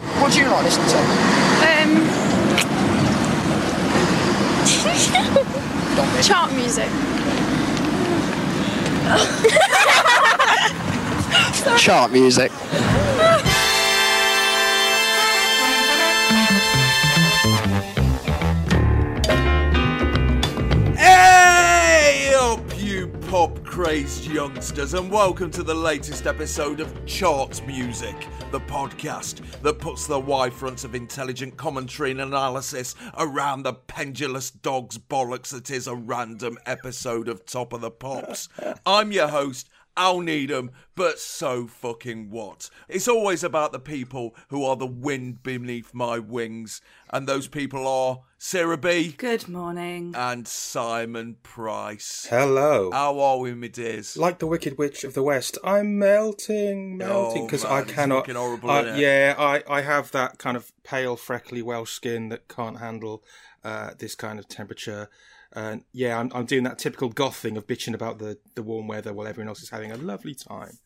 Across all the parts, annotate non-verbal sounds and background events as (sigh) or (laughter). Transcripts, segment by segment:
What do you like listening to? Um, chart music. Chart music. Hey up, you pop crazed youngsters, and welcome to the latest episode of Charts Music, the podcast that puts the Y fronts of intelligent commentary and analysis around the pendulous dog's bollocks that is a random episode of Top of the Pops. (laughs) I'm your host, Al Needham, but so fucking what? It's always about the people who are the wind beneath my wings, and those people are Sarah Bee Good morning. and Simon Price. Hello. How are we, my dears? like the Wicked Witch of the West, I'm melting, melting Oh, because man, I cannot. looking horrible, I- isn't it? yeah, I, I have that kind of pale, freckly Welsh skin that can't handle uh, this kind of temperature. And yeah, I'm, I'm doing that typical goth thing of bitching about the, the warm weather while everyone else is having a lovely time.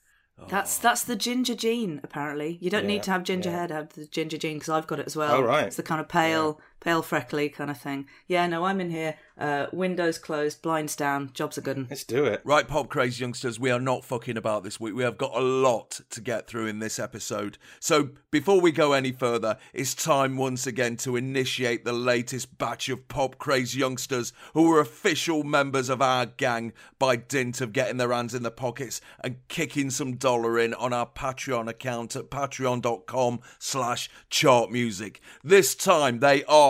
That's that's the ginger gene. Apparently, you don't Yeah, need to have ginger yeah. hair to have the ginger gene because I've got it as well. Oh, right. It's the kind of pale, pale, freckly kind of thing. Yeah, no, I'm in here. Uh, windows closed, blinds down. Jobs are good. 'un. Let's do it. Right, pop crazy youngsters, we are not fucking about this week. We have got a lot to get through in this episode. So before we go any further, it's time once again to initiate the latest batch of pop crazy youngsters who are official members of our gang by dint of getting their hands in the pockets and kicking some dollar in on our Patreon account at patreon.com slash chart music. This time they are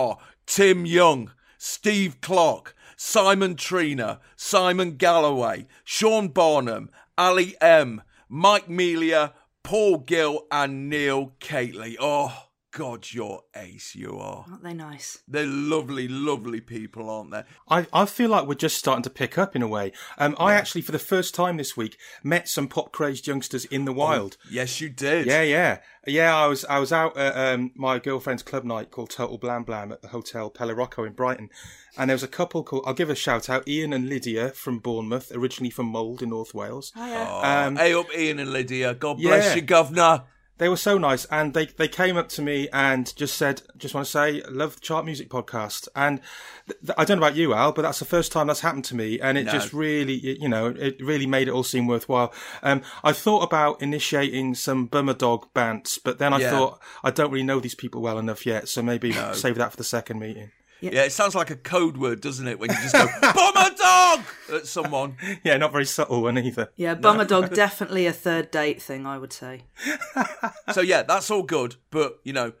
Tim Young, Steve Clark, Simon Trina, Simon Galloway, Sean Barnum, Ali M, Mike Melia, Paul Gill, and Neil Cately. Oh, God, you're ace, you are. Aren't they nice? They're lovely, lovely people, aren't they? I, I feel like we're just starting to pick up in a way. Um, I actually, for the first time this week, met some pop crazed youngsters in the wild. Yes, you did. Yeah, yeah, yeah. I was I was out at um, my girlfriend's club night called Total Blam Blam at the Hotel Pelirocco in Brighton, and there was a couple called I'll give a shout out Ian and Lydia from Bournemouth, originally from Mold in North Wales. Oh, yeah. Um, Hey up, Ian and Lydia. God bless Yeah. you, governor. They were so nice, and they they came up to me and just said, "Just want to say, love the Chart Music podcast." And th- th- I don't know about you, Al, but that's the first time that's happened to me, and it No. just really, it- you know, it really made it all seem worthwhile. Um, I thought about initiating some bummer dog bants, but then I Yeah. thought I don't really know these people well enough yet, so maybe save that for the second meeting. Yeah. it sounds like a code word, doesn't it? When you just go, (laughs) "bummer dog at someone. (laughs) Yeah, not very subtle one either. Yeah, bummer dog (laughs) definitely a third date thing. I would say. So yeah, that's all good, but you know,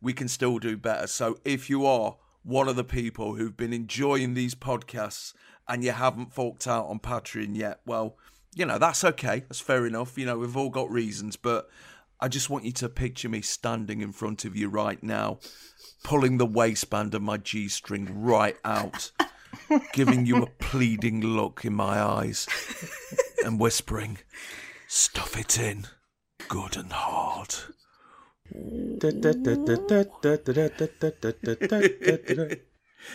we can still do better. So if you are one of the people who've been enjoying these podcasts and you haven't forked out on Patreon yet, well, you know, that's okay. That's fair enough. You know, we've all got reasons, but I just want you to picture me standing in front of you right now, pulling the waistband of my G string right out, giving you a pleading look in my eyes, and whispering, Stuff it in, good and hard.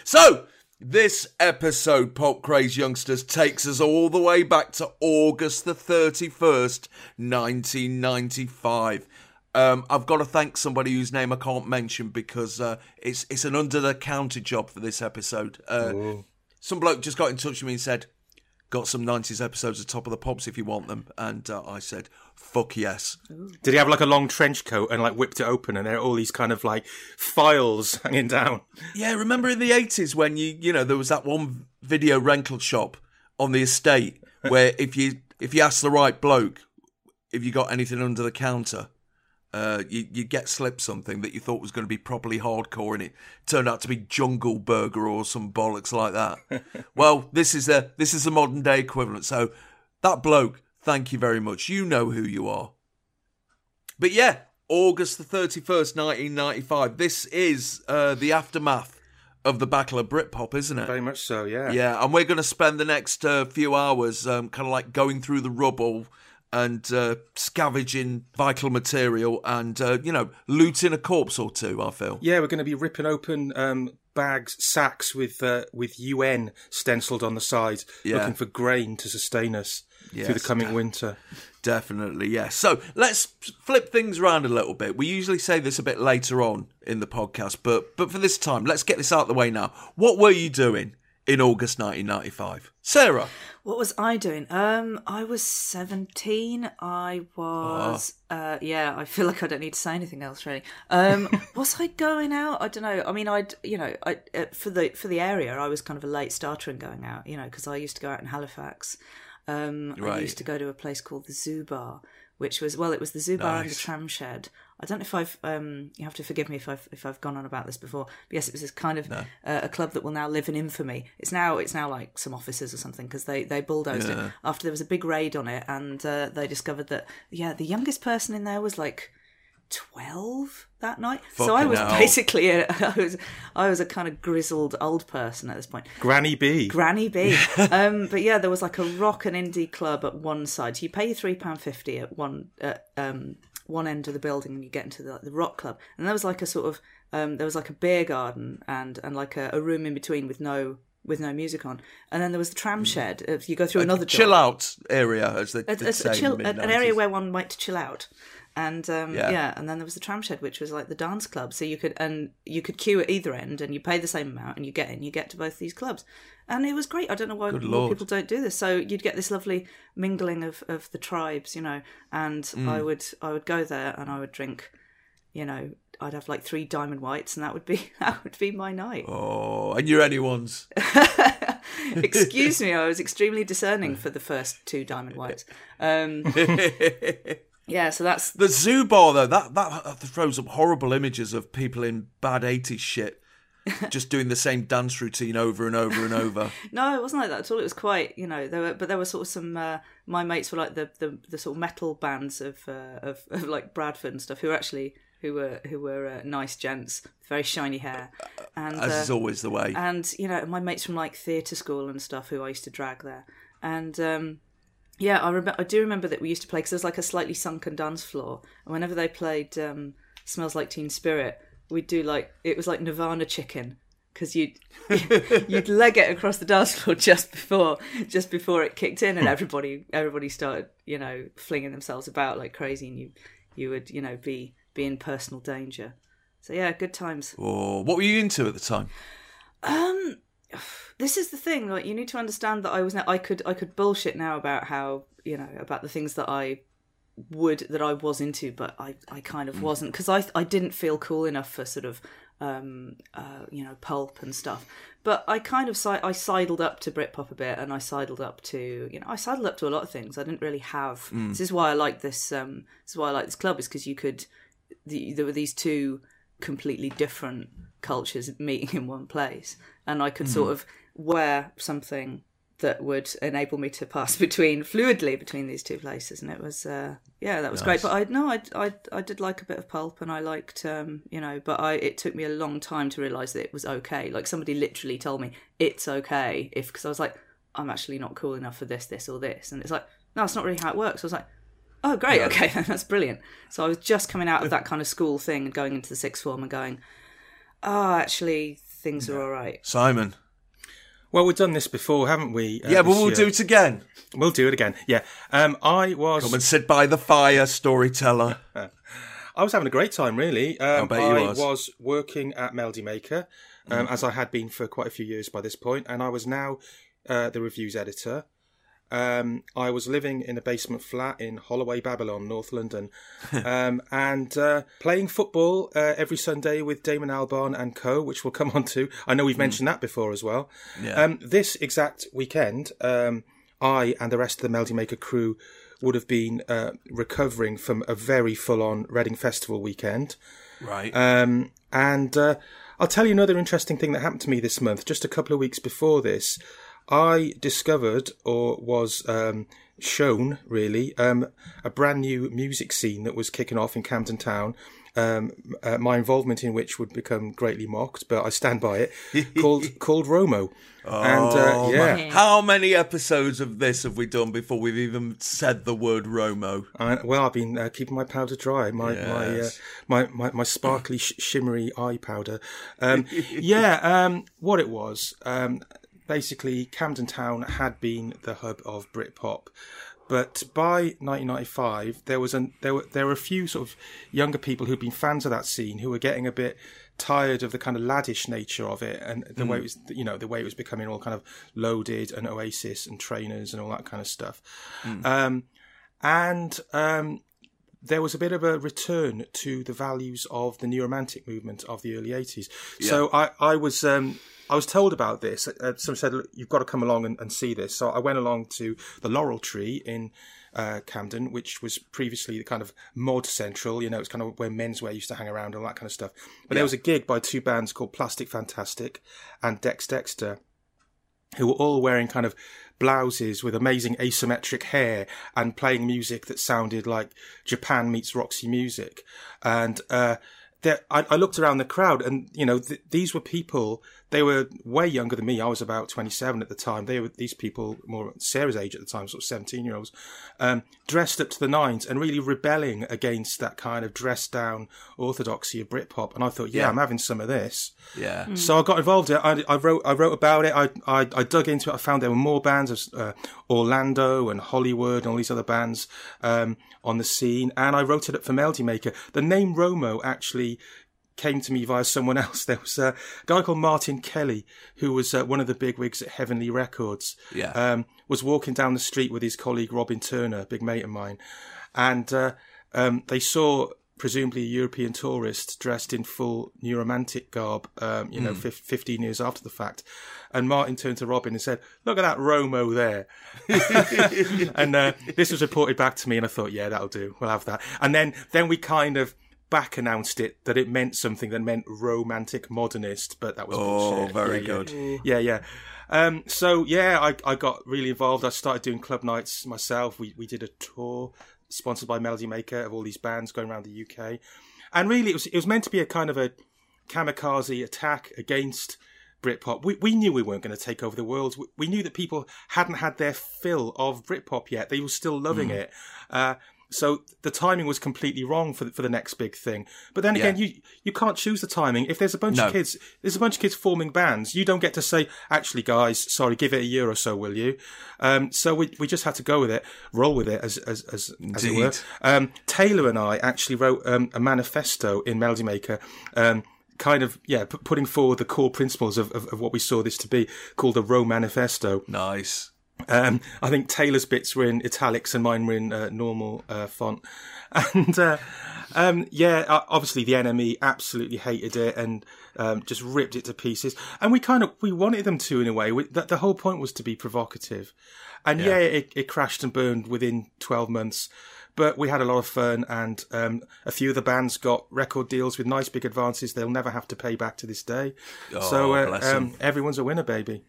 So, this episode, Pop Craze Youngsters, takes us all the way back to August the 31st, 1995. Um, I've got to thank somebody whose name I can't mention because uh, it's it's an under the counter job for this episode. Uh, some bloke just got in touch with me and said, "Got some '90s episodes of Top of the Pops if you want them," and uh, I said, "Fuck yes." Did he have like a long trench coat and like whipped it open and there are all these kind of like files (laughs) hanging down? Yeah, remember in the eighties when you you know there was that one video rental shop on the estate where if you if you asked the right bloke if you got anything under the counter, uh, you you get slipped something that you thought was going to be properly hardcore, and it turned out to be Jungle Burger or some bollocks like that. (laughs) well, this is a this is the modern day equivalent. So that bloke, thank you very much. You know who you are. But yeah, August the 31st, 1995. This is uh, the aftermath of the Battle of Britpop, isn't it? Very much so, yeah. Yeah, and we're going to spend the next uh, few hours um, kind of like going through the rubble and uh, scavenging vital material and, uh, you know, looting a corpse or two, I feel. Yeah, we're going to be ripping open um, bags, sacks with uh, with UN stenciled on the side, Yeah. looking for grain to sustain us through the coming def- winter. Definitely, yes. So let's flip things around a little bit. We usually say this a bit later on in the podcast, but but for this time, let's get this out of the way now. What were you doing in August 1995? Sarah? What was I doing? Um, I was seventeen. I was, uh, yeah. I feel like I don't need to say anything else really. Um, (laughs) was I going out? I don't know. I mean, I'd, you know, I uh, for the for the area, I was kind of a late starter in going out. You know, because I used to go out in Halifax. Um, I used to go to a place called the Zoo Bar, which was well, it was the Zoo Bar and the Nice. Tram Shed. I don't know if I've um, you have to forgive me if I've if I've gone on about this before. But yes, it was this kind of uh, a club that will now live in infamy. It's now it's now like some offices or something because they they bulldozed it after there was a big raid on it and uh, they discovered that yeah the youngest person in there was like. 12 that night so i was hell. basically a, (laughs) i was i was a kind of grizzled old person at this point Granny B. Granny B. (laughs) um, but yeah, there was like a rock and indie club at one side. So you pay three pound fifty at one at um, one end of the building, and you get into the, like, the rock club. And there was like a sort of um, there was like a beer garden and and like a, a room in between with no with no music on. And then there was the tram shed. If you go through another door Chill out area, as they a, a- a chill, an area where one might chill out and um, Yeah. yeah. and then there was the tram shed which was like the dance club so you could and you could queue at either end and you pay the same amount and you get in you get to both these clubs and it was great i don't know why Good more Lord. people don't do this so you'd get this lovely mingling of, of the tribes you know and Mm. i would i would go there and i would drink you know i'd have like three diamond whites and that would be (laughs) that would be my night Oh, and you're anyone's. (laughs) excuse me i was extremely discerning (laughs) for the first two diamond whites um yeah so that's The zoo bar though, that that throws up horrible images of people in bad eighties shit, (laughs) just doing the same dance routine over and over and over. (laughs) No, it wasn't like that at all. It was quite, you know, there were, but there were sort of some. Uh, my mates were like the, the, the sort of metal bands of, uh, of of like Bradford and stuff, who were actually who were who were uh, nice gents, very shiny hair, and As uh, is always the way. and you know my mates from like theatre school and stuff who I used to drag there, and um, yeah, I remember I do remember that we used to play because there's like a slightly sunken dance floor, and whenever they played um, "Smells Like Teen Spirit," we'd do like it was like Nirvana Chicken because you'd (laughs) you'd leg it across the dance floor just before just before it kicked in, and everybody everybody started you know flinging themselves about like crazy, and you you would you know be be in personal danger. So yeah, good times. Oh, what were you into at the time? Um, this is the thing. Like, you need to understand that I was. I could. I could bullshit now about how you know about the things that I would that I was into, but I I kind of wasn't because I I didn't feel cool enough for sort of um uh you know pulp and stuff. But I kind of si- I sidled up to Britpop a bit, and I sidled up to you know I sidled up to a lot of things. I didn't really have. This is why I like this. Um, this is why I like this club is because you could. The, there were these two completely different cultures meeting (laughs) in one place, and I could sort of wear something that would enable me to pass (laughs) between fluidly between these two places, and it was uh, yeah, that was great. But I no, I, I I did like a bit of pulp, and I liked um, you know, but I it took me a long time to realize that it was okay. Like somebody literally told me it's okay if because I was like I'm actually not cool enough for this, this, or this, and it's like no, it's not really how it works. I was like. Oh, great. Okay, (laughs) that's brilliant. So I was just coming out of that kind of school thing and going into the sixth form and going, oh, actually, things are all right. Simon. Well, we've done this before, haven't we? uh, Yeah, but we'll year? do it again. We'll do it again. Yeah. Um, I was. Come and sit by the fire, storyteller. (laughs) I was having a great time, really. Um, bet you I was. working at Melody Maker, um, Mm. as I had been for quite a few years by this point, and I was now uh, the reviews editor. Um, I was living in a basement flat in Holloway, Babylon, North London, (laughs) um, and uh, playing football uh, every Sunday with Damon Albarn and co, which we'll come on to. I know we've mentioned that before as well. Yeah. Um, this exact weekend, um, I and the rest of the Melody Maker crew would have been uh, recovering from a very full-on Reading Festival weekend. Right. Um, and uh, I'll tell you another interesting thing that happened to me this month. Just a couple of weeks before this, I discovered or was um, shown really um, a brand new music scene that was kicking off in Camden Town. Um, uh, my involvement in which would become greatly mocked, but I stand by it. (laughs) called called Romo, and uh, Oh, yeah, man. How many episodes of this have we done before we've even said the word Romo? I, well, I've been uh, keeping my powder dry, my my, uh, Yes. my my my sparkly sh- shimmery eye powder. Um, (laughs) yeah, um, what it was um, basically Camden Town had been the hub of Britpop, but by 1995 there was an there were there were a few sort of younger people who'd been fans of that scene who were getting a bit tired of the kind of laddish nature of it and the way it was you know the way it was becoming all kind of loaded and Oasis and trainers and all that kind of stuff. Um, and um, there was a bit of a return to the values of the new romantic movement of the early 80s. So I, I was um, I was told about this. Uh, someone said, Look, you've got to come along and, and see this. So I went along to the Laurel Tree in uh, Camden, which was previously the kind of mod central. You know, it's kind of where menswear used to hang around and all that kind of stuff. But there was a gig by two bands called Plastic Fantastic and Dex Dexter who were all wearing kind of blouses with amazing asymmetric hair and playing music that sounded like Japan meets Roxy music. And uh, there, I, I looked around the crowd, and you know, th- these were people. They were way younger than me. I was about twenty-seven at the time. They were these people more Sarah's age at the time, sort of seventeen-year-olds, um, dressed up to the nines and really rebelling against that kind of dressed-down orthodoxy of Britpop. And I thought, yeah, I'm having some of this. Yeah. So I got involved in it. I, I wrote, I wrote about it. I, I, I dug into it. I found there were more bands, uh, Orlando and Hollywood and all these other bands um, on the scene. And I wrote it up for Melody Maker. The name Romo actually came to me via someone else. (laughs) There was a guy called Martin Kelly, who was uh, one of the big wigs at Heavenly Records. Yeah. Um, was walking down the street with his colleague Robin Turner, a big mate of mine, and uh, um, they saw presumably a European tourist dressed in full new romantic garb, um, you know, fif- 15 years after the fact. And Martin turned to Robin and said, Look at that Romo there. (laughs) (laughs) and uh, this was reported back to me, and I thought, Yeah, that'll do. We'll have that. And then, then we kind of back announced it that it meant something that meant romantic modernist, but that was Oh, bullshit. very Yeah, good. Yeah, yeah. yeah. Um, so yeah, I, I got really involved. I started doing club nights myself. We we did a tour sponsored by Melody Maker of all these bands going around the UK, and really it was it was meant to be a kind of a kamikaze attack against Britpop. We we knew we weren't going to take over the world. We, we knew that people hadn't had their fill of Britpop yet. They were still loving it. Uh, so the timing was completely wrong for the, for the next big thing. But then again, Yeah. you you can't choose the timing. If there's a bunch No. of kids, there's a bunch of kids forming bands. You don't get to say, actually, guys, sorry, give it a year or so, will you? Um, so we we just had to go with it, roll with it, as as as, as it were. Um, Taylor and I actually wrote um, a manifesto in Melody Maker. Um, Kind of, yeah, p- putting forward the core principles of, of, of what we saw this to be, called the Row Manifesto. Nice. Um, I think Taylor's bits were in italics and mine were in uh, normal uh, font. (laughs) And uh, um, yeah, obviously the NME absolutely hated it and um, just ripped it to pieces. And we kind of we wanted them to in a way. We, the, the whole point was to be provocative. And yeah, it, it crashed and burned within twelve months. But we had a lot of fun, and um, a few of the bands got record deals with nice big advances they'll never have to pay back to this day. so Oh, uh, 'em. um, everyone's a winner, baby.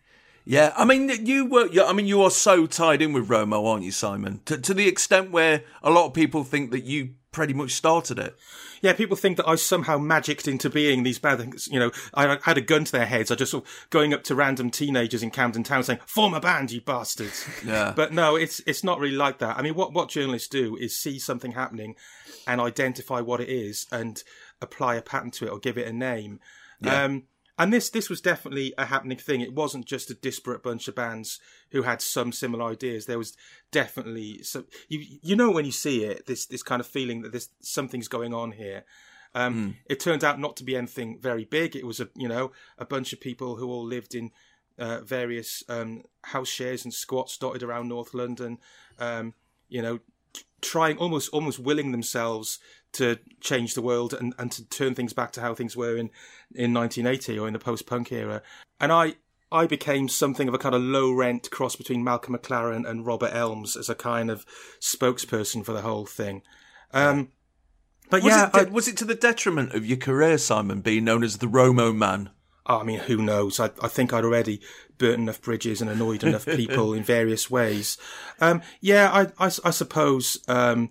Yeah, I mean, you were. I mean, you are so tied in with Romo, aren't you, Simon? To, to the extent where a lot of people think that you pretty much started it. Yeah, people think that I somehow magicked into being these bad things. You know, I had a gun to their heads. I just sort of going up to random teenagers in Camden Town saying, "Form a band, you bastards." Yeah. (laughs) But no, it's it's not really like that. I mean, what what journalists do is see something happening and identify what it is and apply a pattern to it or give it a name. Um, and this this was definitely a happening thing. It wasn't just a disparate bunch of bands who had some similar ideas. There was definitely some. You you know when you see it, this this kind of feeling that this something's going on here. Um, It turned out not to be anything very big. It was a you know a bunch of people who all lived in uh, various um, house shares and squats dotted around North London. Um, you know, trying almost almost willing themselves to change the world and, and to turn things back to how things were in in 1980 or in the post punk era. And I I became something of a kind of low rent cross between Malcolm McLaren and Robert Elms as a kind of spokesperson for the whole thing. Um, but Was, yeah, it, I- was it to the detriment of your career, Simon, being known as the Romo man? Oh, I mean, who knows? I, I think I'd already burnt enough bridges and annoyed enough (laughs) people in various ways. Um, yeah, I, I, I suppose um,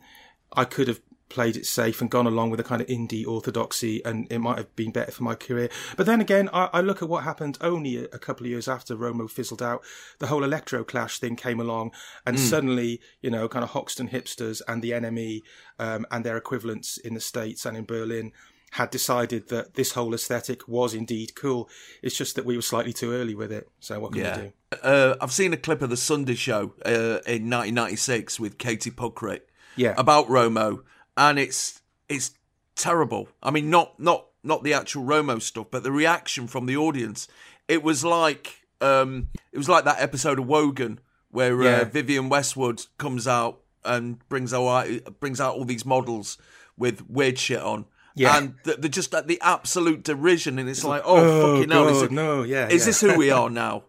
I could have played it safe and gone along with a kind of indie orthodoxy, and it might have been better for my career. But then again, I, I look at what happened only a, a, couple of years after Romo fizzled out. The whole electro clash thing came along, and suddenly, you know, kind of Hoxton hipsters and the NME um, and their equivalents in the States and in Berlin had decided that this whole aesthetic was indeed cool. It's just that we were slightly too early with it. So what can we do? Uh, I've seen a clip of the Sunday Show uh, in 1996 with Katie Puckrick Yeah. about Romo, and it's it's terrible. I mean, not not not the actual Romo stuff, but the reaction from the audience. It was like um, it was like that episode of Wogan where Yeah. uh, Vivienne Westwood comes out and brings out brings out all these models with weird shit on. Yeah. And the, the just uh, the absolute derision, and it's like, oh, oh, fucking hell! Is, it, no, yeah, is yeah. this who we are (laughs) now?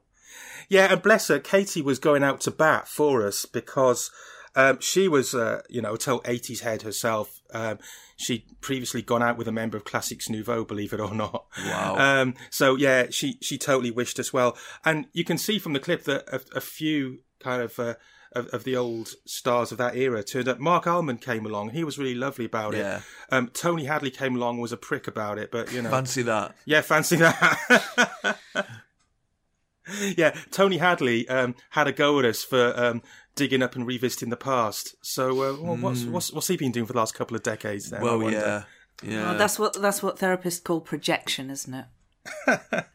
Yeah, and bless her, Katie was going out to bat for us because um, she was, uh, you know, a total 80s head herself. Um, she'd previously gone out with a member of Classix Nouveaux, believe it or not. Wow. Um, so, yeah, she, she totally wished us well. And you can see from the clip that a, a few kind of, uh, of, of the old stars of that era turned up. Marc Almond came along. He was really lovely about Yeah. it. Um, Tony Hadley came along, was a prick about it, but, you know. Fancy that. Yeah, fancy that. (laughs) (laughs) yeah, Tony Hadley um, had a go at us for um, digging up and revisiting the past. So, uh, well, what's, what's what's he been doing for the last couple of decades? Then, Well, yeah, yeah. Well, that's what that's what therapists call projection, isn't it? (laughs)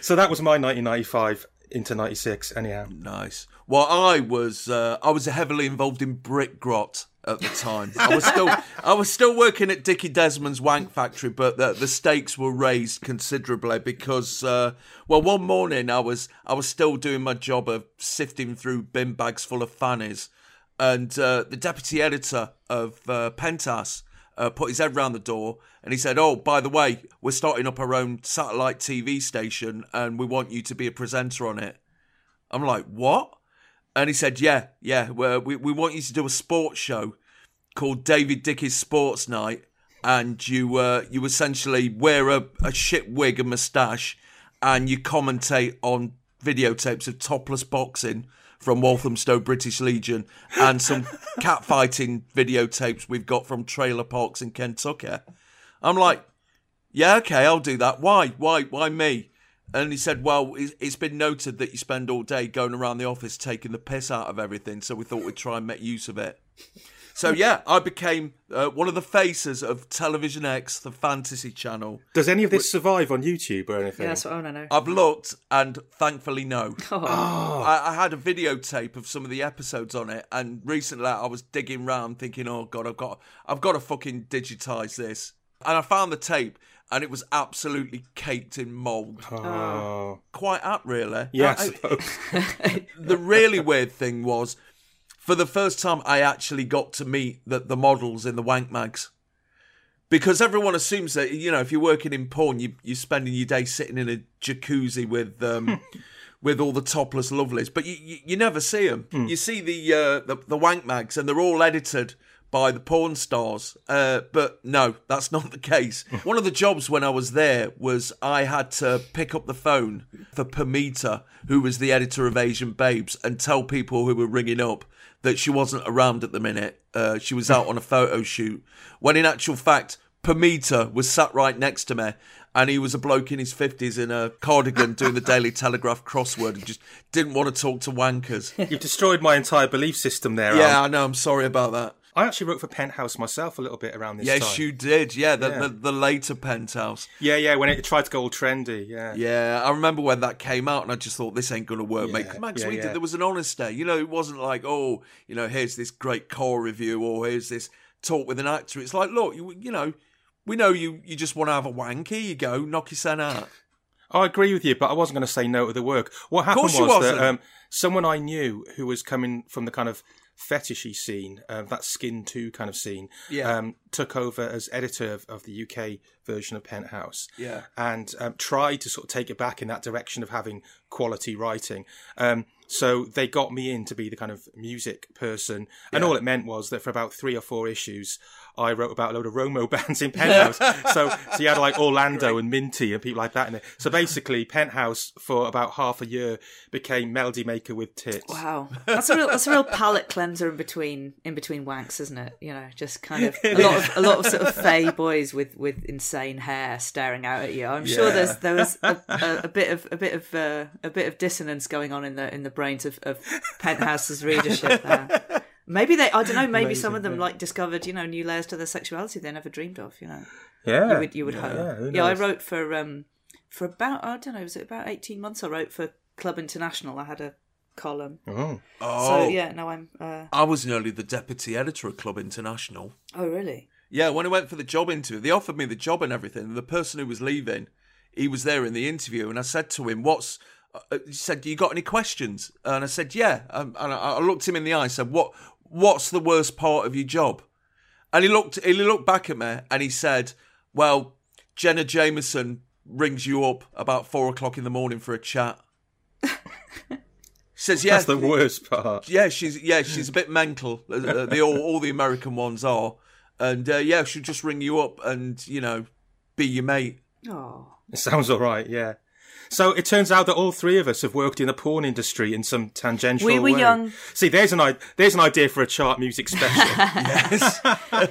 So that was my 1995 into 96. Anyhow, Nice. Well, I was uh, I was heavily involved in Brick Grot at the time. I was still I was still working at Dickie Desmond's Wank Factory, but the, the stakes were raised considerably because uh, well, one morning I was I was still doing my job of sifting through bin bags full of fannies, and uh, the deputy editor of uh, Penthouse. Uh, put his head round the door and he said, "Oh, by the way, we're starting up our own satellite TV station, and we want you to be a presenter on it." I'm like, what? And he said, yeah, yeah, we, we want you to do a sports show called David Dickey's Sports Night. And you uh, you essentially wear a, a shit wig and moustache and you commentate on videotapes of topless boxing from Walthamstow British Legion and some (laughs) catfighting videotapes we've got from trailer parks in Kentucky. I'm like, yeah, okay, I'll do that. Why? Why? Why me? And he said, well, it's it's been noted that you spend all day going around the office taking the piss out of everything, so we thought we'd try and make use of it. So yeah, I became uh, one of the faces of Television X, the fantasy channel. does any of this survive on YouTube or anything? Yeah, that's what I want to know. I've looked, and thankfully, no. (laughs) Oh. I, I had a videotape of some of the episodes on it, and recently I was digging around, thinking, "Oh God, I've got, I've got to fucking digitize this." And I found the tape, and it was absolutely caked in mold. Oh, Quite apt, really. yeah, I I- suppose. (laughs) the really weird thing was, for the first time, I actually got to meet the, the models in the wank mags. Because everyone assumes that you know if you're working in porn, you you're spending your day sitting in a jacuzzi with um, (laughs) with all the topless lovelies, but you you, you never see them. You see the, uh, the the wank mags, and they're all edited by the porn stars. Uh, but no, that's (laughs) not the case. One of the jobs when I was there was I had to pick up the phone for Permita, who was the editor of Asian Babes, and tell people who were ringing up that she wasn't around at the minute. Uh, she was out on a photo shoot. When in actual fact, Permita was sat right next to me. And he was a bloke in his 50s in a cardigan doing the Daily Telegraph crossword and just didn't want to talk to wankers. You've destroyed my entire belief system there. yeah, Al. I know. I'm sorry about that. I actually wrote for Penthouse myself a little bit around this Yes, time. you did. Yeah, the, Yeah. The, the later penthouse. Yeah, yeah, when it tried to go all trendy. Yeah. Yeah, I remember when that came out, and I just thought this ain't gonna work, mate. Yeah, on, 'cause yeah, we did. There was an honesty. You know, it wasn't like, oh, you know, here's this great core review, or here's this talk with an actor. It's like, look, you, you know, we know you. You just want to have a wank. Here you go, knock your son out. I agree with you, but I wasn't going to say no to the work. What happened course was that um, someone I knew who was coming from the kind of fetishy scene, uh, that Skin 2 kind of scene, Yeah. um, took over as editor of, of the UK version of Penthouse. Yeah. And um, tried to sort of take it back in that direction of having quality writing. Um, so they got me in to be the kind of music person. And all it meant was that for about three or four issues, I wrote about a load of Romo (laughs) bands in (laughs) Penthouse. so, so you had like (laughs) Orlando and Minty and people like that in there. So basically, Penthouse for about half a year became Melody Maker with tits. Wow, that's a real that's a real palate cleanser in between in between wanks, isn't it? You know, just kind of a lot of a lot of sort of fey boys with with insane hair staring out at you. I'm sure Yeah. there's there was a, a, a bit of a bit of uh, a bit of dissonance going on in the in the brains of, of Penthouse's readership there. Maybe they I don't know. Maybe some of them like discovered you know new layers to their sexuality they never dreamed of. You know, Yeah. you would you would yeah, hope. who Yeah, I wrote for um for about I don't know was it about eighteen months. I wrote for Club International. I had a column. Oh. Oh, So yeah, no, I'm. Uh... I was nearly the deputy editor at Club International. Oh really? Yeah, when I went for the job interview, they offered me the job and everything. And the person who was leaving, he was there in the interview, and I said to him, "What's?" Uh, he said, "You got any questions?" And I said, "Yeah." Um, and I, I looked him in the eye. and said, "What? What's the worst part of your job?" And he looked. He looked back at me, and he said, "Well, Jenna Jameson rings you up about four o'clock in the morning for a chat." (laughs) Says, "Yeah." That's the worst part. yeah, she's yeah, she's a bit mental. Uh, uh, the all, all the American ones are, and uh, yeah, she'll just ring you up and you know be your mate. Oh, It sounds all right, yeah. So it turns out that all three of us have worked in the porn industry in some tangential way. We were way. young. See, there's an there's an idea for a chart music special. (laughs)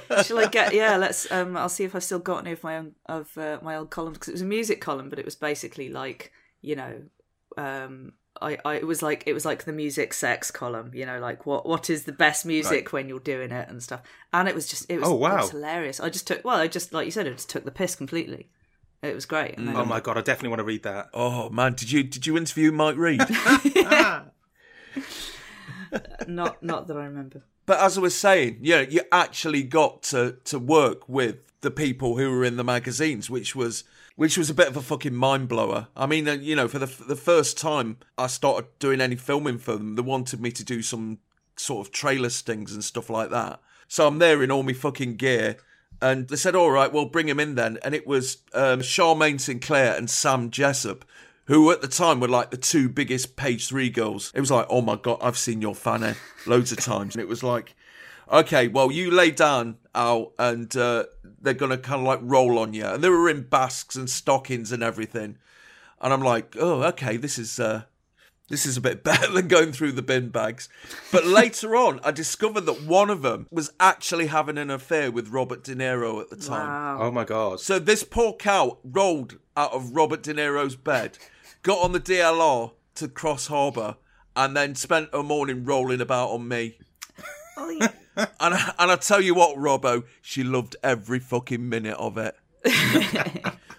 (laughs) shall I get? Yeah, let's. Um, I'll see if I've still got any of my own of uh, my old columns because it was a music column, but it was basically like you know, um, I, I it was like it was like the music sex column. You know, like what what is the best music when you're doing it and stuff. And it was just it was, Oh, wow. it was hilarious. I just took well, I just like you said, I just took the piss completely. It was great. And oh my god, I definitely want to read that. Oh man, did you did you interview Mike Reed? (laughs) (laughs) not not that I remember. but as I was saying, yeah, you actually got to to work with the people who were in the magazines, which was which was a bit of a fucking mind blower. I mean, uh, you know, for the the first time I started doing any filming for them, they wanted me to do some sort of trailer stings and stuff like that. So I'm there in all my fucking gear. And they said, all right, well, bring him in then. And it was um, Charmaine Sinclair and Sam Jessup, who at the time were like the two biggest page three girls. It was like, oh my God, I've seen your fanny loads of times. And it was like, okay, well, you lay down, Al, and uh, they're going to kind of like roll on you. And they were in basques and stockings and everything. And I'm like, oh, okay, this is. Uh, this is a bit (laughs) better than going through the bin bags. But (laughs) later on, I discovered that one of them was actually having an affair with Robert De Niro at the time. Wow. Oh my god. So this poor cow rolled out of Robert De Niro's bed, got on the DLR to Cross Harbour, and then spent a morning rolling about on me. Oh, yeah. (laughs) And I, and I tell you what, Robbo, she loved every fucking minute of it.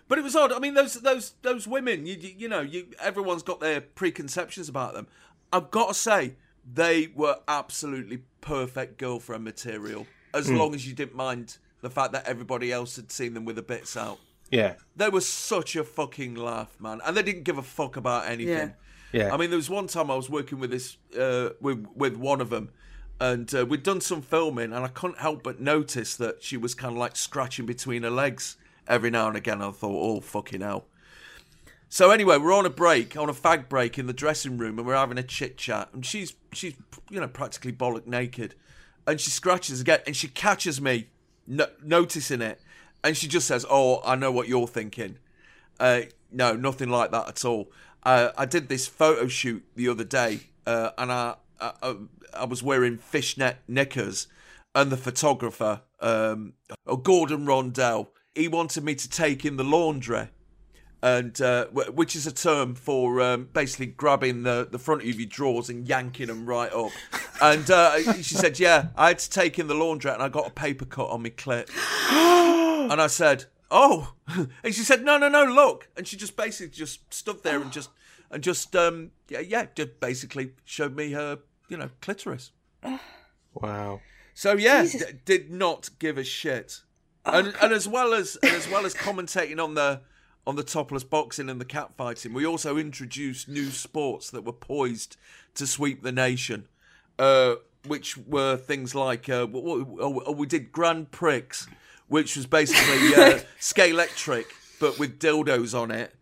But it was odd. I mean, those those those women, you you, you know, you everyone's got their preconceptions about them. I've got to say, they were absolutely perfect girlfriend material, as long as you didn't mind the fact that everybody else had seen them with the bits out. Yeah. They were such a fucking laugh, man, and they didn't give a fuck about anything. Yeah. I mean, there was one time I was working with this uh, with with one of them, and uh, we'd done some filming, and I couldn't help but notice that she was kind of like scratching between her legs every now and again. I thought, oh fucking hell. So anyway, we're on a break, on a fag break in the dressing room, and we're having a chit chat, and she's she's you know practically bollock naked, and she scratches again, and she catches me no- noticing it, and she just says, "Oh, I know what you're thinking." Uh, no, nothing like that at all. Uh, I did this photo shoot the other day, uh, and I, I I- I was wearing fishnet knickers, and the photographer, um, oh, Gordon Rondell, he wanted me to take in the laundry, and uh, wh- which is a term for um, basically grabbing the, the front of your drawers and yanking them right up. And uh, (laughs) she said, "Yeah, I had to take in the laundry, and I got a paper cut on my clit." (gasps) And I said, "Oh," (laughs) and she said, "No, no, no, look." And she just basically just stood there and just and just um yeah yeah just basically showed me her you know clitoris. Wow. So yeah, d- did not give a shit. And and as well as and as well as commentating on the on the topless boxing and the cat fighting, we also introduced new sports that were poised to sweep the nation. Uh, which were things like uh, w- oh, we did Grand Prix, which was basically uh, (laughs) Scalextric but with dildos on it.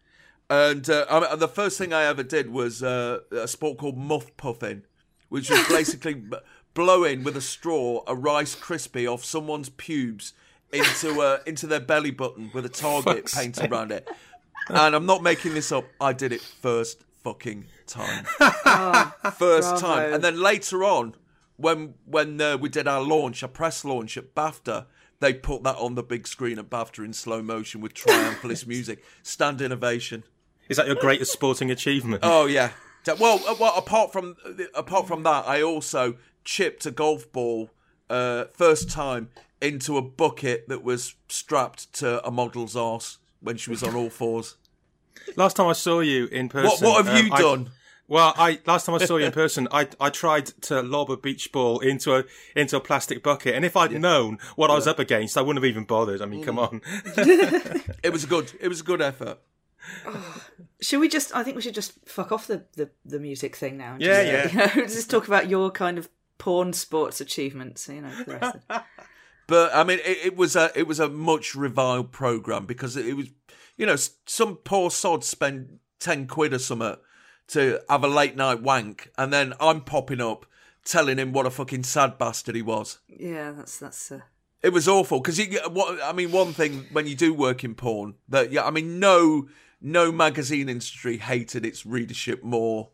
And uh, I mean, the first thing I ever did was uh, a sport called muff puffing, which was basically (laughs) blowing with a straw a rice crispy off someone's pubes into uh, into their belly button with a target Fuck's painted around it. And I'm not making this up. I did it first fucking time. (laughs) first bravo. time. And then later on, when when uh, we did our launch, our press launch at BAFTA, they put that on the big screen at BAFTA in slow motion with triumphalist (laughs) music. Stand innovation. Is that your greatest sporting achievement? Oh yeah. Da- Well, uh, well, apart from apart from that, I also chipped a golf ball uh, first time into a bucket that was strapped to a model's arse when she was on all fours. Last time I saw you in person. What what have um, you I- done? well, I last time I saw you in (laughs) person, I I tried to lob a beach ball into a into a plastic bucket, and if I'd known what I was up against, I wouldn't have even bothered. I mean, come on. (laughs) It was a good. It was a good effort. Should we just? I think we should just fuck off the the, the music thing now. and Yeah, just, yeah. (laughs) You know, just talk about your kind of porn sports achievements. You know, for the rest of But I mean, it, it was a it was a much reviled program because it, was, you know, some poor sod spent ten quid or something to have a late night wank, and then I'm popping up telling him what a fucking sad bastard he was. Yeah, that's that's. Uh, It was awful because what I mean. One thing when you do work in porn, that yeah, I mean, no, no magazine industry hated its readership more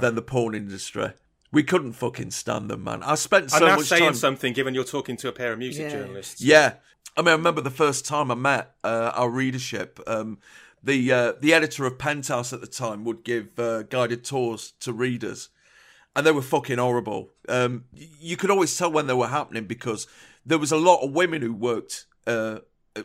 than the porn industry. We couldn't fucking stand them, man. I spent so I'm now much saying time. something, given you're talking to a pair of music Yeah. journalists. Yeah, I mean, I remember the first time I met uh, our readership. Um, the uh, the editor of Penthouse at the time would give uh, guided tours to readers, and they were fucking horrible. Um, you could always tell when they were happening because there was a lot of women who worked, uh,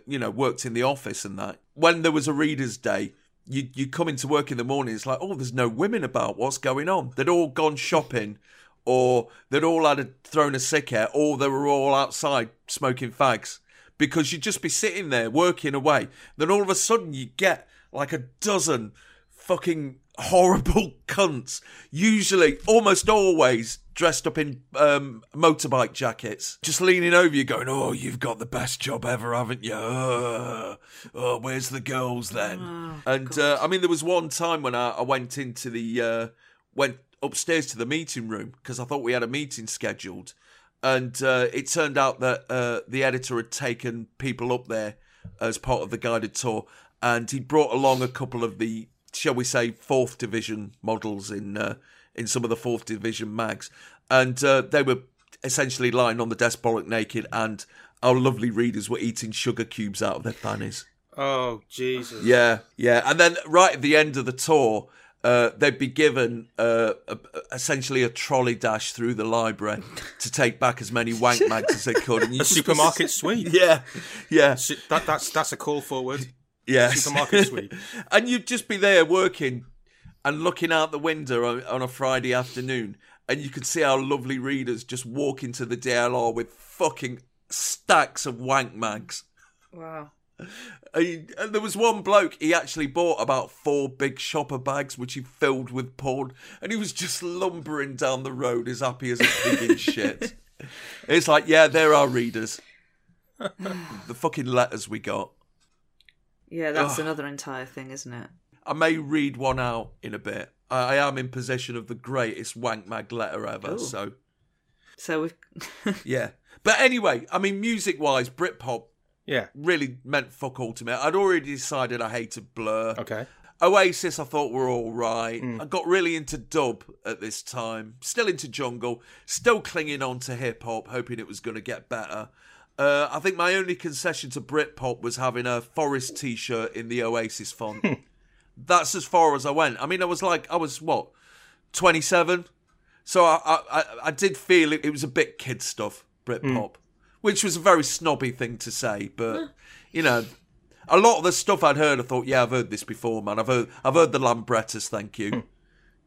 you know, worked in the office and that. When there was a readers' day. You you come into work in the morning. It's like, oh, there's no women about. What's going on? They'd all gone shopping, or they'd all had a, thrown a sick out, or they were all outside smoking fags because you'd just be sitting there working away. Then all of a sudden you get like a dozen fucking horrible (laughs) cunts, usually almost always dressed up in um, motorbike jackets, just leaning over you, going, "Oh, you've got the best job ever, haven't you? Uh, oh, where's the girls then?" and uh, I mean, there was one time when I, I went into the uh, went upstairs to the meeting room because I thought we had a meeting scheduled, and uh, it turned out that uh, the editor had taken people up there as part of the guided tour, and he brought along a couple of the, shall we say, fourth division models in uh, in some of the fourth division mags, and uh, they were essentially lying on the desk bollock naked, and our lovely readers were eating sugar cubes out of their fannies. Oh Jesus! Yeah, yeah. And then right at the end of the tour, uh, they'd be given uh, a, essentially a trolley dash through the library to take back as many wank mags as they could. And you A supermarket sweep. (laughs) Yeah, yeah, That, that's that's a call forward. Yeah. Supermarket sweep. (laughs) and you'd just be there working and looking out the window on, on a Friday afternoon, and you could see our lovely readers just walk into the DLR with fucking stacks of wank mags. wow. And and there was one bloke, he actually bought about four big shopper bags, which he filled with porn, and he was just lumbering down the road as happy as a pig in shit. (laughs) It's like, yeah, there are readers. the fucking letters we got. Yeah, that's another entire thing, isn't it? I may read one out in a bit. I, I am in possession of the greatest wank mag letter ever, Ooh. so So we've. (laughs) yeah. But anyway, I mean, music wise, Britpop Yeah. really meant fuck all to me. I'd already decided I hated Blur. Okay. Oasis, I thought were all right. Hmm. I got really into dub at this time. Still into jungle. Still clinging on to hip hop, hoping it was going to get better. Uh, I think my only concession to Britpop was having a Forest T-shirt in the Oasis font. (laughs) That's as far as I went. I mean, I was like, I was what, twenty seven. So I, I, I, I did feel it, it was a bit kid stuff, Britpop, which was a very snobby thing to say. But you know, a lot of the stuff I'd heard, I thought, yeah, I've heard this before, man. I've heard, I've heard the Lambrettas. Thank you.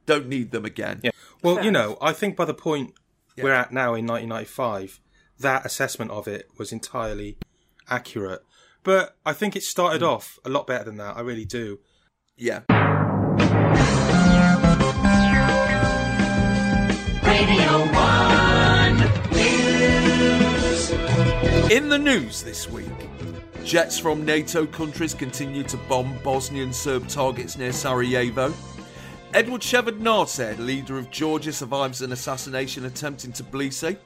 Don't need them again. Yeah. Well, you know, I think by the point we're at now in 1995, that assessment of it was entirely accurate. But I think it started hmm. off a lot better than that. I really do. Yeah. Radio One News. In the news this week, jets from NATO countries continue to bomb Bosnian Serb targets near Sarajevo. Edward Shevardnadze, leader of Georgia, survives an assassination attempt in Tbilisi.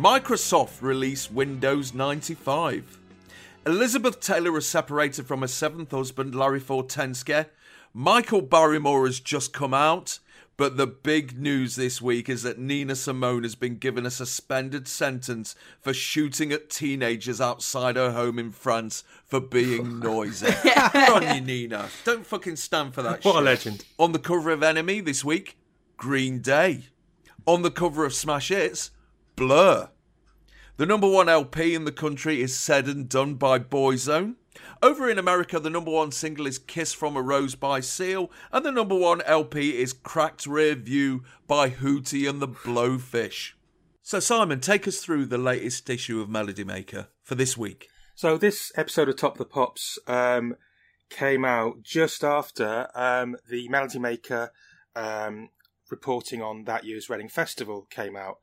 Microsoft released Windows 95. Elizabeth Taylor is separated from her seventh husband, Larry Fortensky. Michael Barrymore has just come out. But the big news this week is that Nina Simone has been given a suspended sentence for shooting at teenagers outside her home in France for being (laughs) noisy. (laughs) Good on you, Nina. Don't fucking stand for that What a legend. On the cover of NME this week, Green Day. On the cover of Smash Hits, Blur. The number one LP in the country is Said and Done by Boyzone. Over in America, the number one single is Kiss from a Rose by Seal, and the number one LP is Cracked Rear View by Hootie and the Blowfish. So, Simon, take us through the latest issue of Melody Maker for this week. So this episode of Top the Pops um, came out just after um, the Melody Maker um, reporting on that year's Reading Festival came out.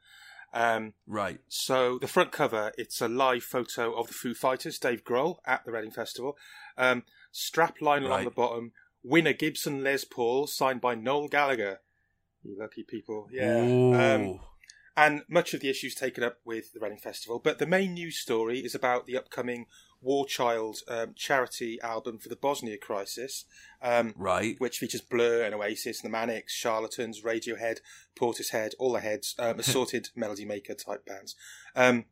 Um, Right. so the front cover, it's a live photo of the Foo Fighters, Dave Grohl, at the Reading Festival. Um, strap line along Right. the bottom, winner Gibson Les Paul, signed by Noel Gallagher. You lucky people, yeah. Um, and much of the issues taken up with the Reading Festival. But the main news story is about the upcoming War Child um, charity album for the Bosnia crisis, um, right. which features Blur and Oasis, and the Manics, Charlatans, Radiohead, Portishead, all the heads, um, assorted (laughs) Melody Maker type bands. Um,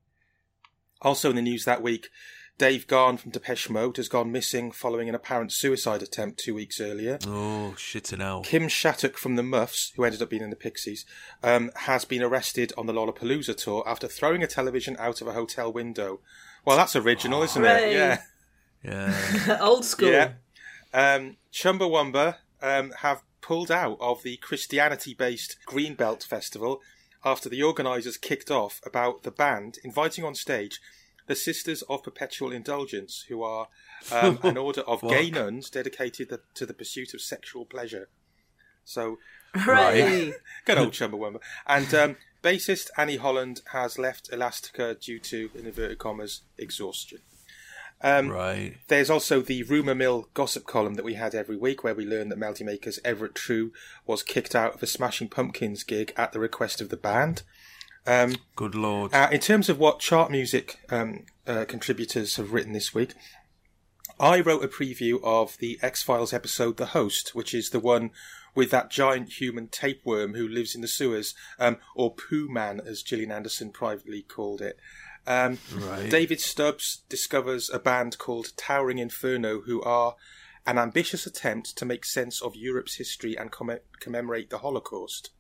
also in the news that week, Dave Gahan from Depeche Mode has gone missing following an apparent suicide attempt two weeks earlier. Oh, shit and hell. Kim Shattuck from the Muffs, who ended up being in the Pixies, um, has been arrested on the Lollapalooza tour after throwing a television out of a hotel window. Well, that's original, isn't Hooray. it? Yeah. Yeah. (laughs) Old school. Yeah. Um, Chumbawamba um, have pulled out of the Christianity-based Greenbelt Festival after the organisers kicked off about the band inviting on stage the Sisters of Perpetual Indulgence, who are um, (laughs) an order of gay nuns dedicated the, to the pursuit of sexual pleasure. So Hooray! (laughs) Good old Chumbawamba. And um, bassist Annie Holland has left Elastica due to, in inverted commas, exhaustion. Um, right. There's also the rumour mill gossip column that we had every week where we learned that Melody Maker's Everett True was kicked out of a Smashing Pumpkins gig at the request of the band. Um, Good lord. uh, in terms of what chart music um, uh, contributors have written this week, I wrote a preview of the X Files episode The Host, which is the one with that giant human tapeworm who lives in the sewers, um, or Pooh Man, as Gillian Anderson privately called it. Um, Right. David Stubbs discovers a band called Towering Inferno, who are an ambitious attempt to make sense of Europe's history and comm- commemorate the Holocaust.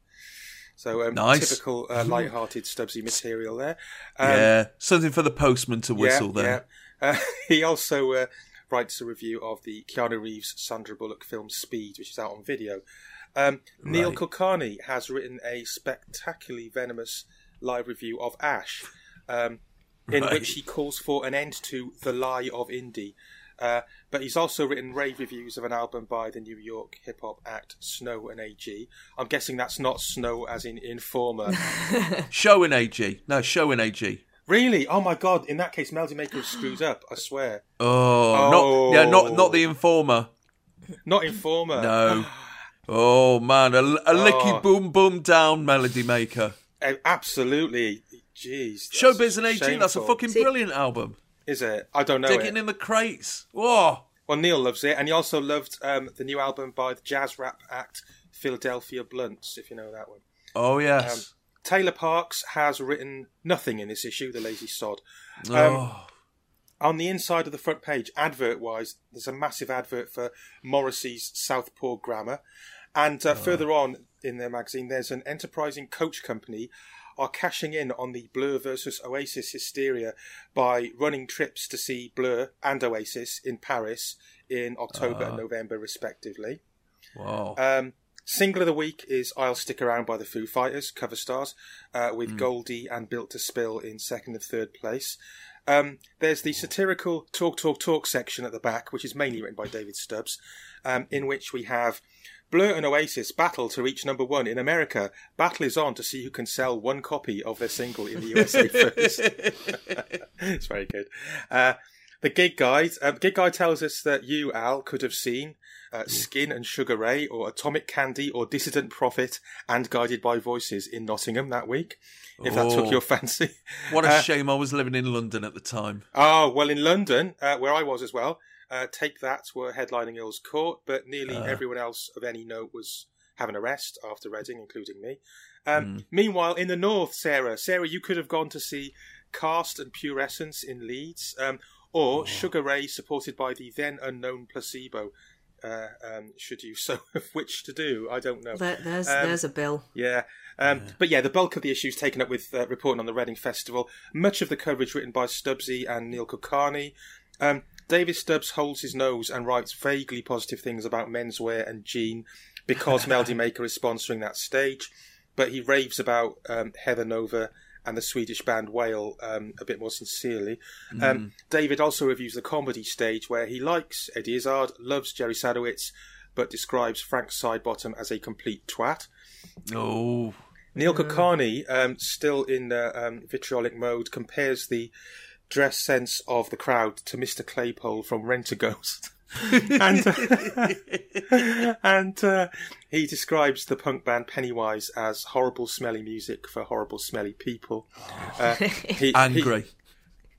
So, um, Nice. typical uh, light-hearted Stubbsy material there. Um, yeah. Something for the postman to whistle there. yeah. Uh, (laughs) he also uh, writes a review of the Keanu Reeves Sandra Bullock film Speed, which is out on video. Um, Neil Right. Kulkarni has written a spectacularly venomous live review of Ash, um, in Right. which he calls for an end to the lie of indie. Uh, but he's also written rave reviews of an album by the New York hip hop act Snow and AG. I'm guessing that's not Snow as in Informer. (laughs) Showing AG. No, Show showing AG. Really? Oh my god! In that case, Melody Maker screws up. I swear. Oh, Oh. not yeah, not not the informer. Not Informer. No. Oh man, a, a licky Oh. boom boom down melody maker. Uh, absolutely. Jeez. Showbiz and AG. That's a fucking See- brilliant album. Is it? I don't know Digging it. in the crates. Whoa. Well, Neil loves it, and he also loved um, the new album by the jazz rap act Philadelphia Blunts, if you know that one. Oh yes. Taylor Parkes has written nothing in this issue, The Lazy Sod. Um, oh. On the inside of the front page, advert wise, there's a massive advert for Morrissey's Southpaw Grammar. And uh, further on in their magazine, there's an enterprising coach company are cashing in on the Blur versus Oasis hysteria by running trips to see Blur and Oasis in Paris in October and November, respectively. Wow. Um, single of the week is I'll Stick Around by the Foo Fighters, cover stars, uh, with Goldie and Built to Spill in second and third place. Um, there's the satirical Talk, Talk, Talk section at the back, which is mainly written by David Stubbs, um, in which we have Blur and Oasis battle to reach number one in America. Battle is on to see who can sell one copy of their single in the USA (laughs) first. (laughs) it's very good. Uh, the gig guide. Um, gig guide tells us that you, Al, could have seen uh, Skin and Sugar Ray, or Atomic Candy, or Dissident Prophet, and Guided by Voices in Nottingham that week. If that took Oh. your fancy. What a Uh, shame I was living in London at the time. Oh, well, in London, uh, where I was as well, uh, Take That were headlining Earl's Court, but nearly everyone else of any note was having a rest after Reading, including me. Um, Meanwhile, in the north, Sarah, Sarah, you could have gone to see Cast and Pure Essence in Leeds, um, or Sugar Ray, supported by the then unknown Placebo. Uh, um, should you so (laughs) have which to do? I don't know. There, there's Um, there's a bill. Yeah. Um, But yeah, the bulk of the issues taken up with uh, reporting on the Reading Festival. Much of the coverage written by Stubbsy and Neil Kulkarni. Um, David Stubbs holds his nose and writes vaguely positive things about menswear and Gene because (laughs) Melody Maker is sponsoring that stage. But he raves about um, Heather Nova and the Swedish band Whale um, a bit more sincerely. Um, David also reviews the comedy stage where he likes Eddie Izzard, loves Jerry Sadowitz, but describes Frank Sidebottom as a complete twat. Oh, Neil Kulkarni, um, still in uh, um, vitriolic mode, compares the dress sense of the crowd to Mr. Claypole from Rent a Ghost. (laughs) and (laughs) and uh, he describes the punk band Pennywise as horrible, smelly music for horrible, smelly people. Uh, (laughs) he- he- angry.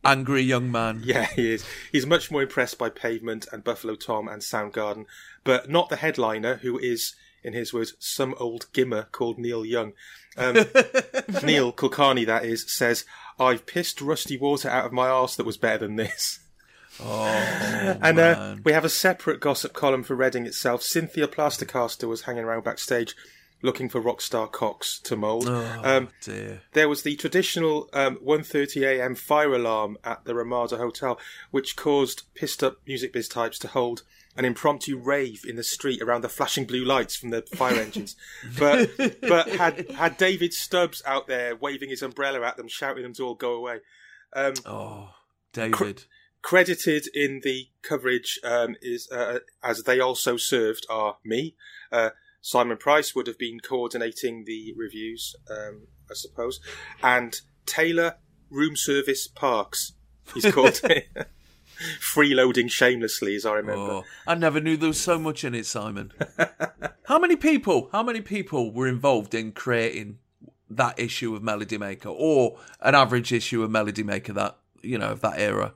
angry young man. yeah, he is. He's much more impressed by Pavement and Buffalo Tom and Soundgarden, but not the headliner, who is, in his words, some old gimmer called Neil Young. Um, (laughs) Neil Kulkarni, that is, says, I've pissed rusty water out of my arse that was better than this. Oh, (laughs) And uh, we have a separate gossip column for Reading itself. Cynthia Plastercaster was hanging around backstage looking for Rockstar cocks to mould. Oh, um, dear. there was the traditional um, 1.30 a.m. fire alarm at the Ramada Hotel, which caused pissed up music biz types to hold an impromptu rave in the street around the flashing blue lights from the fire engines. (laughs) But but had had David Stubbs out there waving his umbrella at them, shouting them to all go away. Um, Oh, David. Credited in the coverage um, is uh, as they also served are me. Uh, Simon Price would have been coordinating the reviews, um, I suppose, and Taylor Room Service Parkes. He's (laughs) called (laughs) freeloading shamelessly, as I remember. Oh, I never knew there was so much in it, Simon. (laughs) how many people? How many people were involved in creating that issue of Melody Maker, or an average issue of Melody Maker that you know of that era?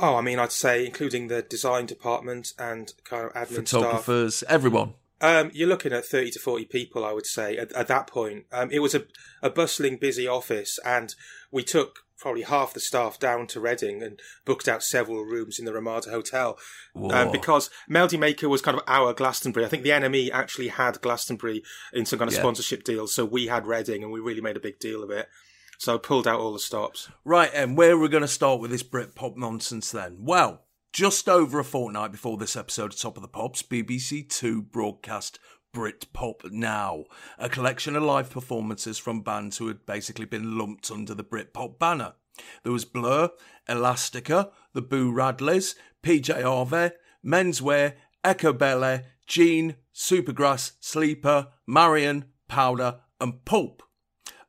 Oh, I mean, I'd say including the design department and kind of admin staff. Photographers, everyone. Um, you're looking at 30 to 40 people, I would say, at, at that point. Um, it was a, a bustling, busy office, and we took probably half the staff down to Reading and booked out several rooms in the Ramada Hotel. Um, because Melody Maker was kind of our Glastonbury. I think the NME actually had Glastonbury in some kind of Yeah. sponsorship deal, so we had Reading, and we really made a big deal of it. So pulled out all the stops. Right, and where are we going to start with this Britpop nonsense then? Well, just over a fortnight before this episode of Top of the Pops, BBC Two broadcast Britpop Now, a collection of live performances from bands who had basically been lumped under the Britpop banner. There was Blur, Elastica, the Boo Radleys, PJ Harvey, Menswear, Echo Belle, Gene, Supergrass, Sleeper, Marion, Powder, and Pulp.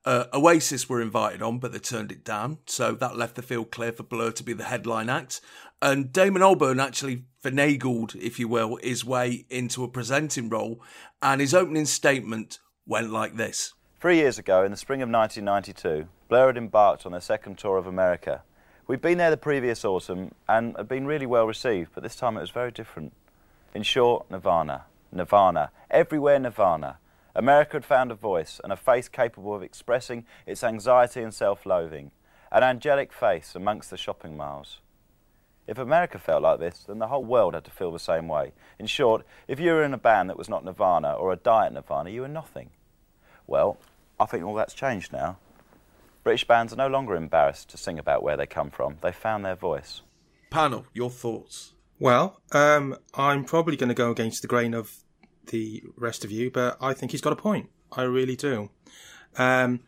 Uh, Oasis were invited on, but they turned it down, so that left the field clear for Blur to be the headline act. And Damon Albarn actually finagled, if you will, his way into a presenting role, and his opening statement went like this. Three years ago, in the spring of 1992, Blur had embarked on their second tour of America. We'd been there the previous autumn and had been really well received, but this time it was very different. In short, Nirvana. Nirvana. Everywhere Nirvana. America had found a voice and a face capable of expressing its anxiety and self loathing. An angelic face amongst the shopping miles. If America felt like this, then the whole world had to feel the same way. In short, if you were in a band that was not Nirvana or a diet Nirvana, you were nothing. Well, I think all that's changed now. British bands are no longer embarrassed to sing about where they come from. They've found their voice. Panel, your thoughts? Well, um, I'm probably going to go against the grain of the rest of you, but I think he's got a point. I really do. Um,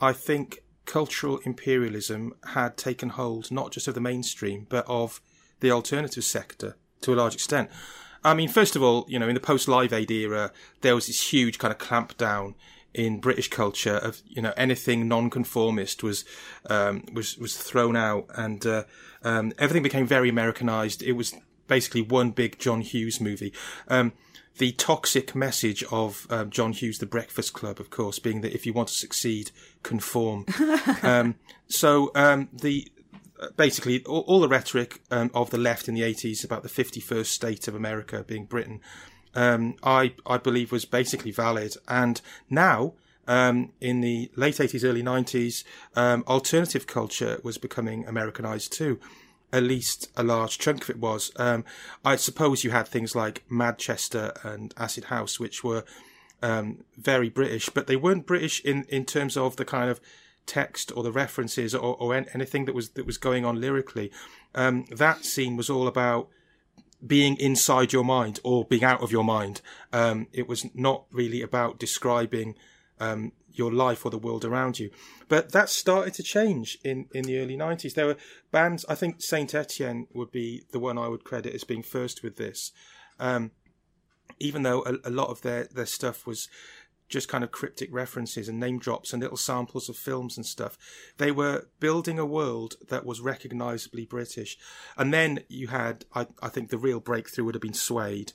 I think cultural imperialism had taken hold not just of the mainstream, but of the alternative sector to a large extent. I mean, first of all, you know, in the post Live Aid era, there was this huge kind of clampdown in British culture of you know anything non-conformist was um, was was thrown out, and uh, um, everything became very Americanized. It was basically one big John Hughes movie. Um, the toxic message of um, John Hughes' The Breakfast Club, of course, being that if you want to succeed, conform. (laughs) um, so um, the basically all, all the rhetoric um, of the left in the 80s about the 51st state of America being Britain, um, I I believe was basically valid. And now, um, in the late 80s, early 90s, um, alternative culture was becoming Americanized too. At least a large chunk of it was. Um, I suppose you had things like Manchester and Acid House, which were um, very British, but they weren't British in, in terms of the kind of text or the references or, or anything that was that was going on lyrically. Um, that scene was all about being inside your mind or being out of your mind. Um, it was not really about describing um, your life or the world around you. But that started to change in, in the early 90s. There were bands, I think Saint Etienne would be the one I would credit as being first with this. Um, even though a, a, lot of their, their stuff was just kind of cryptic references and name drops and little samples of films and stuff. They were building a world that was recognizably British. And then you had, I, I think the real breakthrough would have been Suede,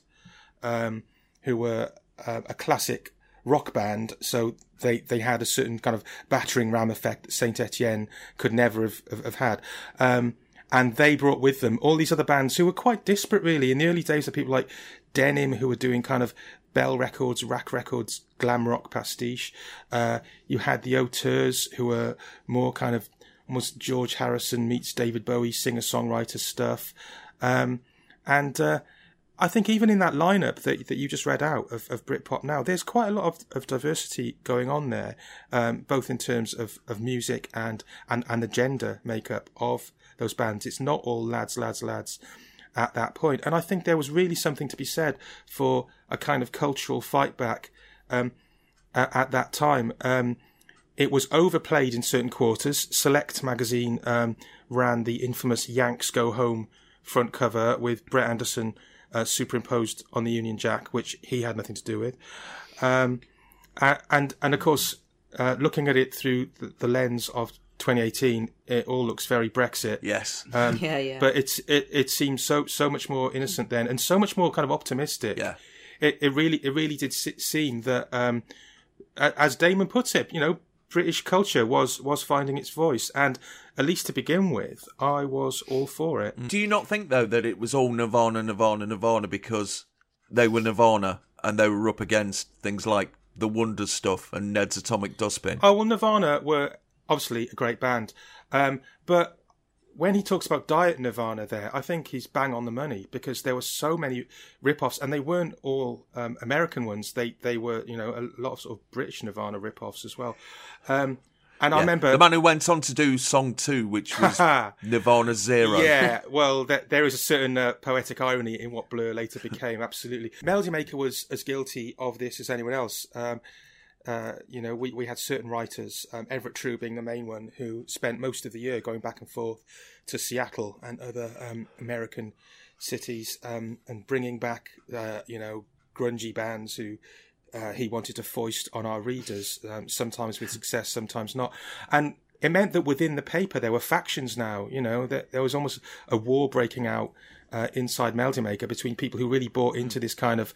um, who were uh, a classic rock band. So they, they had a certain kind of battering ram effect that Saint Etienne could never have, have, have had. Um, and they brought with them all these other bands who were quite disparate, really. In the early days, of people like Denim, who were doing kind of Bell Records, RAK Records, glam rock pastiche. Uh, you had the Auteurs, who were more kind of almost George Harrison meets David Bowie singer songwriter stuff. Um, and uh, I think even in that lineup that that you just read out of, of Britpop now, there's quite a lot of, of diversity going on there, um, both in terms of, of music and, and, and the gender makeup of those bands. It's not all lads, lads, lads at that point. And I think there was really something to be said for a kind of cultural fight back um, at, at, that time. Um, it was overplayed in certain quarters. Select magazine um, ran the infamous Yanks Go Home front cover with Brett Anderson uh, superimposed on the Union Jack, which he had nothing to do with. Um, and and of course, uh, looking at it through the, the lens of 2018, it all looks very Brexit. Yes. Um, (laughs) yeah, yeah. But it's it, it seems so so much more innocent then, and so much more kind of optimistic. Yeah. It it really it really did seem that, um, as Damon puts it, you know, British culture was was finding its voice, and at least to begin with, I was all for it. Do you not think though that it was all Nirvana, Nirvana, Nirvana because they were Nirvana and they were up against things like the Wonder stuff and Ned's Atomic Dustbin? Oh well, Nirvana were obviously a great band. Um, but when he talks about Diet Nirvana there, I think he's bang on the money because there were so many rip-offs and they weren't all um, American ones. They they were, you know, a lot of sort of British Nirvana rip-offs as well. Um, and yeah. I remember the man who went on to do song two, which was (laughs) Nirvana Zero. Yeah, (laughs) well, there, there is a certain uh, poetic irony in what Blur later became. Absolutely, Melody Maker was as guilty of this as anyone else. Um, uh, you know, we, we had certain writers, um, Everett True being the main one, who spent most of the year going back and forth to Seattle and other um, American cities um, and bringing back, uh, you know, grungy bands who uh, he wanted to foist on our readers, um, sometimes with success, sometimes not. And it meant that within the paper there were factions now, you know, that there was almost a war breaking out uh, inside Melody Maker between people who really bought into this kind of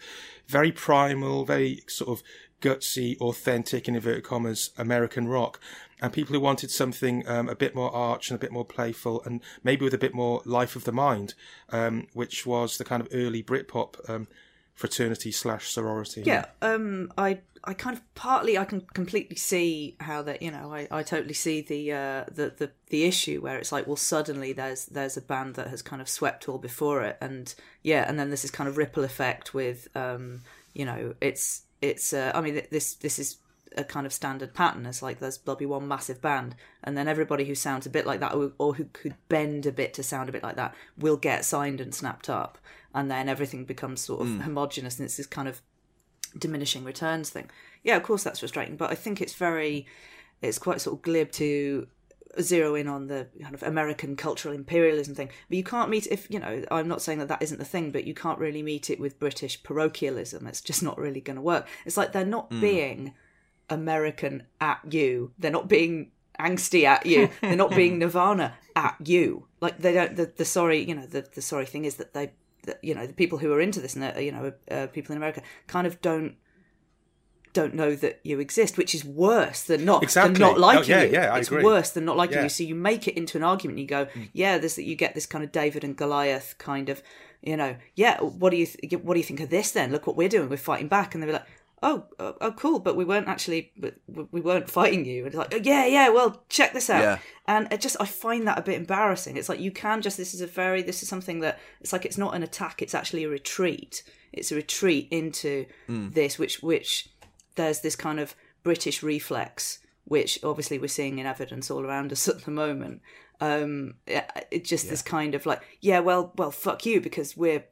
very primal, very sort of gutsy, authentic, in inverted commas, American rock, and people who wanted something um, a bit more arch and a bit more playful, and maybe with a bit more life of the mind, um, which was the kind of early Britpop um, fraternity slash sorority. Yeah, um, I I kind of partly I can completely see how that you know I, I totally see the, uh, the the the issue where it's like well suddenly there's there's a band that has kind of swept all before it and yeah and then this kind of ripple effect with um you know it's it's uh, I mean this this is a kind of standard pattern. It's like there's there'll be one massive band, and then everybody who sounds a bit like that, or, or, who could bend a bit to sound a bit like that, will get signed and snapped up, and then everything becomes sort of mm. homogenous, and it's this kind of diminishing returns thing. Yeah, of course that's frustrating, but I think it's very, it's quite sort of glib to zero in on the kind of American cultural imperialism thing. But you can't meet if you know. I'm not saying that that isn't the thing, but you can't really meet it with British parochialism. It's just not really going to work. It's like they're not mm. being American at you. They're not being angsty at you. (laughs) They're not being Nirvana at you. Like they don't. The, the sorry, you know, the, the sorry thing is that they, that, you know, the people who are into this, and you know, uh, people in America, kind of don't don't know that you exist, which is worse than not Exactly. than not Oh, liking yeah, you. yeah, I it's agree. worse than not liking Yeah. you. So you make it into an argument. and You go, mm. yeah, this that you get this kind of David and Goliath kind of, you know, yeah. What do you th- what do you think of this? Then look what we're doing. We're fighting back, and they're like. Oh, oh, oh, cool! But we weren't actually, we weren't fighting you. And it's like, oh, yeah, yeah. Well, check this out. Yeah. And it just, I find that a bit embarrassing. It's like you can just. This is a very. This is something that it's like it's not an attack. It's actually a retreat. It's a retreat into mm. this, which which there's this kind of British reflex, which obviously we're seeing in evidence all around us (laughs) at the moment. Um, it, just this kind of like, yeah, well, well, fuck you because we're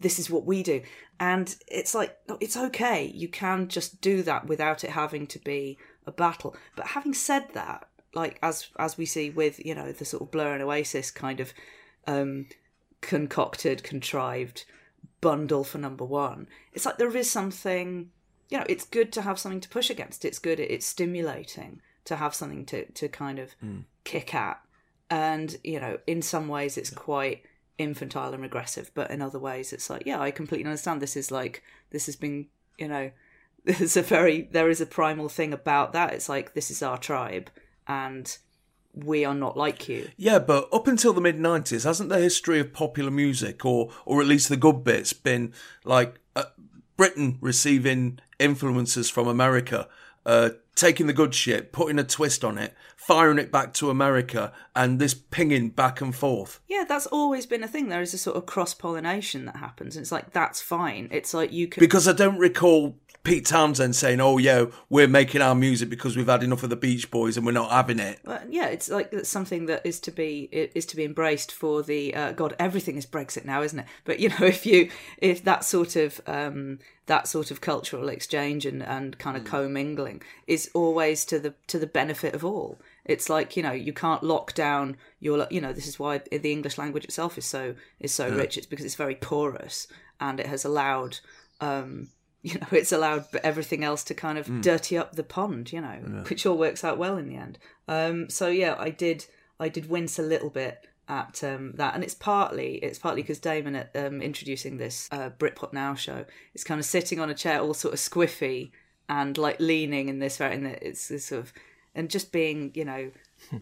this is what we do, and it's like no, it's okay. You can just do that without it having to be a battle. But having said that, like as as we see with you know the sort of Blur and Oasis kind of um, concocted, contrived bundle for number one. It's like there is something, you know, it's good to have something to push against. It's good, it's stimulating to have something to, to kind of kick at. And, you know, in some ways it's quite infantile and regressive, but in other ways it's like, yeah, I completely understand. This is like, this has been, you know, (laughs) there's a very, there is a primal thing about that. It's like, this is our tribe and we are not like you. Yeah, but up until the mid '90s, hasn't the history of popular music, or or at least the good bits, been like uh, Britain receiving influences from America, uh, taking the good shit, putting a twist on it, firing it back to America, and this pinging back and forth? Yeah, that's always been a thing. There is a sort of cross pollination that happens, and it's like that's fine. It's like you can Because I don't recall Pete Townshend saying, "Oh yeah, we're making our music because we've had enough of the Beach Boys and we're not having it." Well, yeah, it's like it's something that is to be it is to be embraced for the uh, God. Everything is Brexit now, isn't it? But you know, (laughs) if you if that sort of um, that sort of cultural exchange and, and kind of commingling is always to the to the benefit of all. It's like you know you can't lock down your you know this is why the English language itself is so is so rich. It's because it's very porous and it has allowed. Um, you know, it's allowed everything else to kind of dirty up the pond, you know, which all works out well in the end. Um, so yeah, I did, I did wince a little bit at um, that, and it's partly, it's partly because Damon at um, introducing this uh, Britpop Now show is kind of sitting on a chair, all sort of squiffy and like leaning in this, in the, it's this sort of, and just being, you know,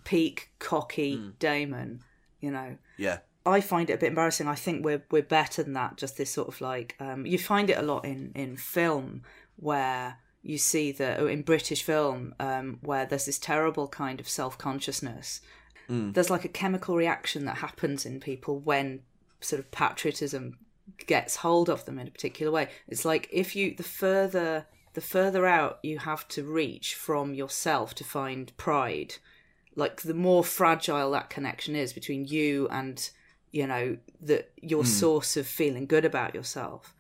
peak cocky Damon, you know, Yeah. I find it a bit embarrassing. I think we're we're better than that. Just this sort of like um, you find it a lot in in film where you see that or in British film um, where there's this terrible kind of self consciousness. There's like a chemical reaction that happens in people when sort of patriotism gets hold of them in a particular way. It's like if you the further the further out you have to reach from yourself to find pride, like the more fragile that connection is between you and you know that your hmm. source of feeling good about yourself.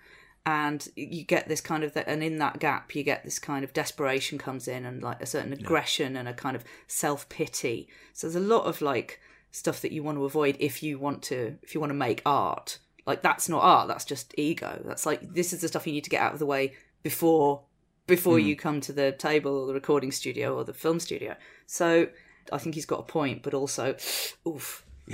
And you get this kind of and in that gap you get this kind of desperation comes in and like a certain aggression and a kind of self-pity. So there's a lot of like stuff that you want to avoid if you want to if you want to make art. Like that's not art that's just ego. That's like this is the stuff you need to get out of the way before before hmm. you come to the table or the recording studio or the film studio. So i think he's got a point but also oof (laughs)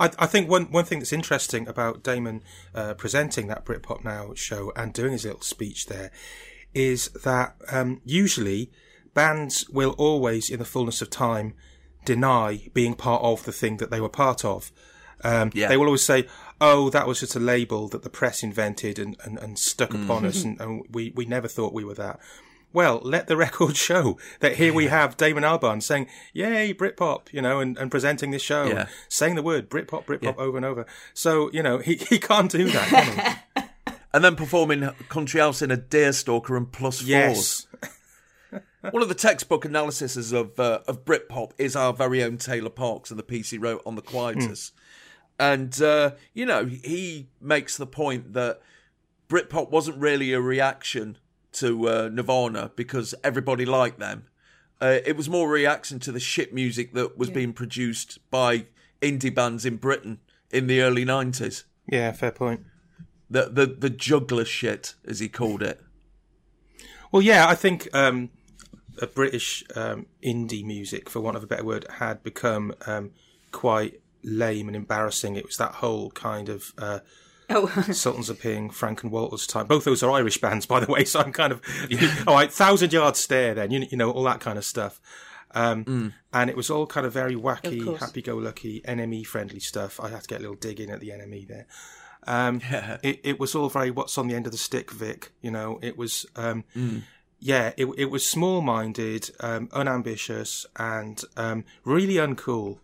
I, I think one, one thing that's interesting about Damon uh, presenting that Britpop Now show and doing his little speech there is that um, usually bands will always, in the fullness of time, deny being part of the thing that they were part of. Um, Yeah. They will always say, "Oh, that was just a label that the press invented and, and, and stuck upon us, and, and we, we never thought we were that." Well, let the (laughs) record show that here we have Damon Albarn saying, "Yay, Britpop," you know, and, and presenting this show, Yeah. and saying the word Britpop, Britpop over and over. So you know he (laughs) he can't do that. Can he? (laughs) And then performing Country House in a Deerstalker and plus fours. yes, One of the textbook analyses of uh, of Britpop is our very own Taylor Parkes and the piece he wrote on the Quietus. And, uh, you know, he makes the point that Britpop wasn't really a reaction to uh, Nirvana because everybody liked them. Uh, it was more reaction to the shit music that was being produced by indie bands in Britain in the early 90s. yeah, fair point. The, the, the juggler shit, as he called it. Well, yeah, I think um, uh, British um, indie music, for want of a better word, had become um, quite lame and embarrassing. It was that whole kind of uh, Oh, (laughs) Sultans of Ping, Frank and Walters time. Both those are Irish bands, by the way. So I'm kind of (laughs) all right. Thousand Yard Stare, then you, you know all that kind of stuff. Um, And it was all kind of very wacky, course. happy-go-lucky, NME friendly stuff. I had to get a little dig in at the NME there. Um, (laughs) it, it was all very what's on the end of the stick, Vic. You know, it was um, yeah, it, it was small minded, um, unambitious, and um, really uncool.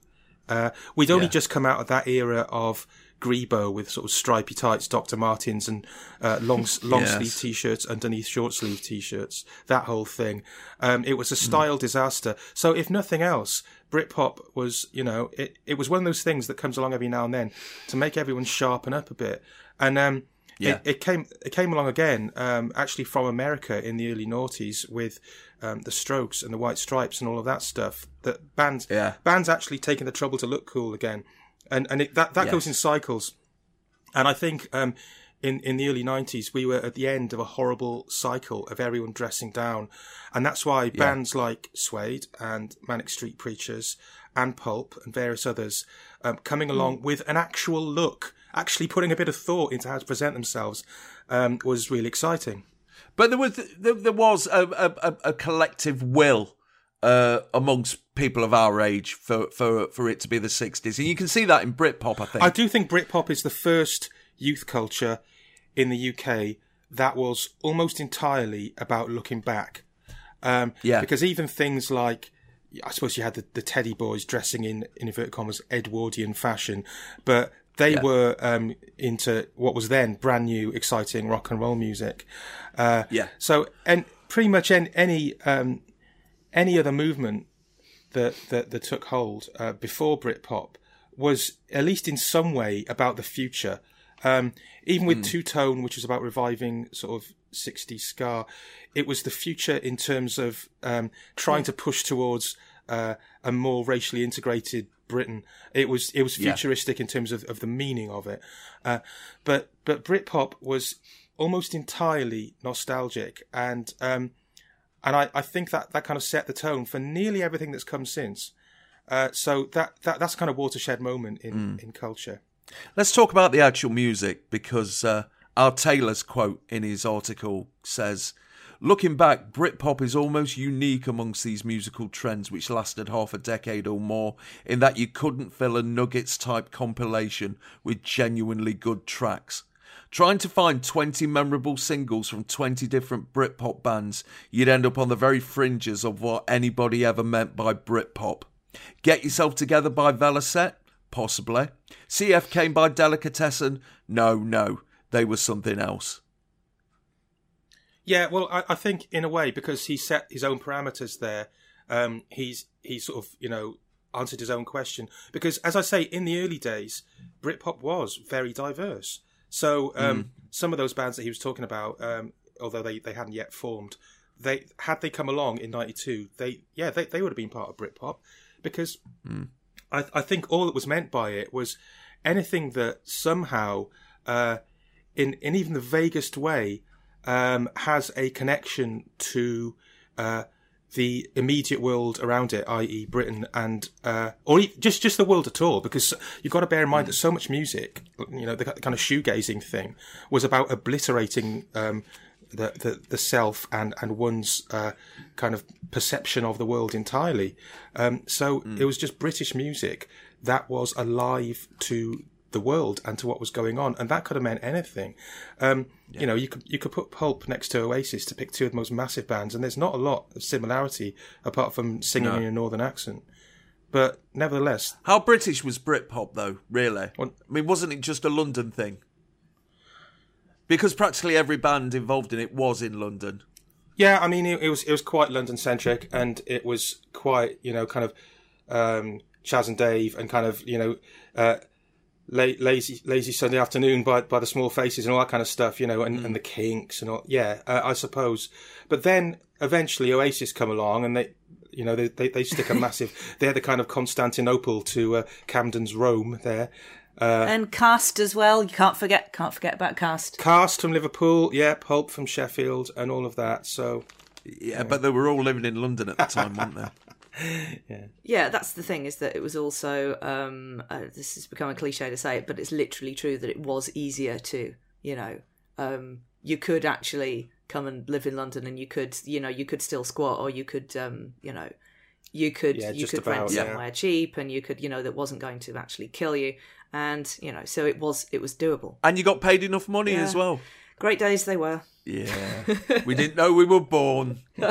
Uh, we'd only Yeah. just come out of that era of Grebo with sort of stripy tights, Dr. Martens, and uh, long (laughs) long Yes. sleeve t shirts underneath short sleeve t shirts. That whole thing. Um, it was a style disaster. So, if nothing else, Britpop was, you know, it, it was one of those things that comes along every now and then to make everyone sharpen up a bit. And um, Yeah. it, it came it came along again, um, actually from America in the early noughties with um, the Strokes and the White Stripes and all of that stuff. That bands Yeah. bands actually taking the trouble to look cool again, and and it, that that goes in cycles. And I think um, in in the early '90s we were at the end of a horrible cycle of everyone dressing down, and that's why bands like Suede and Manic Street Preachers and Pulp and various others um, coming along with an actual look, actually putting a bit of thought into how to present themselves, um, was really exciting. But there was there, there was a, a- a collective will uh, amongst people of our age for, for for it to be the sixties, and you can see that in Britpop. I think. I do think Britpop is the first youth culture in the UK that was almost entirely about looking back. Um, Yeah. Because even things like, I suppose you had the, the Teddy Boys dressing in, in inverted commas, Edwardian fashion, but they Yeah. were um, into what was then brand new, exciting rock and roll music. Uh, Yeah. So, and pretty much any any, um, any other movement that that, that took hold uh, before Britpop was at least in some way about the future. Um, even with Two Tone, which was about reviving sort of 60s ska, it was the future in terms of um, trying to push towards uh, a more racially integrated Britain. It was it was Yeah. futuristic in terms of, of the meaning of it. Uh, but but Britpop was almost entirely nostalgic and um, and I, I think that that kind of set the tone for nearly everything that's come since. Uh, so that, that that's kind of watershed moment in, in culture. Let's talk about the actual music because uh, our Taylor's quote in his article says, Looking back, Britpop is almost unique amongst these musical trends which lasted half a decade or more, in that you couldn't fill a Nuggets type compilation with genuinely good tracks. Trying to find 20 memorable singles from 20 different Britpop bands, you'd end up on the very fringes of what anybody ever meant by Britpop. Get Yourself Together by Velocet? Possibly. CF Kane by Delicatessen? No, no. They were something else. Yeah, well, I, I think in a way because he set his own parameters there, um, he's he sort of you know answered his own question. Because as I say, in the early days, Britpop was very diverse. So um, some of those bands that he was talking about, um, although they, they hadn't yet formed, they had they come along in '92, they yeah they they would have been part of Britpop because I, I think all that was meant by it was anything that somehow, uh, in in even the vaguest way, um, has a connection to uh, the immediate world around it, i.e., Britain, and uh, or just just the world at all. Because you've got to bear in mind that so much music, you know, the kind of shoegazing thing, was about obliterating. Um, the, the the self and and one's uh, kind of perception of the world entirely. Um, so it was just British music that was alive to the world and to what was going on, and that could have meant anything. Um, You know, you could you could put Pulp next to Oasis to pick two of the most massive bands, and there's not a lot of similarity apart from singing No. in a northern accent. But nevertheless, How British was Britpop, though, really? Well- I mean, wasn't it just a London thing? Because practically every band involved in it was in London. Yeah, I mean, it, it was it was quite London centric, and it was quite you know kind of um, Chas and Dave, and kind of you know uh, la- lazy lazy Sunday afternoon by by the Small Faces and all that kind of stuff, you know, and, and the Kinks and all. Yeah, uh, I suppose. But then eventually Oasis come along, and they. You know, they, they, they stick a (laughs) massive. They're the kind of Constantinople to uh, Camden's Rome. There, and cast as well. You can't forget. Can't forget about cast. cast from Liverpool, yeah, Pulp from Sheffield, and all of that. So, Yeah, but they were all living in London at the time, weren't they? (laughs) (laughs) Yeah, Yeah, that's the thing is that it was also um, uh, this has become a cliche to say it, but it's literally true that it was easier to you know um, you could actually come and live in London and you could you know you could still squat or you could um, you know you could Yeah, you could about, rent yeah. somewhere cheap and you could you know that wasn't going to actually kill you and you know so it was it was doable. And you got paid enough money Yeah. as well. Great days they were. Yeah. (laughs) we didn't know we were born. (laughs)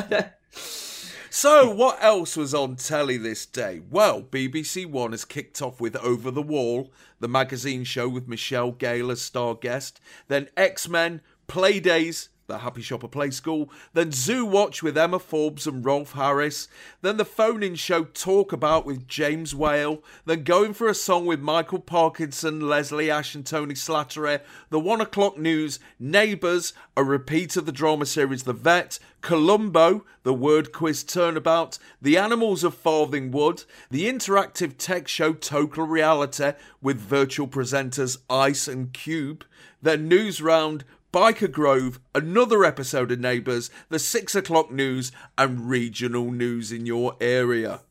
So, what else was on telly this day? Well, BBC One has kicked off with Over the Wall, the magazine show with Michelle Gayle as star guest, then X Men, Playdays, the Happy Shopper Play School, then Zoo Watch with Emma Forbes and Rolf Harris, then the phone in show Talk About with James Whale, then Going for a Song with Michael Parkinson, Leslie Ash, and Tony Slattery, the One O'Clock News, Neighbours, a repeat of the drama series The Vet, Columbo, the word quiz turnabout, The Animals of Farthingwood, the interactive tech show Total Reality with virtual presenters Ice and Cube, then News Round, Byker Grove, another episode of Neighbours, the 6 o'clock news, and regional news in your area.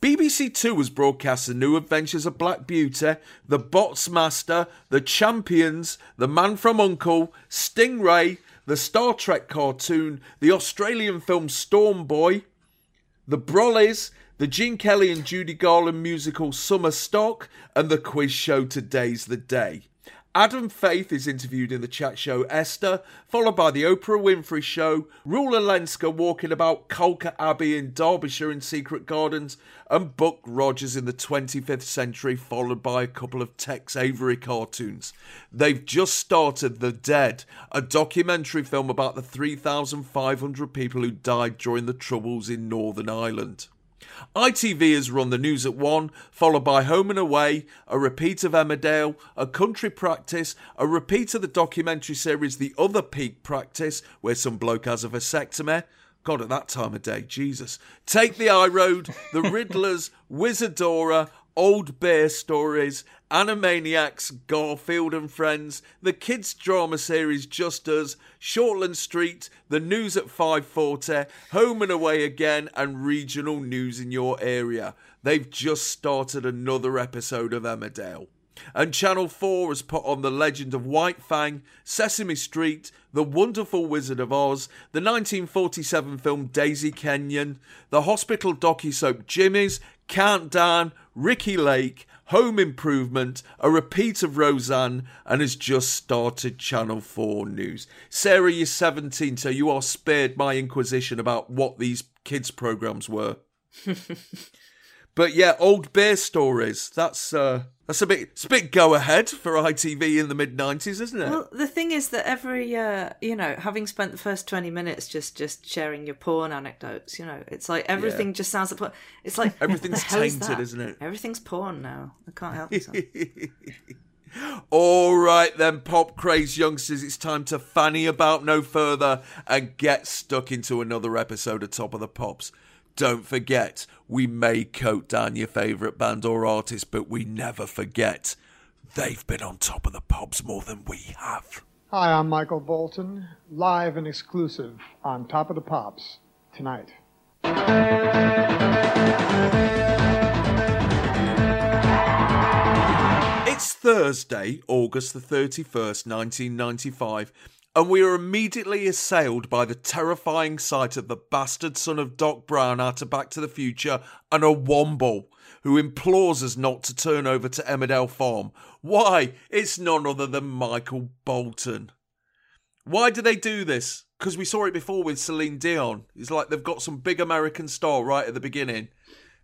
BBC Two has broadcast the new adventures of Black Beauty, The Bots Master, The Champions, The Man from Uncle, Stingray, the Star Trek cartoon, the Australian film Storm Boy, The Brollies, the Gene Kelly and Judy Garland musical Summer Stock, and the quiz show Today's the Day. Adam Faith is interviewed in the chat show Esther, followed by the Oprah Winfrey Show, Rula Lenska walking about Colca Abbey in Derbyshire in Secret Gardens, and Buck Rogers in the 25th century, followed by a couple of Tex Avery cartoons. They've just started The Dead, a documentary film about the 3,500 people who died during the Troubles in Northern Ireland. ITV has run the news at one, followed by Home and Away, a repeat of Emmerdale, a country practice, a repeat of the documentary series The Other Peak Practice, where some bloke has a vasectomy. God, at that time of day, Jesus. Take the High Road, The (laughs) Riddlers, Wizadora, Old Bear Stories, Animaniacs, Garfield and Friends, the kids' drama series Just Us, Shortland Street, the news at 5.40, Home and Away Again, and regional news in your area. They've just started another episode of Emmerdale. And Channel 4 has put on The Legend of White Fang, Sesame Street, The Wonderful Wizard of Oz, the 1947 film Daisy Kenyon, the hospital docu-soap Jimmy's, Countdown, Ricki Lake, Home Improvement, a repeat of Roseanne, and has just started Channel 4 News. Sarah, you're 17, so you are spared my inquisition about what these kids' programmes were. (laughs) But yeah, old bear stories. That's uh that's a bit it's a bit go ahead for ITV in the mid nineties, isn't it? Well, the thing is that every, uh, you know, having spent the first twenty minutes just just sharing your porn anecdotes, you know, it's like everything just sounds like porn. It's like Everything's is tainted, that? isn't it? Everything's porn now. I can't help myself. (laughs) All right then, pop craze youngsters, it's time to fanny about no further and get stuck into another episode of Top of the Pops. Don't forget, we may coat down your favourite band or artist, but we never forget they've been on top of the pops more than we have. Hi, I'm Michael Bolton, live and exclusive on Top of the Pops tonight. It's Thursday, August the 31st, 1995, and we are immediately assailed by the terrifying sight of the bastard son of Doc Brown out of Back to the Future and a Womble, who implores us not to turn over to Emmerdale Farm. Why? It's none other than Michael Bolton. Why do they do this? Because we saw it before with Celine Dion. It's like they've got some big American star right at the beginning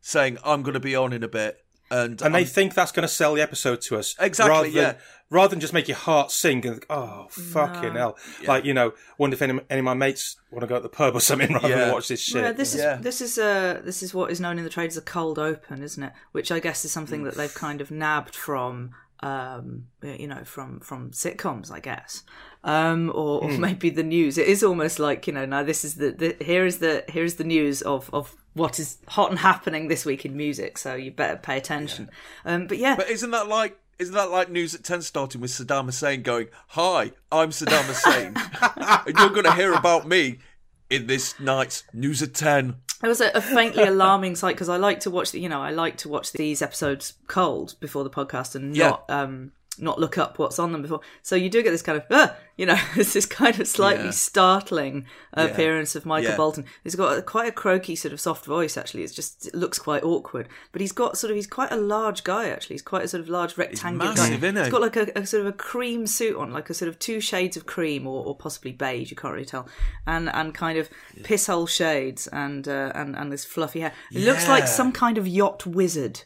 saying, I'm going to be on in a bit. And, And they I'm- think that's going to sell the episode to us. Exactly, Rather than, yeah. Rather than just make your heart sink and, oh, fucking hell. Like, you know, wonder if any, any of my mates want to go to the pub or something (laughs) rather Yeah. than watch this shit. Yeah, this is this is uh this is what is known in the trade as a cold open, isn't it? Which I guess is something that they've kind of nabbed from um you know from from sitcoms, I guess. Um or, or maybe the news. It is almost like, you know, now this is the, the here is the here is the news of of what is hot and happening this week in music, so you better pay attention. Um but yeah, But isn't that like isn't that like news at ten starting with Saddam Hussein going, "Hi, I'm Saddam Hussein, (laughs) and you're going to hear about me in this night's News at 10. It was a, a faintly (laughs) alarming sight because I like to watch, the, you know, I like to watch these episodes cold before the podcast and Yeah. not um not look up what's on them before. So you do get this kind of, ah, you know, it's (laughs) this kind of slightly Yeah. startling appearance of Michael Yeah. Bolton. He's got a, quite a croaky sort of soft voice. Actually, it's just it looks quite awkward. But he's got sort of he's quite a large guy. Actually, he's quite a sort of large rectangular massive, guy. isn't he? He's got like a, a sort of a cream suit on, like a sort of two shades of cream or, or possibly beige. You can't really tell, and and kind of piss hole shades and uh, and and this fluffy hair. It looks like some kind of yacht wizard.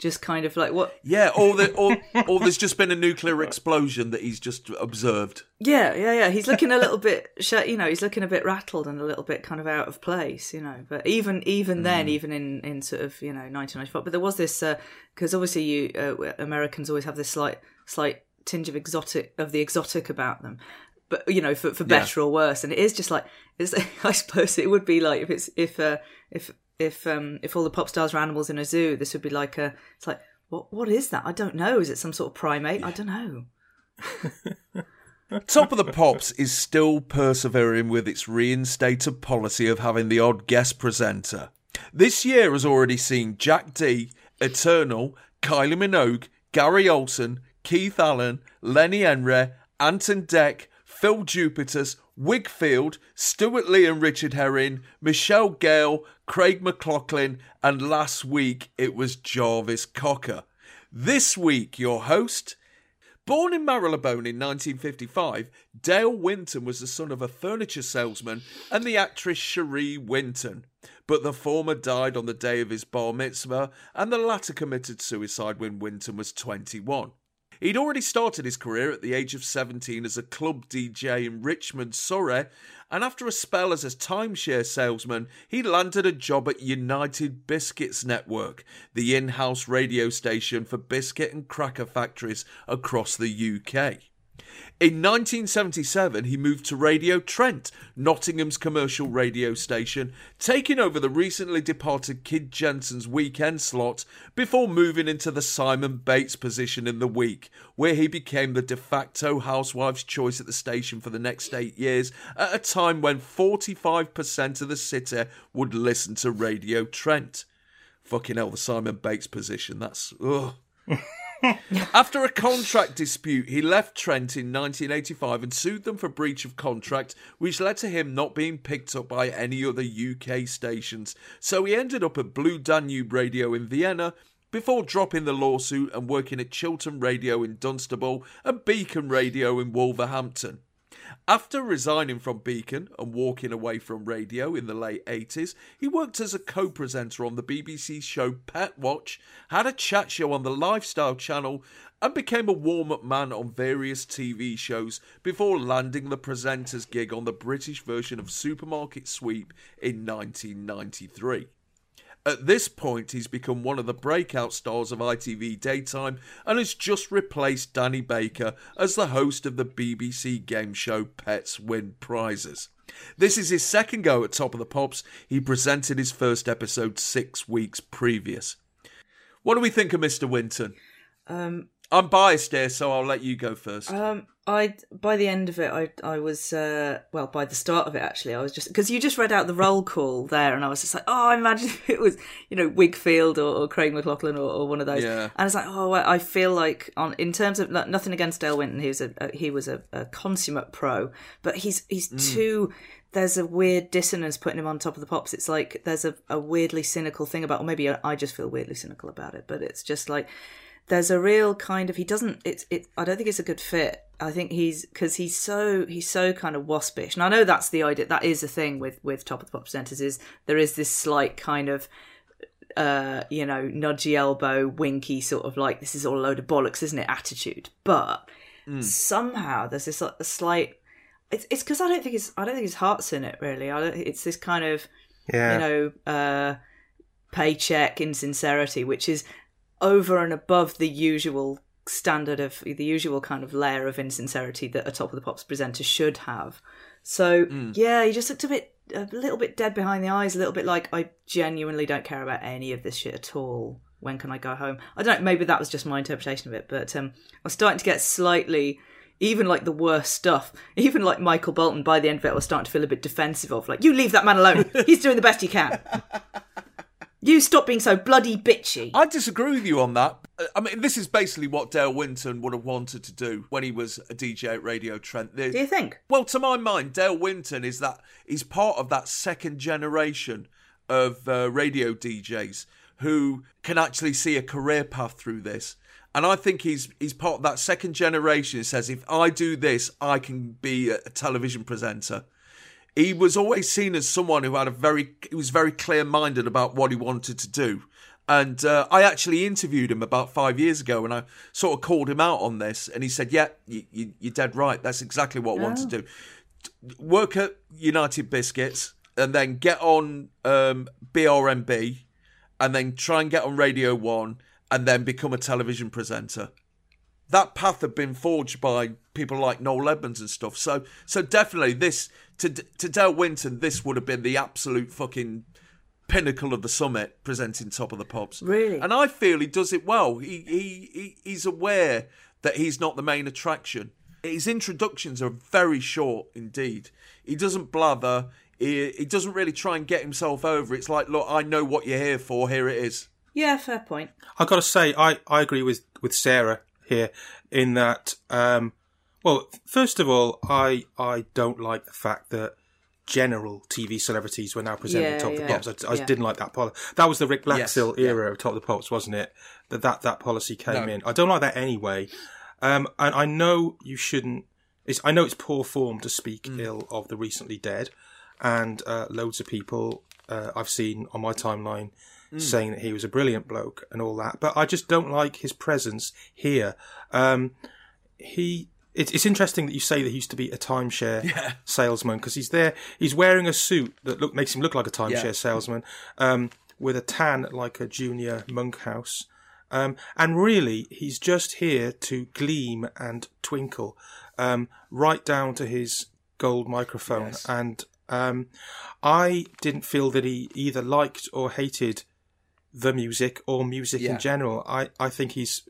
Just kind of like what Yeah, or, the, or, (laughs) or there's just been a nuclear explosion that he's just observed. Yeah, yeah, yeah. He's looking a little bit, you know, he's looking a bit rattled and a little bit kind of out of place, you know. But even even then, even in in sort of you know 1995, but there was this because obviously you uh, Americans always have this slight slight tinge of exotic of the exotic about them. But you know, for for better or worse, and it is just like it's. (laughs) I suppose it would be like if it's if uh, if if um if all the pop stars were animals in a zoo, this would be like a. It's like what what is that? I don't know. Is it some sort of primate? I don't know. (laughs) Top of the Pops is still persevering with its reinstated policy of having the odd guest presenter. This year has already seen Jack Dee, Eternal, Kylie Minogue, Gary Olsen, Keith Allen, Lenny Henry, Ant and Dec, Phil Jupitus, Wigfield, Stewart Lee and Richard Herring, Michelle Gayle, Craig McLachlan, and last week it was Jarvis Cocker. This week, your host, Born in Marylebone in 1955, Dale Winton was the son of a furniture salesman and the actress Sheree Winton. But the former died on the day of his bar mitzvah, and the latter committed suicide when Winton was 21. He'd already started his career at the age of 17 as a club DJ in Richmond, Surrey, and after a spell as a timeshare salesman, he landed a job at United Biscuits Network, the in house radio station for biscuit and cracker factories across the UK. In 1977, he moved to Radio Trent, Nottingham's commercial radio station, taking over the recently departed Kid Jensen's weekend slot before moving into the Simon Bates position in the week, where he became the de facto housewife's choice at the station for the next eight years, at a time when 45% of the city would listen to Radio Trent. Fucking hell, the Simon Bates position, that's. Ugh. (laughs) (laughs) After a contract dispute, he left Trent in 1985 and sued them for breach of contract, which led to him not being picked up by any other UK stations. So he ended up at Blue Danube Radio in Vienna before dropping the lawsuit and working at Chiltern Radio in Dunstable and Beacon Radio in Wolverhampton. After resigning from Beacon and walking away from radio in the late 80s, he worked as a co presenter on the BBC show Pet Watch, had a chat show on the Lifestyle Channel, and became a warm up man on various TV shows before landing the presenter's gig on the British version of Supermarket Sweep in 1993. At this point, he's become one of the breakout stars of ITV Daytime and has just replaced Danny Baker as the host of the BBC game show Pets Win Prizes. This is his second go at Top of the Pops. He presented his first episode six weeks previous. What do we think of Mr. Winton? Um, I'm biased here, so I'll let you go first. Um, I by the end of it, I I was uh, well by the start of it actually, I was just because you just read out the roll call there, and I was just like, oh, I imagine if (laughs) it was you know Wigfield or, or Craig McLachlan or, or one of those, Yeah. and I was like, oh, I I feel like on in terms of no- nothing against Dale Winton, he was a, a he was a, a consummate pro, but he's he's too. There's a weird dissonance putting him on top of the pops. It's like there's a, a weirdly cynical thing about, or maybe I just feel weirdly cynical about it, but it's just like there's a real kind of he doesn't it's it i don't think it's a good fit i think he's because he's so he's so kind of waspish. And i know that's the idea that is the thing with with top of the pop presenters is there is this slight kind of uh you know nudgy elbow winky sort of like this is all a load of bollocks isn't it attitude. But somehow there's this a slight it's it's because i don't think his i don't think his heart's in it really. I don't it's this kind of Yeah. you know uh paycheck insincerity which is over and above the usual standard of the usual kind of layer of insincerity that a top of the pops presenter should have. So yeah, he just looked a bit a little bit dead behind the eyes, a little bit like I genuinely don't care about any of this shit at all. When can I go home? I don't know, maybe that was just my interpretation of it, but um I was starting to get slightly even like the worst stuff, (laughs) even like Michael Bolton by the end of it, I was starting to feel a bit defensive of like, you leave that man alone. He's doing the best he can. (laughs) You stop being so bloody bitchy. I disagree with you on that. Uh, I mean, this is basically what Dale Winton would have wanted to do when he was a DJ at Radio Trent. The- Do you think? Well, to my mind, Dale Winton is that he's part of that second generation of uh, radio DJs who can actually see a career path through this. And I think he's he's part of that second generation. Who says if I do this, I can be a, a television presenter. He was always seen as someone who had a very he was very clear minded about what he wanted to do. And uh, I actually interviewed him about five years ago, and I sort of called him out on this, and he said, "Yeah, you, you, you're dead right. That's exactly what I want to do. Work at United Biscuits, and then get on um, BRMB, and then try and get on Radio One, and then become a television presenter." that path had been forged by people like Noel Edmonds and stuff. So, so definitely this to to Dale Winton, this would have been the absolute fucking pinnacle of the summit, presenting Top of the Pops. Really? and I feel he does it well. He he, he he's aware that he's not the main attraction. His introductions are very short indeed. He doesn't blather. He, he doesn't really try and get himself over. It's like, look, I know what you're here for. Here it is. Yeah, fair point. I got to say, I, I agree with, with Sarah here in that. Um, well, first of all, I I don't like the fact that general TV celebrities were now presenting Yeah, Top of yeah. the Pops. I, I Yeah. didn't like that policy. That was the Ric Yes, Blaxill yeah. era of Top of the Pops, wasn't it? That that, that policy came No. in. I don't like that anyway. Um, and I know you shouldn't. It's, I know it's poor form to speak Mm. ill of the recently dead, and uh, loads of people uh, I've seen on my timeline Mm. saying that he was a brilliant bloke and all that. But I just don't like his presence here. Um, he. It's, it's interesting that you say that he used to be a timeshare (laughs) salesman because he's there. He's wearing a suit that look makes him look like a timeshare Yeah. salesman, um, with a tan like a junior monkhouse. Um, and really, he's just here to gleam and twinkle, um, right down to his gold microphone. Yes. And um, I didn't feel that he either liked or hated the music or music Yeah. in general. I, I think he's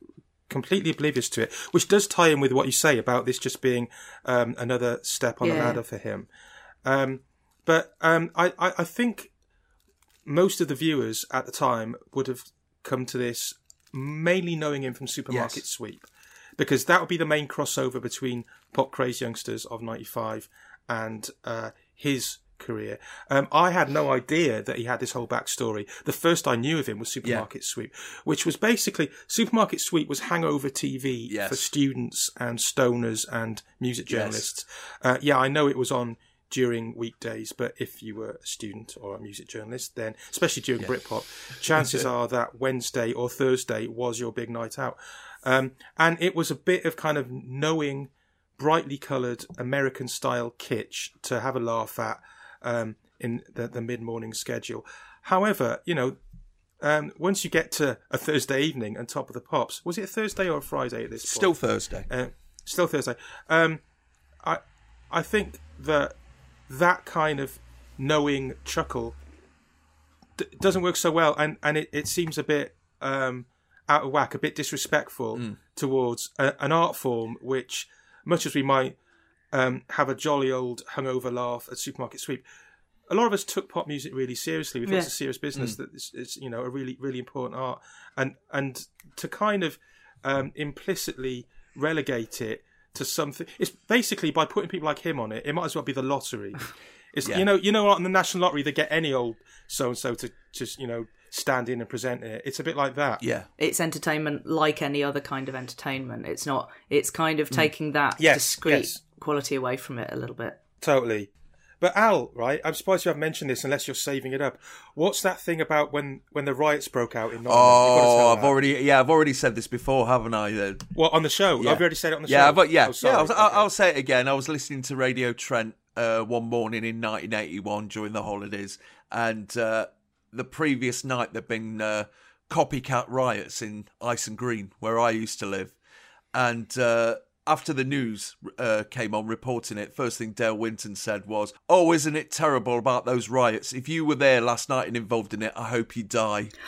completely oblivious to it, which does tie in with what you say about this just being um, another step on the ladder for him. Um, but um, I, I, I think most of the viewers at the time would have come to this mainly knowing him from Supermarket Yes. Sweep, because that would be the main crossover between Pop Craze Youngsters of '95 and uh, his career. Um, I had no idea that he had this whole backstory. The first I knew of him was Supermarket Sweep, which was basically Supermarket Sweep was hangover TV Yes. for students and stoners and music Yes. journalists. Uh, yeah, I know it was on during weekdays, but if you were a student or a music journalist, then especially during Britpop, chances (laughs) are that Wednesday or Thursday was your big night out. Um, and it was a bit of kind of knowing brightly coloured American style kitsch to have a laugh at um, in the, the mid morning schedule. However, you know, um, once you get to a Thursday evening and Top of the Pops, was it a Thursday or a Friday at this point? Still Thursday. Uh, still Thursday. Um, I I think that that kind of knowing chuckle d- doesn't work so well, and and it, it seems a bit um, out of whack, a bit disrespectful towards a, an art form which, much as we might um, have a jolly old hungover laugh at Supermarket Sweep. A lot of us took pop music really seriously. We thought Yeah. it's a serious business. That it's, it's you know a really really important art, and and to kind of um, implicitly relegate it to something. It's basically by putting people like him on it. It might as well be the lottery. (laughs) It's Yeah. you know you know on the national lottery they get any old so and so to just you know stand in and present it. It's a bit like that. Yeah. It's entertainment like any other kind of entertainment. It's not. It's kind of taking that Yes, discreet yes. Quality away from it a little bit. Totally. But Al, right? I'm surprised you haven't mentioned this unless you're saving it up. What's that thing about when when the riots broke out in Nottingham? You've gotta tell Oh, I've that. already yeah, I've already said this before, haven't I? Uh, Well, on the show, Yeah. I've already said it on the show. yeah, show. but yeah, Oh, yeah. I'll, I'll, Okay. I'll say it again. I was listening to Radio Trent uh, one morning in 1981 during the holidays, and uh, the previous night there'd been uh, copycat riots in Hyson Green, where I used to live, and. Uh, after the news uh, came on reporting it, first thing Dale Winton said was, "Oh, isn't it terrible about those riots? If you were there last night and involved in it, I hope you die." (gasps)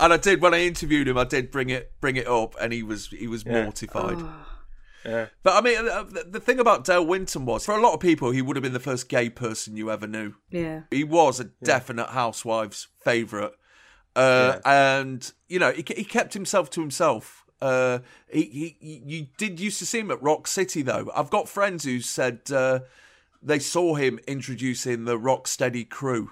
and I did when I interviewed him. I did bring it bring it up, and he was he was Yeah. mortified. Yeah. But I mean, uh, the, the thing about Dale Winton was, for a lot of people, he would have been the first gay person you ever knew. Yeah. He was a definite housewives' favourite. Uh, And, you know, he, he kept himself to himself. Uh, he, he, you did used to see him at Rock City, though. I've got friends who said uh, they saw him introducing the Rock Steady crew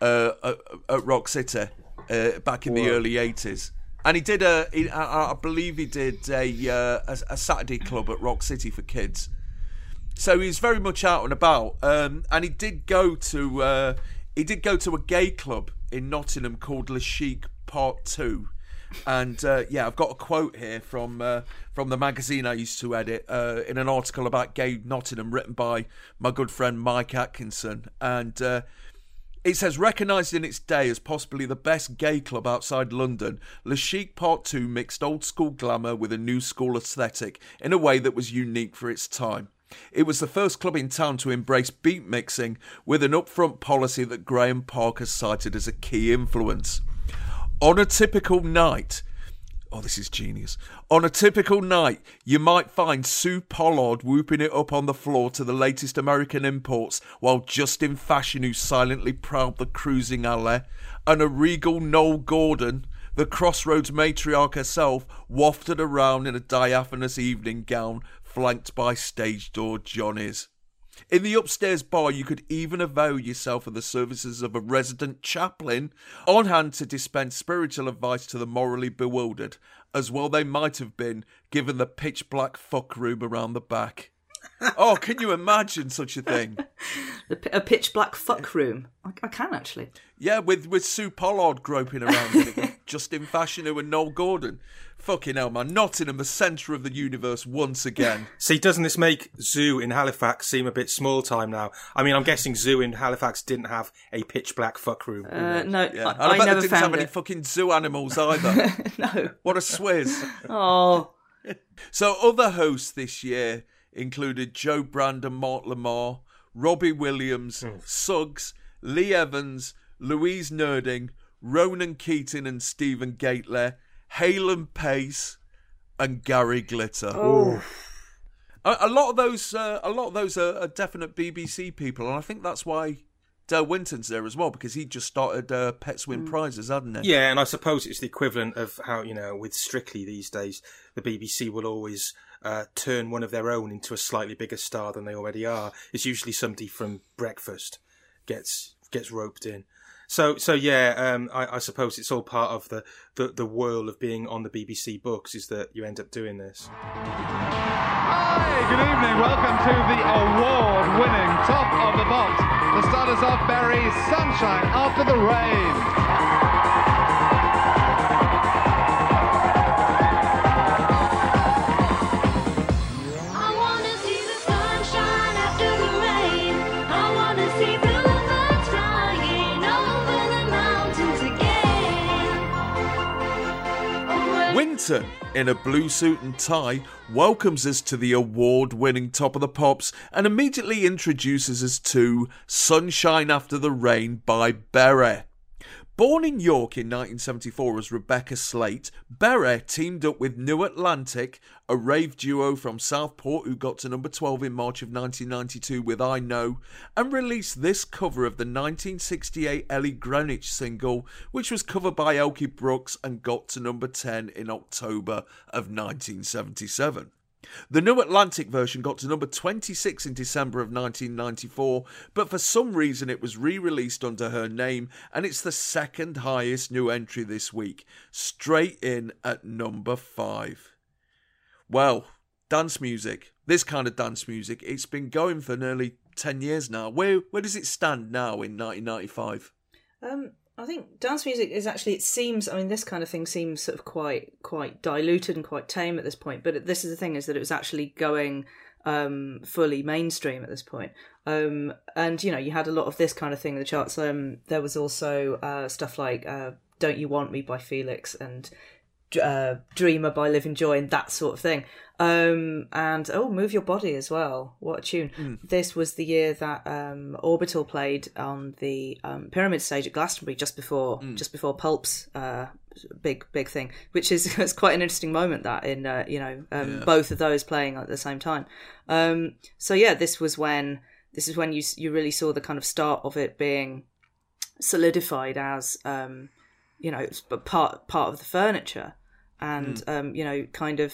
uh, at, at Rock City uh, back in the early 80s. And he did a, he, I, I believe he did a, uh, a, a Saturday club at Rock City for kids. So he's very much out and about, um, and he did go to uh, he did go to a gay club in Nottingham called Le Chic Part Two, and uh, yeah, I've got a quote here from uh, from the magazine I used to edit uh, in an article about gay Nottingham written by my good friend Mike Atkinson, and uh, it says, recognised in its day as possibly the best gay club outside London, Le Chic Part 2 mixed old school glamour with a new school aesthetic in a way that was unique for its time. It was the first club in town to embrace beat mixing with an upfront policy that Graeme Park cited as a key influence. On a typical night, Oh, this is genius. On a typical night, you might find Sue Pollard whooping it up on the floor to the latest American imports, while Justin Fashanu silently prowled the cruising alley, and a regal Noele Gordon, the Crossroads matriarch herself, wafted around in a diaphanous evening gown, flanked by stage door Johnnies. In the upstairs bar, you could even avail yourself of the services of a resident chaplain on hand to dispense spiritual advice to the morally bewildered, as well they might have been given the pitch black fuck room around the back. oh, can you imagine such a thing? The, a pitch black fuck room. I, I can actually. Yeah, with with Sue Pollard groping around (laughs) just in it, with Justin Fashanu and Noele Gordon. Fucking hell, man. Nottingham, the centre of the universe once again. (laughs) See, doesn't this make Zoo in Halifax seem a bit small time now? I mean, I'm guessing Zoo in Halifax didn't have a pitch black fuck room. Uh, no, Yeah. I, and I, I bet never they didn't found have any fucking zoo animals either. (laughs) no. what a swizz. (laughs) Oh, So other hosts this year included Jo Brand and Mark Lamarr, Robbie Williams, Suggs, Lee Evans, Louise Nurding, Ronan Keating and Stephen Gately, Hale and Pace, and Gary Glitter. oh. A, a lot of those, uh, a lot of those are, are definite BBC people, and I think that's why Dale Winton's there as well because he just started uh, Pets Win Prizes, hadn't he? Yeah, and I suppose it's the equivalent of how, you know, with Strictly these days, the BBC will always uh, turn one of their own into a slightly bigger star than they already are. It's usually somebody from Breakfast gets gets roped in. So, so yeah, um, I, I suppose it's all part of the, the, the whirl of being on the BBC books is that you end up doing this. Hi, good evening. Welcome to the award-winning Top of the Pops. The starters off Berri Sunshine after the rain. In a blue suit and tie, welcomes us to the award winning Top of the Pops and immediately introduces us to Sunshine After the Rain by Berri. Born in York in 1974 as Rebecca Sleight, Berri teamed up with New Atlantic, a rave duo from Southport who got to number 12 in March of 1992 with I Know, and released this cover of the 1968 Ellie Greenwich single, which was covered by Elkie Brooks and got to number 10 in October of 1977. The New Atlantic version got to number 26 in December of 1994, but for some reason it was re released under her name, and it's the second highest new entry this week, straight in at number 5. Well, dance music, this kind of dance music, it's been going for nearly 10 years now. Where, where does it stand now in 1995? Um, I think dance music is actually. It seems. I mean, this kind of thing seems sort of quite quite diluted and quite tame at this point. But this is the thing: is that it was actually going um, fully mainstream at this point. Um, and you know, you had a lot of this kind of thing in the charts. Um, there was also uh, stuff like uh, "Don't You Want Me" by Felix and uh, Dreamer by Livin' Joy and that sort of thing. Um, and oh, Move Your Body as well. What a tune! This was the year that um, Orbital played on the um, Pyramid stage at Glastonbury just before just before Pulp's uh, big big thing, which is (laughs) it's quite an interesting moment that in uh, you know um, both of those playing at the same time. Um, so yeah, this was when this is when you you really saw the kind of start of it being solidified as um, you know it's part part of the furniture. And um, you know kind of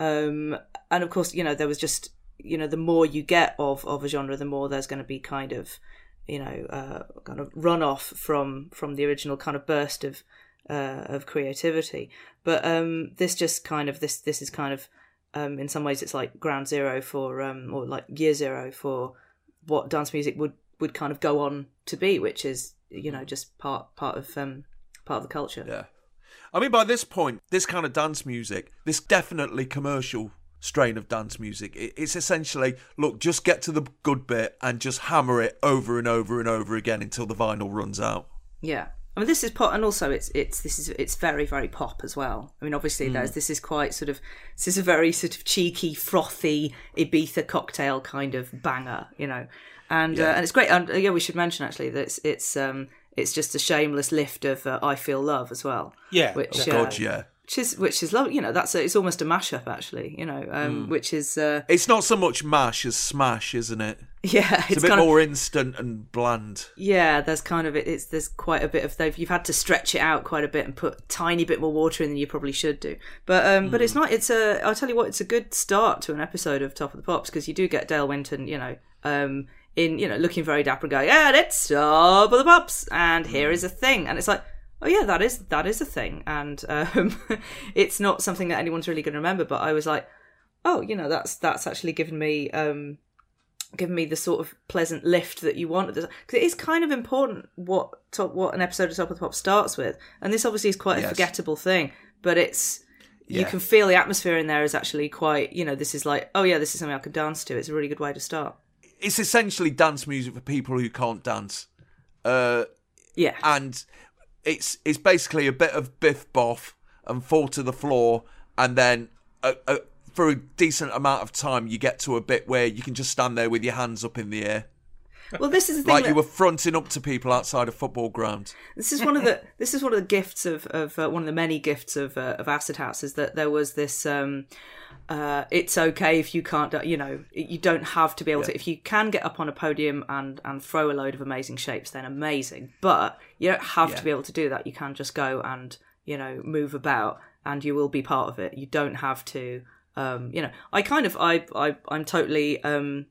um, and of course you know there was just you know the more you get of of a genre the more there's going to be kind of you know uh, kind of runoff from from the original kind of burst of uh, of creativity. But um, this just kind of this this is kind of um, in some ways it's like ground zero for um, or like year zero for what dance music would would kind of go on to be which is you know just part part of um part of the culture Yeah. I mean, by this point, this kind of dance music, this definitely commercial strain of dance music, it, it's essentially look, just get to the good bit and just hammer it over and over and over again until the vinyl runs out. Yeah. I mean, this is pop, and also it's it's this is it's very very pop as well. I mean, obviously there's this is quite sort of this is a very sort of cheeky, frothy Ibiza cocktail kind of banger, you know, and uh, and it's great. And uh, yeah, we should mention actually that it's it's um it's just a shameless lift of uh, I Feel Love as well. Yeah. which Oh, uh, God, yeah. which is which is love. You know, that's a, it's almost a mashup actually. You know, Hmm. um, which is uh, It's not so much mash as smash, isn't it? (laughs) yeah, It's, a bit kind of- more instant and bland. Yeah, there's kind of it's there's quite a bit of they've you've had to stretch it out quite a bit and put a tiny bit more water in than you probably should do. But um, but it's not. It's a. I'll tell you what. It's a good start to an episode of Top of the Pops because you do get Dale Winton. You know, um, in you know looking very dapper and going, yeah, it's Top of the Pops, and here is a thing, and it's like. Oh yeah, that is that is a thing, and um, (laughs) it's not something that anyone's really going to remember. But I was like, oh, you know, that's that's actually given me um, given me the sort of pleasant lift that you want. Because it is kind of important what top, what an episode of Top of the Pop starts with, and this obviously is quite a forgettable thing, but it's you can feel the atmosphere in there is actually quite. You know, this is like, oh yeah, this is something I could dance to. It's a really good way to start. It's essentially dance music for people who can't dance. Uh, Yeah, and it's it's basically a bit of biff boff and fall to the floor, and then uh uh for a decent amount of time you get to a bit where you can just stand there with your hands up in the air, well, this is the thing. like that- you were fronting up to people outside a football ground. This is one of the (laughs) this is one of the gifts of of uh, one of the many gifts of uh, of Acid House is that there was this. Um, uh, it's okay if you can't, you know, you don't have to be able to. If you can get up on a podium and and throw a load of amazing shapes, then amazing. But you don't have Yeah. to be able to do that. You can just go and you know move about, and you will be part of it. You don't have to. Um, you know, I kind of, I, I, I'm totally. Um,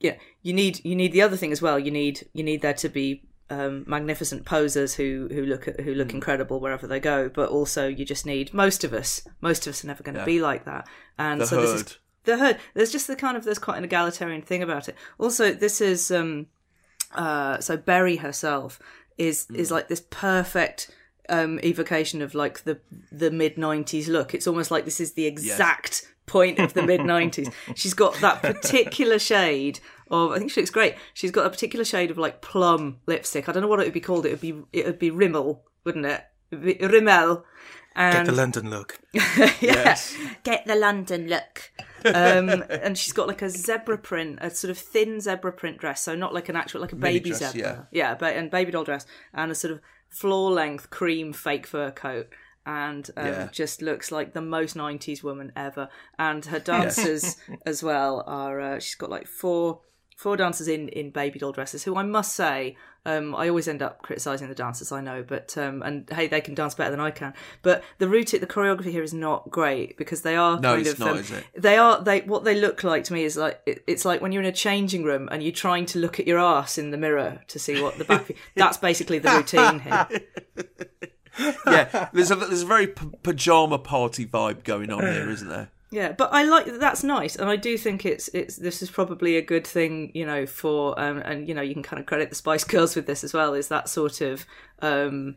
yeah, you need you need the other thing as well. You need you need there to be um, magnificent posers who who look at, who look Hmm. incredible wherever they go. But also, you just need most of us. Most of us are never going to Yeah. be like that. And The so this is the herd. There's just the kind of there's quite an egalitarian thing about it. Also, this is um, uh, so Berri herself is Hmm. is like this perfect um, evocation of like the the mid '90s look. It's almost like this is the exact point of the mid '90s. (laughs) She's got that particular shade of. I think she looks great. She's got a particular shade of like plum lipstick. I don't know what it would be called. It would be it would be Rimmel, wouldn't it? It would be Rimmel. Get the London look. (laughs) yeah, get the London look. um, (laughs) and she's got like a zebra print, a sort of thin zebra print dress, so not like an actual like a Mini baby dress, zebra, yeah, But and baby doll dress, and a sort of floor length cream fake fur coat, and um, Yeah. just looks like the most '90s woman ever. And her dancers (laughs) as well are uh, she's got like four four dancers in in baby doll dresses who I must say um, I always end up criticizing the dancers I know but um, and hey they can dance better than I can but the routine the choreography here is not great because they are No, kind it's of not, um, is it? they are they what they look like to me is like it, it's like when you're in a changing room and you're trying to look at your ass in the mirror to see what the back that's basically the routine here (laughs) Yeah, there's a there's a very p- pajama party vibe going on here, isn't there? Yeah, but I like that. that's nice, and I do think it's it's this is probably a good thing, you know, for um, and you know you can kind of credit the Spice (laughs) Girls with this as well. Is that sort of um,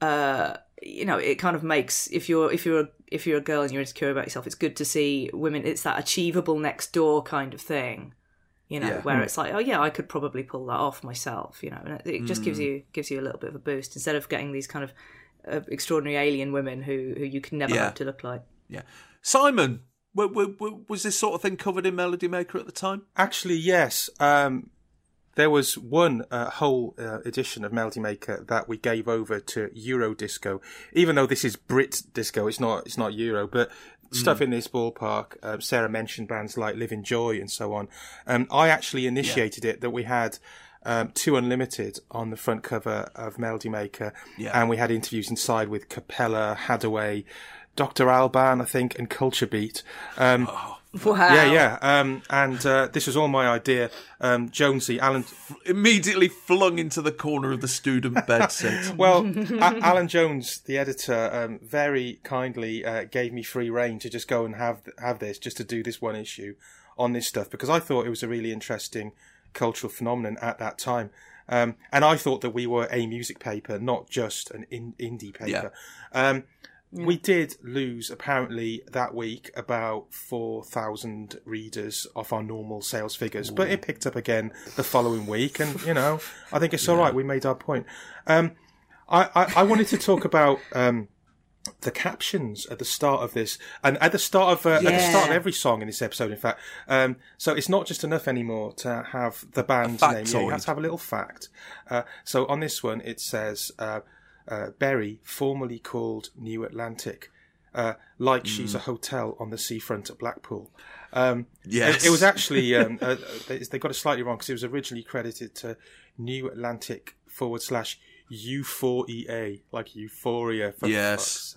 uh, you know, it kind of makes if you're if you're a, if you're a girl and you're insecure about yourself, it's good to see women. It's that achievable next door kind of thing, you know, Yeah. where it's like, oh yeah, I could probably pull that off myself, you know, and it, it just Mm. gives you gives you a little bit of a boost instead of getting these kind of uh, extraordinary alien women who who you can never Yeah. hope to look like. Yeah. Simon, w- w- w- was this sort of thing covered in Melody Maker at the time? Actually, yes. Um, there was one uh, whole uh, edition of Melody Maker that we gave over to Euro Disco, even though this is Brit Disco. It's not. It's not Euro, but stuff in this ballpark. Uh, Sarah mentioned bands like Livin' Joy and so on. Um, I actually initiated it. That we had. Um, two Unlimited on the front cover of Melody Maker, Yeah. and we had interviews inside with Cappella, Haddaway, Dr. Alban, I think, and Culture Beat. Um, (laughs) Wow. yeah, yeah. Um, and uh, this was all my idea. Um, Jonesy, Allan. Immediately flung into the corner of the student bed (laughs) set. Well, (laughs) A- Allan Jones, the editor, um, very kindly uh, gave me free reign to just go and have have this, just to do this one issue on this stuff because I thought it was a really interesting cultural phenomenon at that time. Um, and I thought that we were a music paper, not just an in- indie paper. Um, We did lose apparently that week about four thousand readers off our normal sales figures, but it picked up again the following week, and you know I think it's (laughs) all right. We made our point. Um, I, I, I wanted to talk about um, the captions at the start of this, and at the start of uh, at the start of every song in this episode. In fact, um, so it's not just enough anymore to have the band's name. Yeah, you have to have a little fact. Uh, so on this one, it says uh, uh, Berri, formerly called New Atlantic. Uh, like she's Mm. a hotel on the seafront at Blackpool. Um, Yes. it, it was actually (laughs) um, uh, they, they got it slightly wrong because it was originally credited to New Atlantic forward slash U4EA, like Euphoria. For Yes.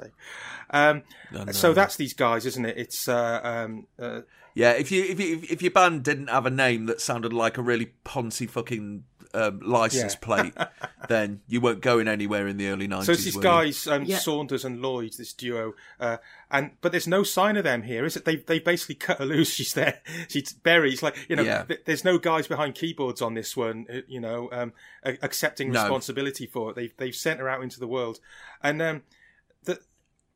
Um, No, no. So that's these guys, isn't it? It's uh, um, uh, Yeah, if you if you if your band didn't have a name that sounded like a really poncy fucking um, license Yeah. plate, (laughs) then you weren't going anywhere in the early nineties. so it's these guys, um, Yeah. Saunders and Lloyd, this duo, uh, and but there's no sign of them here, is it? They they basically cut her loose. (laughs) She's there. She's Berri's like you know. Yeah. th- there's no guys behind keyboards on this one, uh, you know, um, a- accepting No. responsibility for it. They've they've sent her out into the world, and um, the,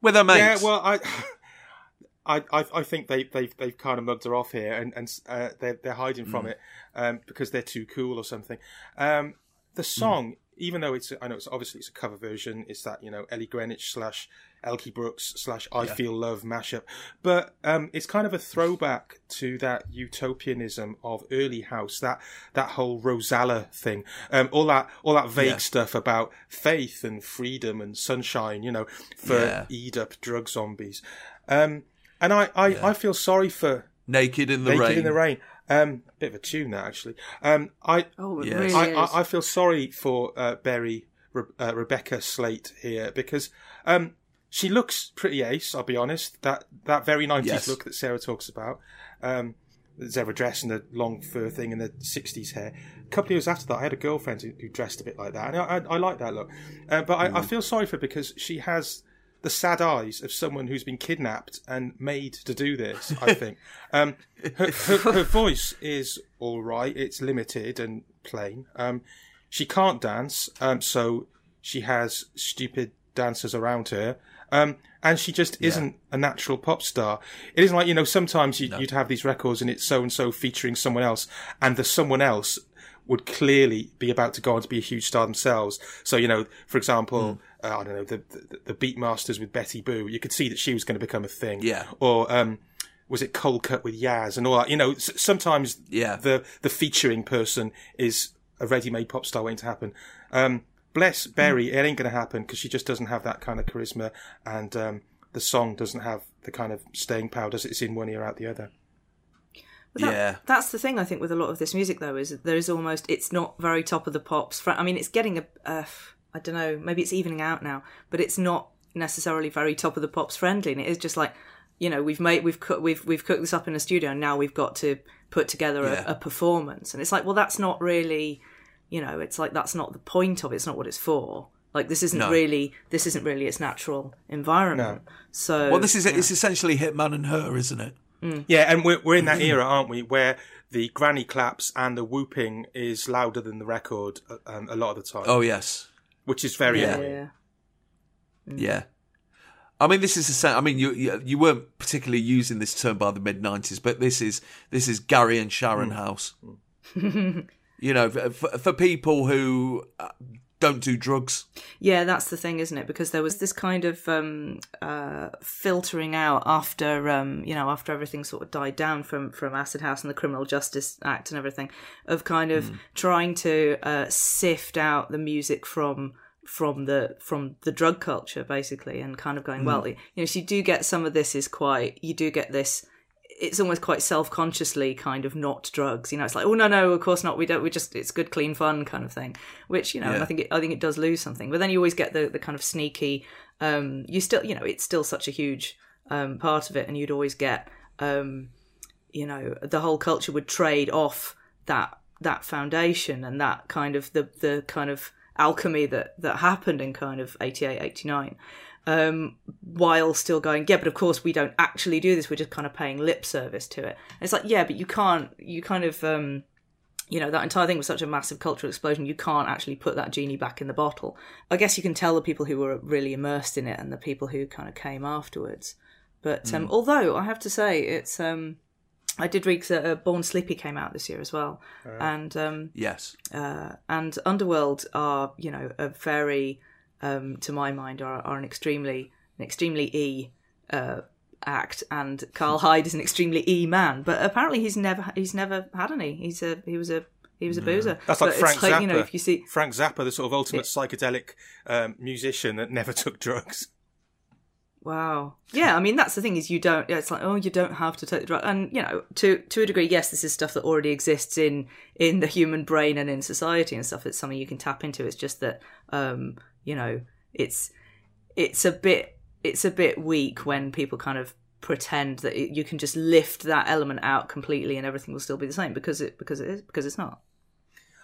with her mates. Yeah, well, I, I, I, I think they, they've, they've kind of mugged her off here, and and uh, they're they're hiding Mm. from it um, because they're too cool or something. Um, the Mm. song, even though it's, I know it's obviously it's a cover version. It's that you know Ellie Greenwich slash Elkie Brooks slash I Feel Love mashup, but um, it's kind of a throwback to that utopianism of early house, that that whole Rozalla thing, um, all that all that vague Yeah. stuff about faith and freedom and sunshine, you know, for Yeah. eat up drug zombies. Um, and I, I, I feel sorry for naked in the Naked rain. in the Rain. Um, bit of a tune that actually. Um, I, Oh, Yes. really I. I, I feel sorry for uh, Berri Re- uh, Rebecca Sleight here because um, she looks pretty ace. I'll be honest. That that very nineties Yes. look that Sarah talks about. Um, the zebra dress and the long fur thing and the 60s hair. A couple of years after that, I had a girlfriend who, who dressed a bit like that, and I, I, I like that look. Uh, but I, I Mm. feel sorry for her because she has the sad eyes of someone who's been kidnapped and made to do this. I (laughs) think um, her, her, her voice is all right. It's limited and plain. Um, she can't dance, um, so she has stupid dancers around her. Um, and she just isn't a natural pop star. It isn't like, you know, sometimes you, you'd have these records and it's so and so featuring someone else, and the someone else would clearly be about to go on to be a huge star themselves. So, you know, for example, uh, I don't know, the, the, the Beatmasters with Betty Boo, you could see that she was going to become a thing. Yeah. Or, um, was it Coldcut with Yazz and all that? You know, s- sometimes Yeah. the, the featuring person is a ready-made pop star waiting to happen. Um, bless Berri, it ain't going to happen because she just doesn't have that kind of charisma and, um, the song doesn't have the kind of staying power, does it? It's in one ear out the other. That- Yeah. that's the thing I think with a lot of this music though is that there is almost it's not very top of the pops. Fr- I mean, it's getting a uh, I don't know, maybe it's evening out now, but it's not necessarily very top of the pops friendly. And it is just like you know we've made we've cooked we've we've cooked this up in a studio and now we've got to put together Yeah. a, a performance. And it's like well that's not really you know it's like that's not the point of it. It's not what it's for. Like this isn't No. really this isn't really its natural environment. So Well, this is yeah. it's essentially Hitman and her, isn't it? Yeah, and we're, we're in that era, aren't we, where the granny claps and the whooping is louder than the record uh, um, a lot of the time. Oh yes, Which is very Yeah. annoying. yeah. yeah. I mean, this is the same. I mean, you, you you weren't particularly using this term by the mid '90s, but this is this is Gary and Sharon House. (laughs) you know, for, for people who uh, don't do drugs. Yeah, that's the thing, isn't it? Because there was this kind of um, uh, filtering out after, um, you know, after everything sort of died down from from Acid House and the Criminal Justice Act and everything, of kind of trying to uh, sift out the music from from the from the drug culture basically and kind of going well you know so you do get some of this is quite you do get this it's almost quite self-consciously kind of not drugs you know it's like oh no no of course not we don't we just it's good clean fun kind of thing which you know Yeah. i think it, i think it does lose something but then you always get the the kind of sneaky um you still you know it's still such a huge um part of it and you'd always get um you know the whole culture would trade off that that foundation and that kind of the the kind of alchemy that that happened in kind of 88 89 um while still going yeah but of course we don't actually do this we're just kind of paying lip service to it. And it's like yeah but you can't you kind of um you know that entire thing was such a massive cultural explosion you can't actually put that genie back in the bottle. I guess you can tell the people who were really immersed in it and the people who kind of came afterwards. But um, although i have to say it's um i did read that uh, Born Slippy came out this year as well. And um Yes. uh, and Underworld are, you know, a very, um, to my mind, are, are an extremely, an extremely e uh, act, and Karl (laughs) Hyde is an extremely e man. But apparently, he's never, he's never had any. He's a, he was a, he was a boozer. That's like But Frank like, Zappa. You know, if you see, Frank Zappa, the sort of ultimate psychedelic um, musician that never (laughs) took drugs. Wow. Yeah, I mean that's the thing is you don't. It's like oh, you don't have to take the drug, and you know to to a degree, yes, this is stuff that already exists in in the human brain and in society and stuff. It's something you can tap into. It's just that um, you know it's it's a bit it's a bit weak when people kind of pretend that it, you can just lift that element out completely and everything will still be the same because it because it is because it's not.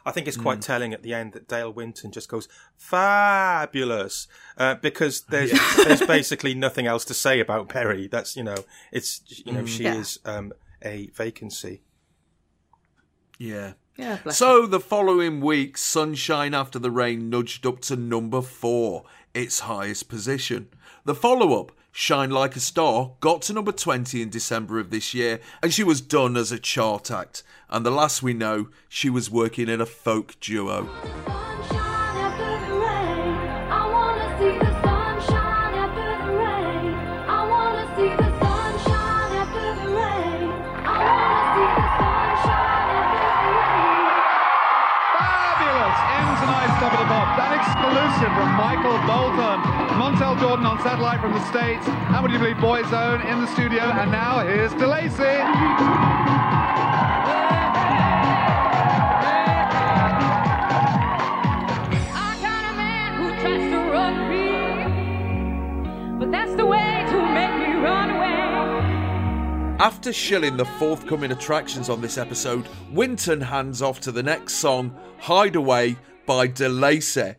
I think it's quite telling at the end that Dale Winton just goes fabulous uh, because there's (laughs) there's basically nothing else to say about Berri. That's you know it's you know she Yeah. is um, a vacancy. Yeah. Yeah. Bless So the following week, Sunshine After the Rain nudged up to number four, its highest position. The follow up, Shine Like a Star, got to number 20 in December of this year, and she was done as a chart act. And the last we know, she was working in a folk duo. Bolton. Montell Jordan on satellite from the States. And would you believe Boyzone in the studio? And now here's DeLacy. I got a man who tries to run me, but that's the way to make me run away. After shilling the forthcoming attractions on this episode, Winton hands off to the next song, Hideaway by DeLacy.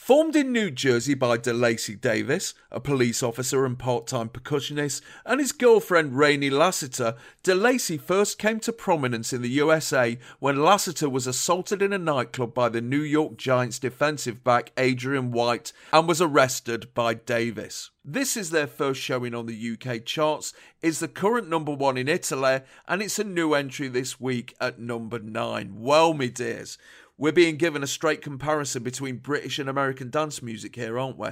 Formed in New Jersey by DeLacy Davis, a police officer and part time percussionist, and his girlfriend Rainey Lassiter, DeLacy first came to prominence in the USA when Lassiter was assaulted in a nightclub by the New York Giants defensive back Adrian White and was arrested by Davis. This is their first showing on the UK charts, is the current number one in Italy, and it's a new entry this week at number nine. Well, me dears, we're being given a straight comparison between British and American dance music here, aren't we?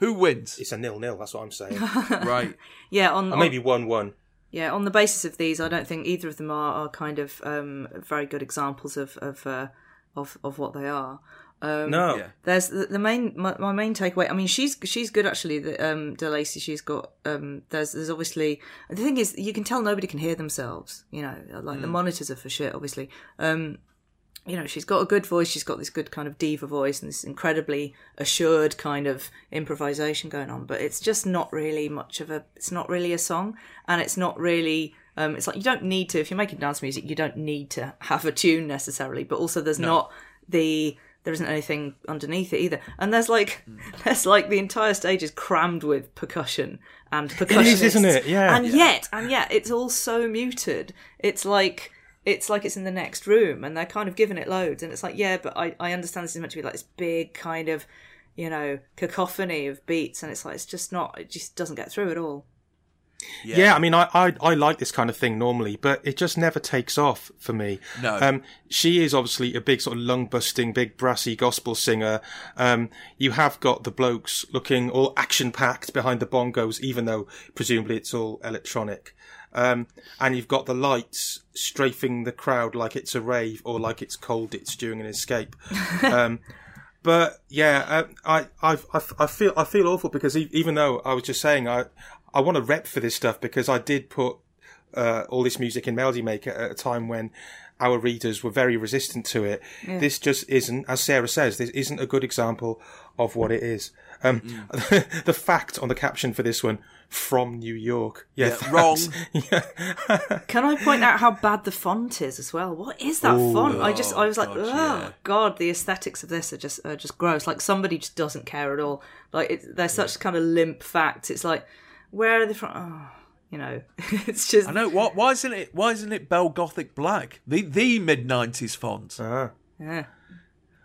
Who wins? It's a nil nil. That's what I'm saying. (laughs) right. (laughs) Yeah, on or on- maybe one one. Yeah, on the basis of these, I don't think either of them are, are kind of um, very good examples of of uh, of, of what they are. Um, No. Yeah. There's the, the main my, my main takeaway. I mean, she's she's good actually. The um, Delacy, she's got um, there's there's obviously the thing is you can tell nobody can hear themselves. You know, like the monitors are for shit. Obviously, um, you know, she's got a good voice. She's got this good kind of diva voice and this incredibly assured kind of improvisation going on. But it's just not really much of a. It's not really a song, and it's not really. Um, it's like you don't need to if you're making dance music. You don't need to have a tune necessarily. But also, there's not the there isn't anything underneath it either. And there's like there's like the entire stage is crammed with percussion and percussion. is, isn't it? Yeah. And yet, and yet, it's all so muted. It's like it's like it's in the next room, and they're kind of giving it loads. And it's like, yeah, but I I understand this is meant to be like this big kind of you know cacophony of beats, and it's like it's just not. It just doesn't get through at all. Yeah, I mean, I, I I like this kind of thing normally, but it just never takes off for me. No. Um, she is obviously a big sort of lung busting, big brassy gospel singer. Um, you have got the blokes looking all action packed behind the bongos, even though presumably it's all electronic. Um, and you've got the lights strafing the crowd like it's a rave or like it's cold it's during an escape. (laughs) um, but yeah, uh, I, I, I, I feel, I feel awful because e- even though I was just saying, I, I want to rep for this stuff because I did put, uh, all this music in Melody Maker at a time when our readers were very resistant to it. Yeah. This just isn't, as Sarah says, this isn't a good example of what it is. Um, (laughs) the fact on the caption for this one, from New York. Yeah, Yeah, wrong. (laughs) Yeah. (laughs) Can I point out how bad the font is as well? What is that Ooh. font? I just, I was like, God, oh yeah. god, the aesthetics of this are just, are just gross. Like somebody just doesn't care at all. Like it, they're such kind of limp facts. It's like, where are they from? Oh, you know, (laughs) it's just. I know. What? Why isn't it? Why isn't it Bell Gothic Black? The the mid nineties font. Ah. Yeah.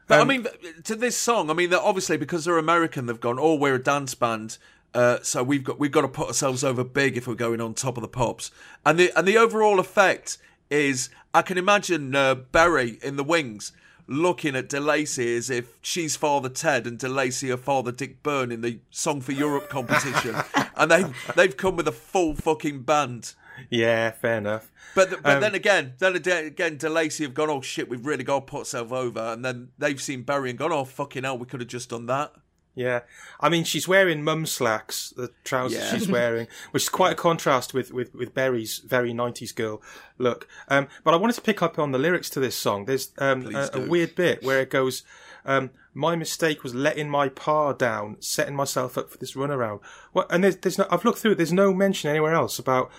But I Um, mean, to this song, I mean, obviously because they're American, they've gone, "Oh, we're a dance band, uh, so we've got we've got to put ourselves over big if we're going on top of the pops." And the and the overall effect is, I can imagine uh, Berri in the wings looking at DeLacy as if she's Father Ted and DeLacy are Father Dick Byrne in the Song for Europe competition, (laughs) and they they've come with a full fucking band. Yeah, fair enough. But but Um, then again, then again, DeLacy have gone, oh shit, we've really got to put ourselves over, and then they've seen Berri and gone, oh fucking hell, we could have just done that. Yeah, I mean, she's wearing mum slacks, the trousers Yeah. she's wearing, (laughs) which is quite a contrast with with with Berri's very '90s girl look. Um, but I wanted to pick up on the lyrics to this song. There's um, a, a weird bit where it goes, um, "My mistake was letting my pa down, setting myself up for this runaround." What? And there's there's no. I've looked through it. There's no mention anywhere else about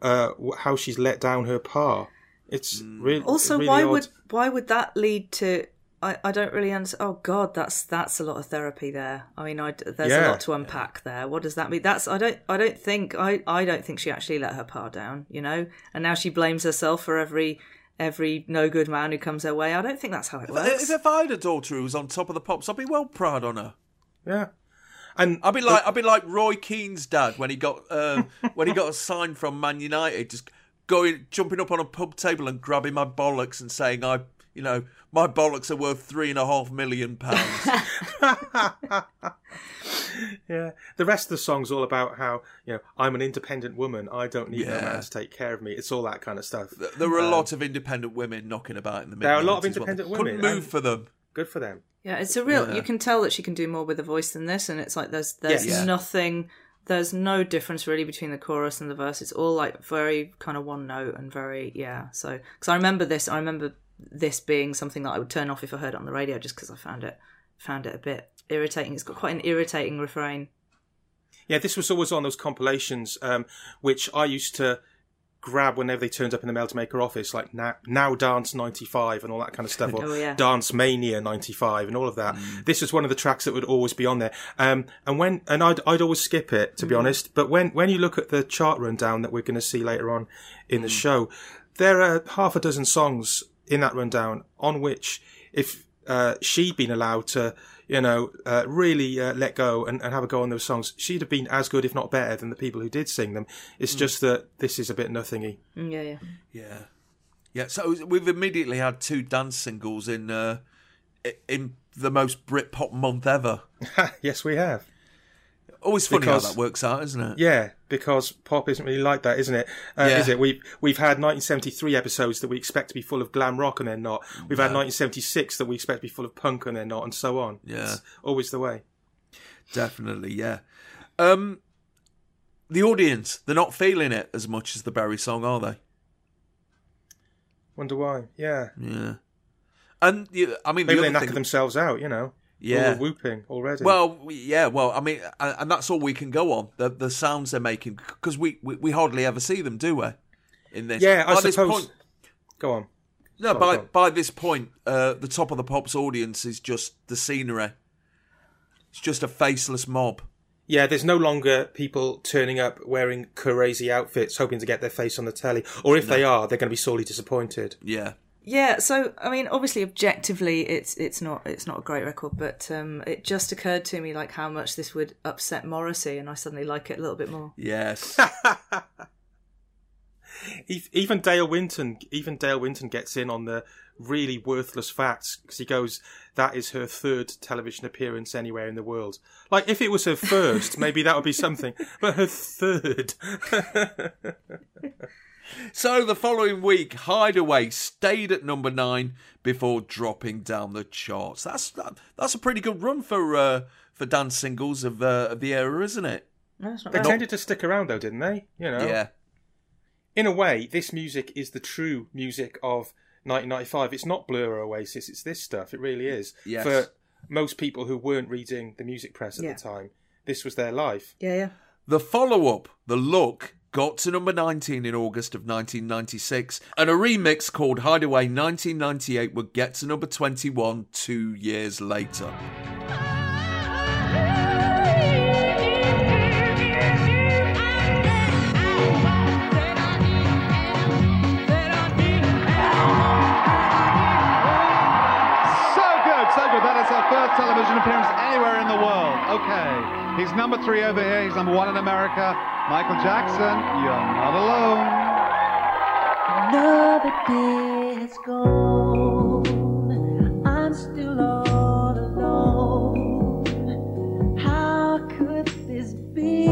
uh, how she's let down her pa. It's really Also, really why odd. would why would that lead to? I, I don't really understand. Oh God, that's that's a lot of therapy there. I mean, I, there's Yeah. a lot to unpack there. What does that mean? That's I don't I don't think I I don't think she actually let her pa down. You know, and now she blames herself for every every no good man who comes her way. I don't think that's how it If, works. if I had a daughter who was on top of the pops, I'd be well proud on her. Yeah, and I'd be like I'd be like Roy Keane's dad when he got um, (laughs) when he got a sign from Man United, just going jumping up on a pub table and grabbing my bollocks and saying I you know my bollocks are worth three and a half million pounds. (laughs) (laughs) Yeah, the rest of the song's all about how you know I'm an independent woman. I don't need no Yeah. man to take care of me. It's all that kind of stuff. there were a Um, lot of independent women knocking about in the middle. There are a lot of independent women, Couldn't move for them. Good for them. Yeah, it's a real. Yeah. You can tell that she can do more with a voice than this, and it's like there's there's Yes. Nothing. There's no difference really between the chorus and the verse. It's all like very kind of one note and very yeah. So because I remember this, I remember this being something that I would turn off if I heard it on the radio, just because I found it found it a bit irritating. It's got quite an irritating refrain. Yeah, this was always on those compilations, um, which I used to grab whenever they turned up in the Melody Maker office, like now, now Dance 95 and all that kind of stuff, (laughs) or Oh, yeah. Dance Mania 95 and all of that. This was one of the tracks that would always be on there. Um, and when, and I'd, I'd always skip it, to be honest, but when, when you look at the chart rundown that we're going to see later on in the show, there are half a dozen songs in that rundown on which, if, uh, she'd been allowed to, you know, uh, really uh, let go and, and have a go on those songs, she'd have been as good, if not better, than the people who did sing them. It's just that this is a bit nothingy. Mm, yeah, yeah. Yeah, yeah. So we've immediately had two dance singles in uh, in the most Britpop month ever. (laughs) yes, we have. Always funny Because- how that works out, isn't it? Yeah, because pop isn't really like that, isn't it? Uh, Yeah. Is it? We've we've had 1973 episodes that we expect to be full of glam rock and they're not. We've had 1976 that we expect to be full of punk and they're not, and so on. Yeah. It's always the way. Definitely, yeah. Um, the audience, they're not feeling it as much as the Berri song, are they? Wonder why? Yeah. Yeah. And I mean, Maybe the they other knacker thing, themselves out, you know. Yeah. All whooping already. Well, yeah, well, I mean, and, that's all we can go on the the sounds they're making because we, we we hardly ever see them, do we? In this, yeah, I this suppose. point- Go on. no, Go by on. by this point, uh, the top of the pops audience is just the scenery. It's just a faceless mob. Yeah, there's no longer people turning up wearing crazy outfits hoping to get their face on the telly. Or if they are, they're going to be sorely disappointed. Yeah, Yeah, so I mean, obviously, objectively, it's it's not it's not a great record, but um, it just occurred to me like how much this would upset Morrissey, and I suddenly like it a little bit more. Yes. (laughs) Even Dale Winton, even Dale Winton gets in on the really worthless facts because he goes, "That is her third television appearance anywhere in the world." Like if it was her first, maybe that would be something, but her third. (laughs) So the following week, Hideaway stayed at number nine before dropping down the charts. That's that, that's a pretty good run for uh, for dance singles of uh, of the era, isn't it? No, they bad. tended to stick around though, didn't they? You know. Yeah. In a way, this music is the true music of 1995. It's not Blur or Oasis. It's this stuff. It really is. Yes. For most people who weren't reading the music press at Yeah. the time, this was their life. Yeah, yeah. The follow up, The Look, got to number 19 in August of 1996, and a remix called Hideaway 1998 would get to number 21 two years later. Number three over here. He's number one in America. Michael Jackson, you're not alone. Another day has gone. I'm still all alone. How could this be?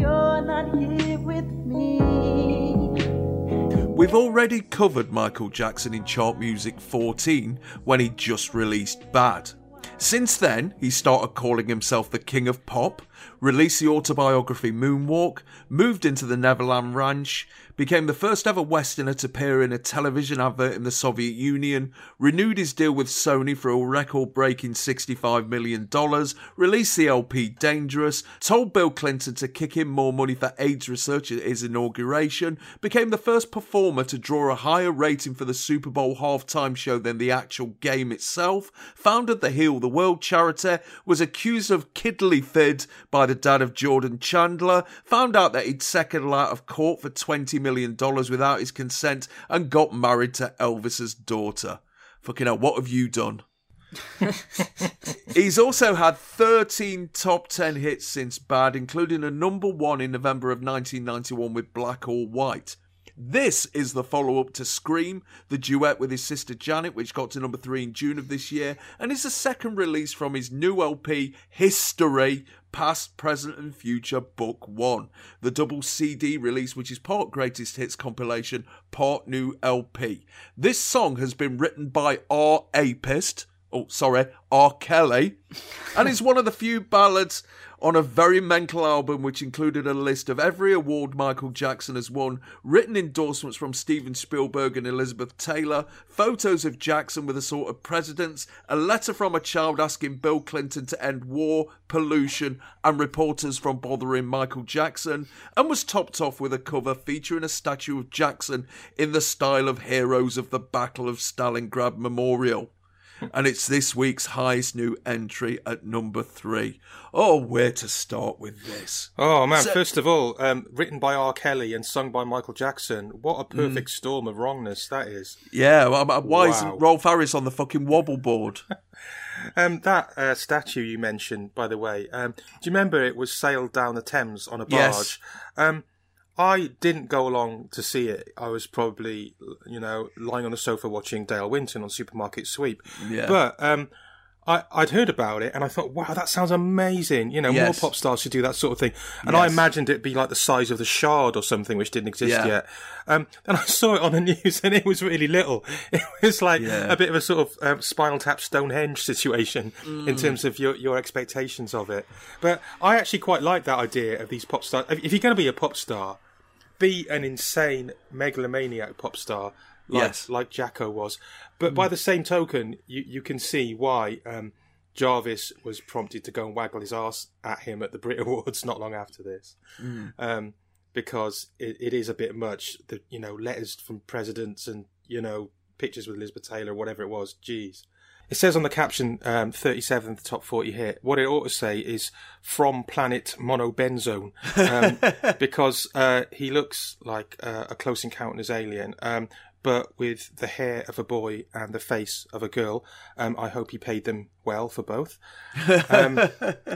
You're not here with me. We've already covered Michael Jackson in Chart Music 14 when he just released Bad. Since then, he started calling himself the King of Pop, released the autobiography Moonwalk, moved into the Neverland Ranch, became the first ever Westerner to appear in a television advert in the Soviet Union, renewed his deal with Sony for a record breaking $65 million, released the LP Dangerous, told Bill Clinton to kick in more money for AIDS research at his inauguration, became the first performer to draw a higher rating for the Super Bowl halftime show than the actual game itself, founded the Heal the World charity, was accused of kiddly fid by the dad of Jordan Chandler, found out that he'd seconded out of court for $20 million without his consent, and got married to Elvis's daughter. Fucking hell, what have you done? (laughs) He's also had 13 top 10 hits since Bad, including a number one in November of 1991 with Black or White. This is the follow up to Scream, the duet with his sister Janet, which got to number three in June of this year, and is the second release from his new LP, History Past, Present, and Future Book One, the double CD release, which is part Greatest Hits compilation, part new LP. This song has been written by R. Apist, oh, sorry, R. Kelly, and is one of the few ballads on a very mental album which included a list of every award Michael Jackson has won, written endorsements from Steven Spielberg and Elizabeth Taylor, photos of Jackson with assorted presidents, a letter from a child asking Bill Clinton to end war, pollution, and reporters from bothering Michael Jackson, and was topped off with a cover featuring a statue of Jackson in the style of Heroes of the Battle of Stalingrad Memorial and it's this week's highest new entry at number three. Oh, where to start with this? Oh man! So- First of all, um, written by R. Kelly and sung by Michael Jackson. What a perfect storm of wrongness that is. Yeah, well, why Wow. isn't Rolf Harris on the fucking wobble board? (laughs) Um, that uh, statue you mentioned, by the way, um, do you remember it was sailed down the Thames on a barge? Yes. I didn't go along to see it. I was probably, you know, lying on the sofa watching Dale Winton on Supermarket Sweep. Yeah. But um, I, I'd heard about it and I thought, wow, that sounds amazing. You know, more pop stars should do that sort of thing. And I imagined it be like the size of the Shard or something, which didn't exist Yeah. yet. Um, and I (laughs) saw it on the news and it was really little. (laughs) It was like Yeah. a bit of a sort of um, Spinal Tap Stonehenge situation Mm. in terms of your, your expectations of it. But I actually quite like that idea of these pop stars. If if you're going to be a pop star, be an insane megalomaniac pop star like, Yes. Mm. like Jacko was. But by the same token, you, you can see why um, Jarvis was prompted to go and waggle his ass at him at the Brit (laughs) Awards not long after this. Mm. Um, because it, it is a bit much. The you know letters from presidents and you know pictures with Elizabeth Taylor, whatever it was. Jeez. It says on the caption, um, 37th top 40 hit. What it ought to say is from planet monobenzone, um, (laughs) because uh, he looks like uh, a close encounters alien. Um, but with the hair of a boy and the face of a girl. Um, I hope he paid them well for both. Um,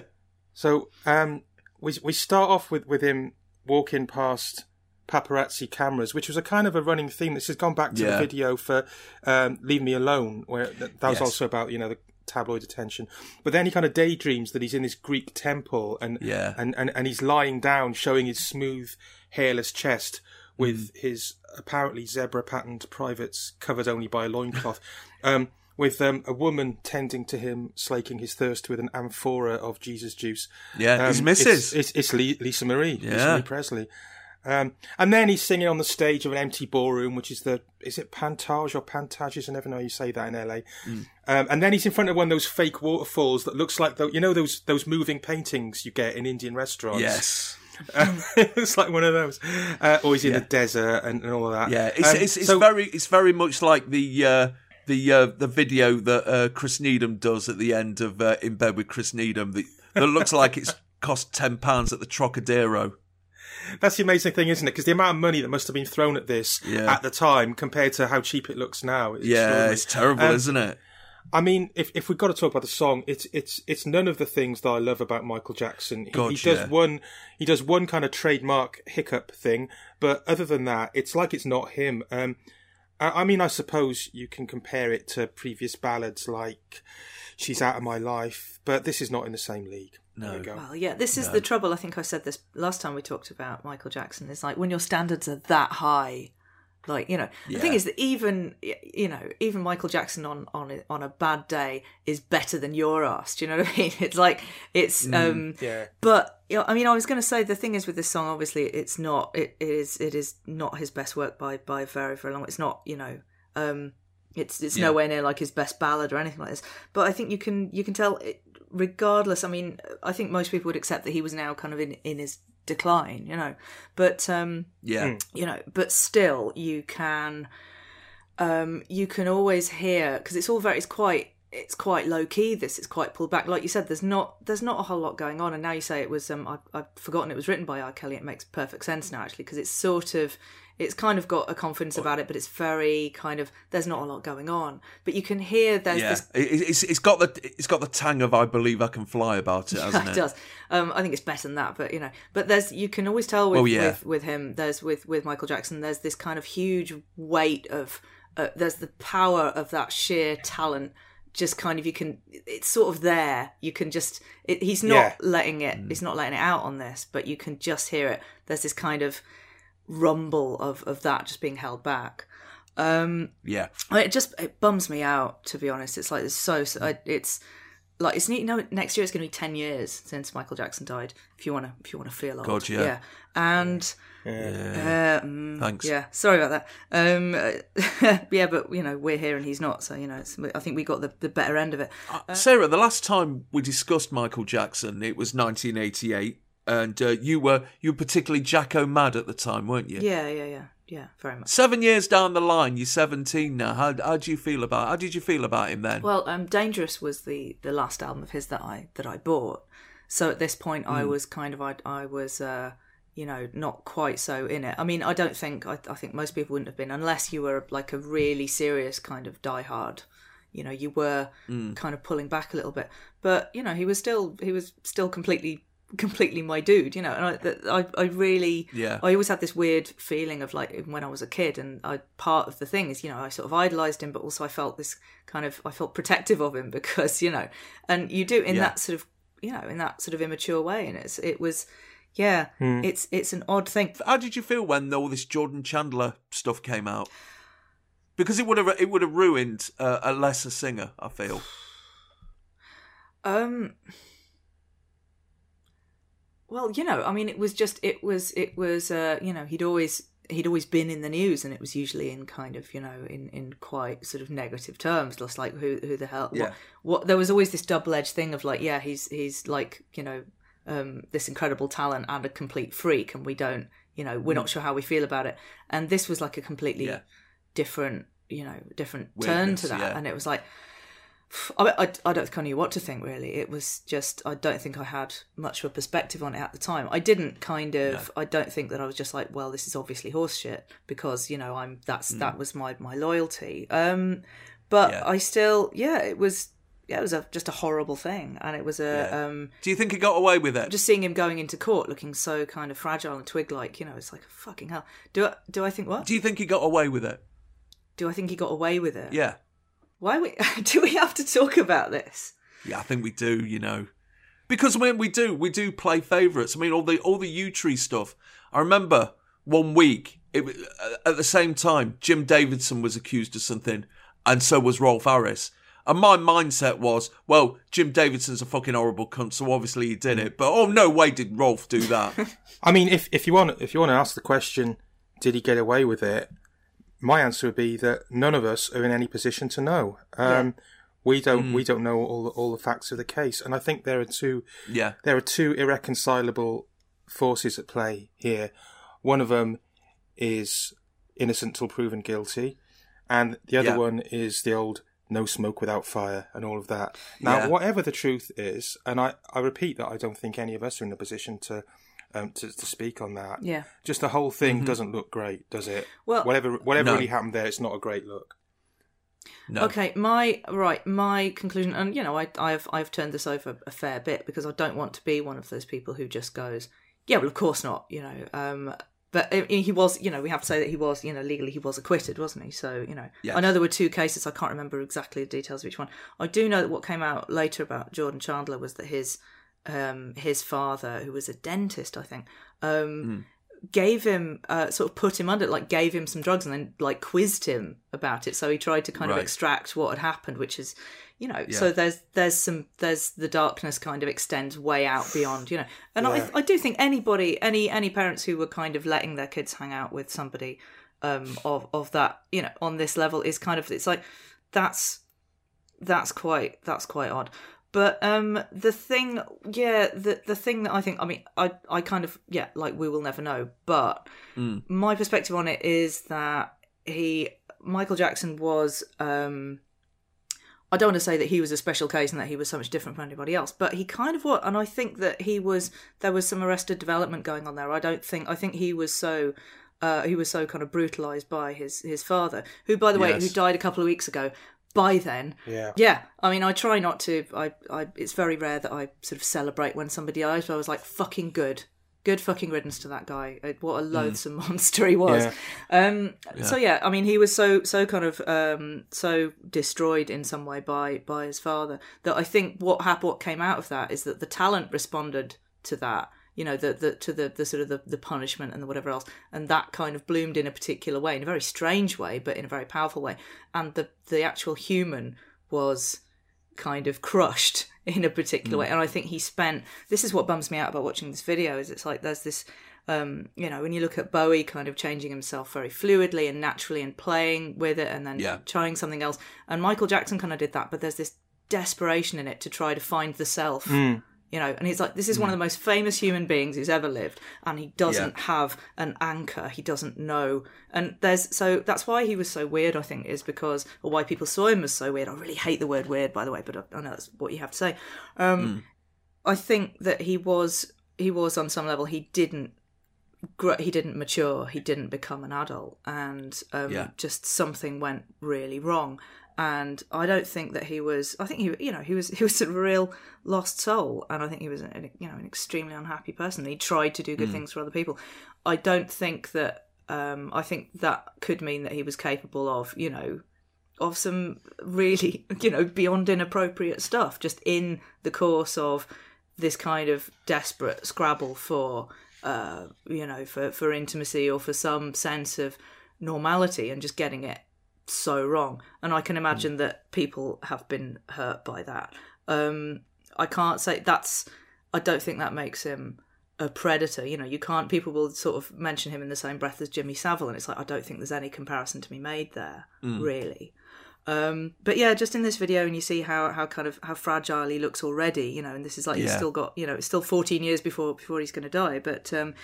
(laughs) so um, we we start off with, with him walking past paparazzi cameras, which was a kind of a running theme. This has gone back to Yeah. the video for um, "Leave Me Alone," where that, that was Yes. also about you know the tabloid attention. But then he kind of daydreams that he's in this Greek temple and Yeah. and, and, and he's lying down, showing his smooth, hairless chest with Mm. his apparently zebra patterned privates covered only by a loincloth. (laughs) um, with um, a woman tending to him, slaking his thirst with an amphora of Jesus juice. Yeah, his Um, missus. It's, it's, it's Lisa Marie. Lisa Marie Presley. Um, and then he's singing on the stage of an empty ballroom, which is the is it Pantage or Pantages? I never know how you say that in LA. Mm. Um, and then he's in front of one of those fake waterfalls that looks like the, you know those those moving paintings you get in Indian restaurants. Yes. Um, (laughs) it's like one of those. Uh, or he's in Yeah. the desert and, and all of that. Yeah, it's Um, it's, it's so- very it's very much like the uh, the uh, the video that uh, Chris Needham does at the end of uh, In Bed with Chris Needham that, that looks like it's (laughs) cost ten pounds at the Trocadero. That's the amazing thing, isn't it? Because the amount of money that must have been thrown at this Yeah. at the time compared to how cheap it looks now. is Yeah, extraordinary. it's terrible, Um, isn't it? I mean, if if we've got to talk about the song, it's it's it's none of the things that I love about Michael Jackson. He, God, he does yeah. one he does one kind of trademark hiccup thing, but other than that, it's like it's not him. Um, I, I mean, I suppose you can compare it to previous ballads like "She's Out of My Life," but this is not in the same league. There No. you go. Well, yeah, this is No. the trouble. I think I said this last time we talked about Michael Jackson. Is like when your standards are that high, like you know. The thing is that even you know even Michael Jackson on on a- on a bad day is better than your ass. Do you know what I mean? (laughs) It's like it's Mm. um. Yeah. But you know, I mean, I was going to say the thing is with this song. Obviously, it's not. It, it is. It is not his best work by by very very long. It's not. You know. Um. It's it's Yeah. nowhere near like his best ballad or anything like this. But I think you can you can tell. It, regardless, I mean, I think most people would accept that he was now kind of in in his decline. You know, but um Yeah, you know but still you can um you can always hear because it's all very it's quite it's quite low key this it's quite pulled back. Like you said there's not there's not a whole lot going on. And now you say it was um I, i've forgotten it was written by r. Kelly. It makes perfect sense now actually because it's sort of it's kind of got a confidence about it but it's very kind of there's not a lot going on but you can hear there's yeah. this It, it's it's got the it's got the tang of I believe I can fly about it, (laughs) hasn't yeah, it? it does. Um, I think it's better than that, but you know, but there's you can always tell with Oh, yeah. with, with him. There's with with Michael Jackson. There's this kind of huge weight of. Uh, there's the power of that sheer talent. Just kind of you can. It's sort of there. You can just. It, he's not Yeah. letting it. Mm. He's not letting it out on this, but you can just hear it. There's this kind of rumble of of that just being held back. Um, Yeah, it just it bums me out to be honest. It's like it's so, so it's like it's neat. No, next year it's going to be ten years since Michael Jackson died. If you want to, if you want to feel old, God, yeah. And yeah. uh, mm, Thanks. Yeah, sorry about that. Um, uh, (laughs) yeah, but you know we're here and he's not, so you know it's, I think we got the, the better end of it. Sarah, the last time we discussed Michael Jackson, it was 1988, and uh, you were you were particularly Jacko mad at the time, weren't you? Yeah, yeah, yeah, yeah, very much. Seven years down the line, you're 17 now. How how do you feel about how did you feel about him then? Well, um, Dangerous was the the last album of his that I that I bought. So at this point, I Mm. was kind of I I was uh, you know not quite so in it. I mean, I don't think I, I think most people wouldn't have been unless you were like a really serious kind of diehard. You know, you were Mm. kind of pulling back a little bit, but you know, he was still he was still completely completely my dude. You know, and I I, I really Yeah. I always had this weird feeling of like when I was a kid, and I part of the thing is you know I sort of idolized him, but also I felt this kind of I felt protective of him (laughs) because you know, and you do in Yeah. that sort of you know in that sort of immature way, and it's it was yeah, Hmm. it's it's an odd thing. How did you feel when all this Jordan Chandler stuff came out? Because it would have it would have ruined uh, a lesser singer. I feel. (sighs) Um. Well, you know, I mean, it was just it was it was uh, you know he'd always he'd always been in the news, and it was usually in kind of you know in in quite sort of negative terms, just like who who the hell Yeah. what, what there was always this double edged thing of like yeah he's he's like you know um this incredible talent and a complete freak, and we don't you know we're not sure how we feel about it, and this was like a completely Yeah. different you know different turn to that, yeah. and it was like (sighs) I, I, I don't knew what to think really. It was just I don't think I had much of a perspective on it at the time. I didn't kind of I don't think that I was just like, well, this is obviously horse shit because you know I'm that's that was my my loyalty. Um, but Yeah. I still yeah it was yeah it was a, just a horrible thing and it was a Yeah. um Do you think he got away with it? just seeing him going into court looking so kind of fragile and twig like you know it's like fucking hell. Do I do I think what? Do you think he got away with it? Do I think he got away with it? Yeah. Why we (laughs) do we have to talk about this? Yeah, I think we do, you know. Because when we do, we do play favourites. I mean, all the all the Yewtree stuff. I remember one week it, uh, at the same time, Jim Davidson was accused of something, and so was Rolf Harris. And my mindset was, well, Jim Davidson's a fucking horrible cunt, so obviously he did it. But oh no way did Rolf do that. (laughs) I mean, if if you want if you want to ask the question, did he get away with it? My answer would be that none of us are in any position to know. Um, We don't we don't know all the, all the facts of the case, and I think there are two yeah, there are two irreconcilable forces at play here. One of them is innocent till proven guilty, and the other Yeah. one is the old no smoke without fire and all of that. Now, Yeah. whatever the truth is, and I, I repeat that I don't think any of us are in a position to um, to, to speak on that. Yeah. Just the whole thing doesn't look great, does it? Well- whatever whatever No. really happened there, it's not a great look. no, Okay, my right, my conclusion, and you know, I, I've I've turned this over a fair bit because I don't want to be one of those people who just goes, yeah, well, of course not, you know. Um, but he was, you know, we have to say that he was, you know, legally he was acquitted, wasn't he? So, you know, Yes. I know there were two cases. I can't remember exactly the details of each one. I do know that what came out later about Jordan Chandler was that his um his father, who was a dentist, I think, um, gave him uh, sort of put him under like gave him some drugs and then like quizzed him about it. So he tried to kind of extract what had happened which is you know Yeah. so there's there's some there's the darkness kind of extends way out beyond you know. And Yeah. I, I do think anybody any any parents who were kind of letting their kids hang out with somebody um of of that you know on this level is kind of it's like that's that's quite that's quite odd but um the thing yeah the the thing that i think i mean i i kind of yeah like we will never know but my perspective on it is that he michael jackson was um I don't want to say that he was a special case and that he was so much different from anybody else, but he kind of was. And I think that he was. There was some arrested development going on there. I don't think. I think he was so. Uh, he was so kind of brutalized by his his father, who, by the way, who died a couple of weeks ago. By then, Yeah. yeah. I mean, I try not to. I, I. It's very rare that I sort of celebrate when somebody dies. But I was like, fucking good, good fucking riddance to that guy. Uh, What a loathsome (laughs) monster he was. Yeah. Um, So yeah, I mean, he was so so kind of um, so destroyed in some way by by his father that I think what happened, what came out of that is that the talent responded to that. You know, the, the to the, the sort of the, the punishment and the whatever else, and that kind of bloomed in a particular way, in a very strange way, but in a very powerful way. And the the actual human was kind of crushed (laughs) in a particular way. And I think he spent this is what bums me out about watching this video is it's like there's this um, you know, when you look at Bowie kind of changing himself very fluidly and naturally and playing with it and then Yeah. trying something else. And Michael Jackson kind of did that, but there's this desperation in it to try to find the self. You know, and he's like, this is one of the most famous human beings who's ever lived, and he doesn't have an anchor. He doesn't know, and there's so that's why he was so weird. I think is because, or why people saw him as so weird. I really hate the word weird, by the way, but I, I know that's what you have to say. Um, I think that he was he was on some level he didn't he didn't mature he didn't become an adult and um, Yeah. just something went really wrong and I don't think that he was I think he you know he was (laughs) he was a real lost soul and I think he was an, you know an extremely unhappy person. He tried to do good things for other people. I don't think that um, I think that could mean that he was capable of you know of some really, (laughs) you know, beyond inappropriate stuff just in the course of this kind of desperate scrabble for, uh, you know, for, for intimacy or for some sense of normality and just getting it so wrong. And I can imagine that people have been hurt by that. Um, I can't say that's, I don't think that makes him a predator. You know, you can't, people will sort of mention him in the same breath as Jimmy Savile. And it's like, I don't think there's any comparison to be made there, really. Um, but yeah, just in this video, and you see how how kind of how fragile he looks already. You know, and this is like he's still got you know it's still 14 years before before he's going to die. But um,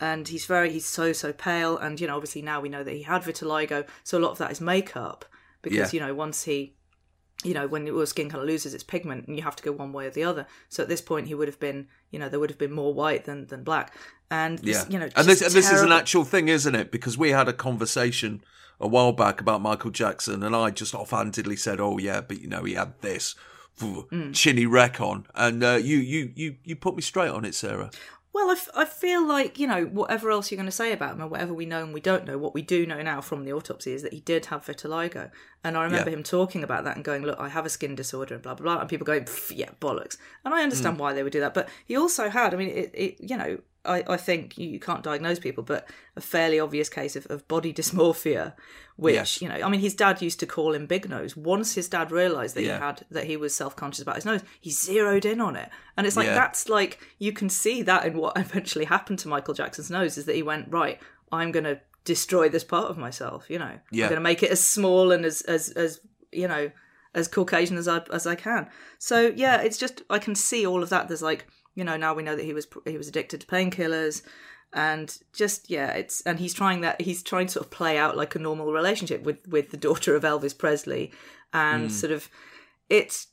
and he's very he's so so pale, and you know obviously now we know that he had vitiligo, so a lot of that is makeup because Yeah. you know once he you know, when your skin kind of loses its pigment and you have to go one way or the other. So at this point, he would have been, you know, there would have been more white than, than black. And, this, Yeah, you know, and this and this is an actual thing, isn't it? Because we had a conversation a while back about Michael Jackson, and I just offhandedly said, "Oh yeah, but you know he had this Mm. chinny wreck on," and uh, you you you you put me straight on it, Sarah. Well, I, f- I feel like, you know, whatever else you're going to say about him or whatever we know and we don't know, what we do know now from the autopsy is that he did have vitiligo. And I remember Yeah. him talking about that and going, look, I have a skin disorder and blah, blah, blah. And people going, yeah, bollocks. And I understand Mm. why they would do that. But he also had, I mean, it, it you know, I, I think you, can't diagnose people, but a fairly obvious case of, of body (laughs) dysmorphia, which, Yes. you know, I mean, his dad used to call him Big Nose. Once his dad realised that Yeah. he had, that he was self conscious about his nose, he zeroed in on it. And it's like, Yeah. that's like, you can see that in what (laughs) eventually happened to Michael Jackson's nose is that he went, right, I'm going to destroy this part of myself, you know, Yeah. I'm going to make it as small and as, as, as, you know, as Caucasian as I, as I can. So yeah, it's just, I can see all of that. There's like, you know, now we know that he was, he was addicted to painkillers and just yeah it's and he's trying that he's trying to sort of play out like a normal relationship with with the daughter of elvis presley and Mm. sort of it's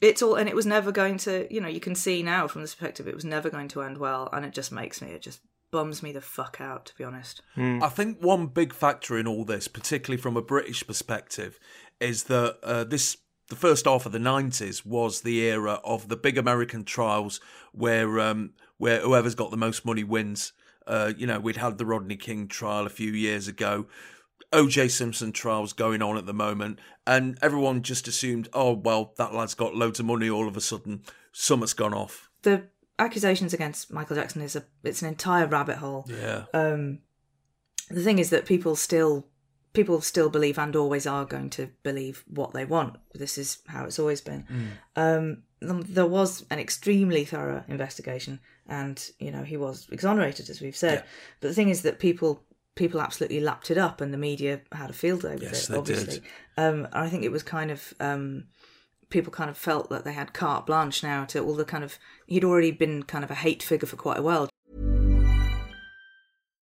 it's all and it was never going to you know you can see now from the perspective it was never going to end well and it just makes me it just bums me the fuck out to be honest I think one big factor in all this, particularly from a British perspective, is that uh, this the first half of the nineties was the era of the big American trials where um, where whoever's got the most money wins. Uh, you know, we'd had the Rodney King trial a few years ago. OJ Simpson trials going on at the moment, and everyone just assumed, oh well, that lad's got loads of money. All of a sudden, something's gone off. the accusations against michael jackson is a it's an entire rabbit hole Yeah, um the thing is that people still people still believe and always are going to believe what they want. This is how it's always been. Um there was an extremely thorough investigation and you know he was exonerated as we've said. Yeah. but the thing is that people people absolutely lapped it up and the media had a field day with Yes, it they obviously. Did. um i think it was kind of um people kind of felt that they had carte blanche now to all the kind of he'd already been kind of a hate figure for quite a while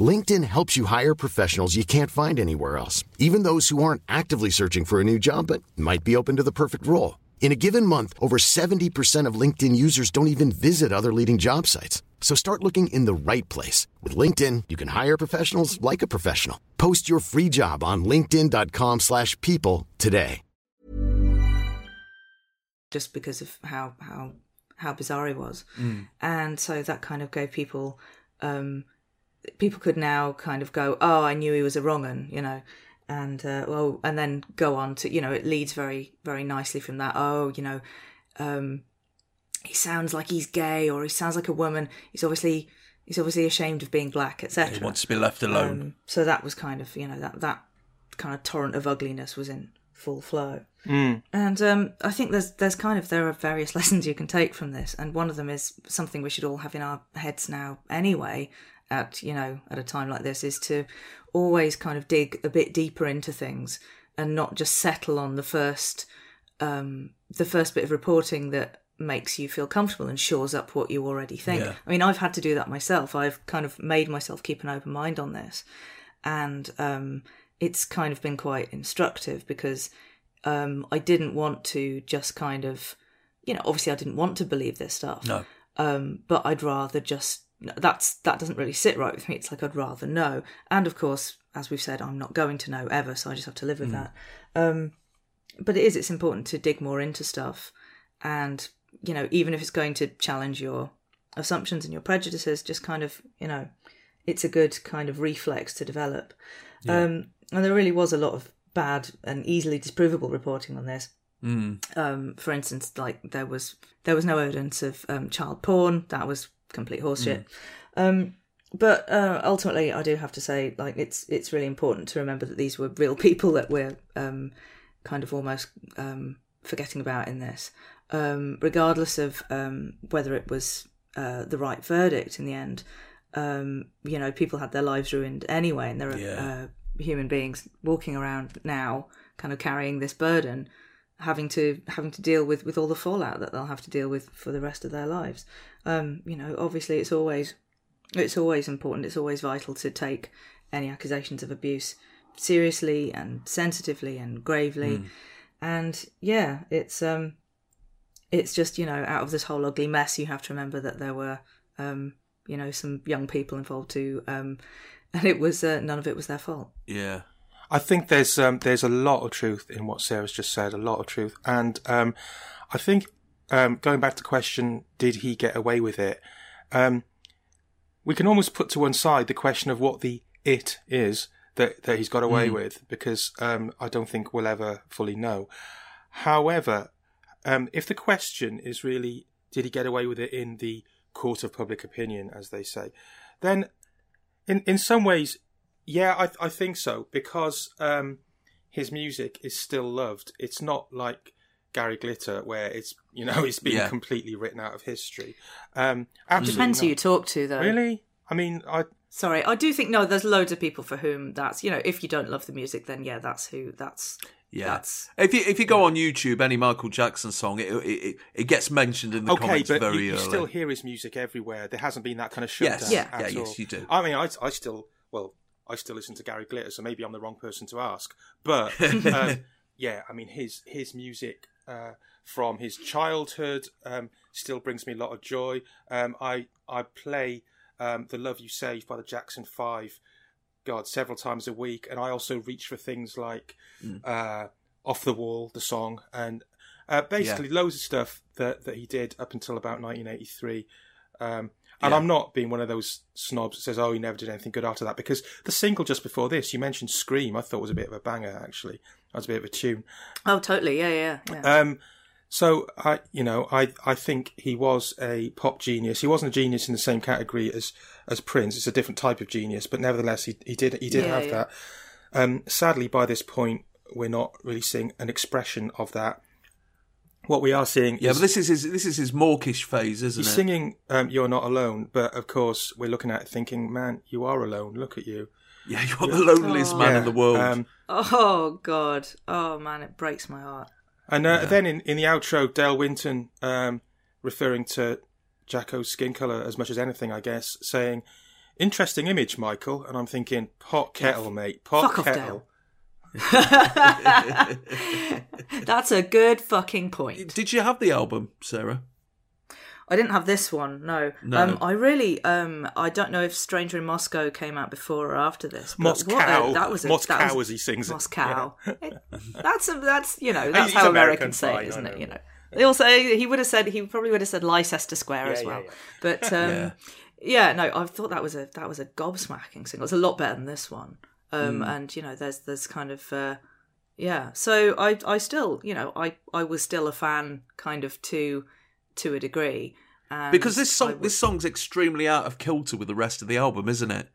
LinkedIn helps you hire professionals you can't find anywhere else, even those who aren't actively searching for a new job but might be open to the perfect role. In a given month, over 70% of LinkedIn users don't even visit other leading job sites. So start looking in the right place. With LinkedIn, you can hire professionals like a professional. Post your free job on linkedin.com/people slash people today. just because of how how how bizarre he was Mm. and so that kind of gave people um people could now kind of go oh i knew he was a wrong un you know and uh, well and then go on to you know it leads very very nicely from that oh you know um he sounds like he's gay or he sounds like a woman he's obviously he's obviously ashamed of being black etc he wants to be left alone. um, so that was kind of you know that that kind of torrent of ugliness was in full flow Mm. and um, I think there's there's kind of there are various (laughs) lessons you can take from this, and one of them is something we should all have in our heads now anyway. At you know at a time like this is to always kind of dig a bit deeper into things and not just settle on the first um, the first bit of reporting that makes you feel comfortable and shores up what you already think. Yeah. I mean, I've had to do that myself. I've kind of made myself keep an open mind on this, and um, it's kind of been quite instructive because um, I didn't want to just kind of, you know, obviously I didn't want to believe this stuff. No. Um, but I'd rather just that's that doesn't really sit right with me. It's like I'd rather know, and of course, as we've said, I'm not going to know ever, so I just have to live with Mm. that. Um, but it is it's important to dig more into stuff, and you know, even if it's going to challenge your assumptions and your prejudices, just kind of you know, it's a good kind of reflex to develop. Yeah. Um, and there really was a lot of bad and easily disprovable reporting on this. Mm. Um, for instance, like there was there was no evidence of um, child porn. That was complete horseshit. Um, but uh, ultimately, I do have to say, like it's it's really important to remember that these were real (laughs) people that we're um, kind of almost um, forgetting about in this, um, regardless of um, whether it was uh, the right verdict in the end. Um, you know, people had their lives ruined anyway, and there are Yeah. uh, human beings walking around now, kind of carrying this burden, having to having to deal with with all the fallout that they'll have to deal with for the rest of their lives. Um, you know, obviously, it's always it's always important. It's always vital to take any accusations of abuse seriously and sensitively and gravely. Mm. And yeah, it's um, it's just you know out of this whole ugly mess, you have to remember that there were um, you know some young people involved too, um, (laughs) and it was uh, none of it was their fault. Yeah. I think there's um, there's a lot of truth in what Sarah's just said, a lot of truth, and um, I think um, going back to the question, did he get away with it? Um, we can almost put to one side the question of what the it is that that he's got away Mm. with, because um, I don't think we'll ever fully know. However, um, if the question is really did he get away with it in the court of public opinion, as they say, then in in some ways, yeah, I I think so because um, his music is still loved. It's not like Gary Glitter where it's you know (laughs) it's been Yeah. completely written out of history. Um, It absolutely depends who you talk to, though. Really? I mean, I Sorry, I do think no. There's loads of people for whom that's you know if you don't love the music, then yeah, that's who that's Yeah. that's If you if you go on YouTube, any Michael Jackson song, it it, it, it gets mentioned in the okay, comments but very you, you early. still hear his music everywhere. There hasn't been that kind of Yes. shutdown. Yeah. at Yeah, all. yes, you do. I mean, I, I still well, I still listen to Gary Glitter, so maybe I'm the wrong person to ask. But (laughs) um, yeah, I mean, his his music uh, from his childhood um, still brings me a lot of joy. Um, I I play um, "The Love You Save" by the Jackson Five. God, several times a week, and I also reach for things like Mm. uh, "Off the Wall," the song, and uh, basically loads of stuff that that he did up until about 1983. Um, and Yeah. I'm not being one of those snobs that says, "Oh, he never did anything good after that," because the single just before this, you mentioned "Scream," I thought was a bit of a banger. Actually, that was a bit of a tune. oh totally yeah yeah yeah. Um, so I, you know, I, I think he was a pop genius. He wasn't a genius in the same category as as Prince. It's a different type of genius, but nevertheless, he he did he did Yeah, have that. Um, sadly, by this point, we're not really seeing an expression of that. What we are seeing, yeah, is but this is his this is his mawkish phase, isn't it? he's it? singing um, "You're Not Alone," but of course, we're looking at it thinking, "Man, you are alone. Look at you." (laughs) Yeah, you're the loneliest man in the world. Um, Oh God! Oh man, it breaks my heart. And uh, then in, in the outro, Dale Winton, um, referring to Jacko's skin colour as much as anything, I guess, saying, Interesting image, Michael. And I'm thinking, pot kettle, mate. Pot Fuck off, kettle. (laughs) That's a good fucking point. Did you have the album, Sarah? I didn't have this one. No. No. Um, I really. Um, I don't know if Stranger in Moscow came out before or after this. Moscow. a- that was a, Moscow that was, as he sings it. Moscow. It- that's a, that's you know that's how American, Americans say it, isn't it? You know. They also he would have said he probably would have said Leicester Square as well. yeah, yeah. But (laughs) um, Yeah. yeah. no, I thought that was a that was a gobsmacking single. It's a lot better than this one. Um, Mm. and you know, there's there's kind of uh, yeah. So I I still you know I I was still a fan kind of to to a degree. And Because this song was- this song's extremely out of kilter with the rest of the album, isn't it?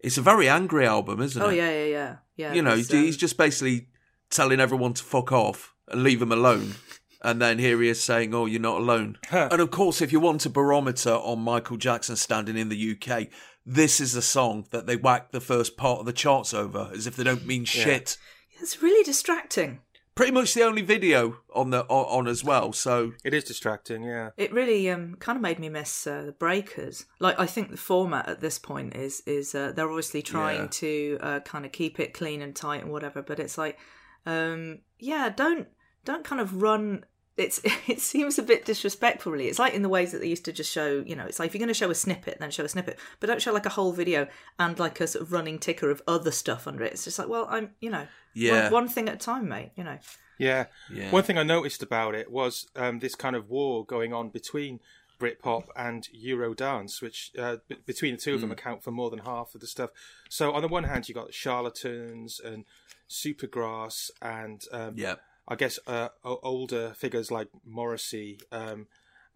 It's a very angry album, isn't Oh it? Oh yeah, yeah, yeah, yeah. you know, there's, he's um, just basically telling everyone to fuck off and leave him alone. And then here he is saying, "Oh, you're not alone." and of course, if you want a barometer on Michael Jackson standing in the UK, this is the song that they whack the first part of the charts over, as if they don't mean shit. It's really distracting. Pretty much the only video on the on, on as well. So It is distracting, yeah. It really um kind of made me miss uh, the Breakers. Like I think the format at this point is is uh, they're obviously trying Yeah. to uh, kind of keep it clean and tight and whatever, but it's like um yeah, don't don't kind of run it's (laughs) it seems a bit disrespectful really it's like in the ways that they used to just show you know it's like if you're going to show a snippet then show a snippet but don't show like a whole video and like a sort of running ticker of other stuff under it it's just like well i'm you know Yeah. one, one thing at a time mate you know Yeah. Yeah. One thing I noticed about it was um, this kind of war going on between Britpop and Eurodance, which uh, b- between the two of them Mm. account for more than half of the stuff. So on the one hand, you got Charlatans and Supergrass, and um, yeah, I guess uh, o- older figures like Morrissey um,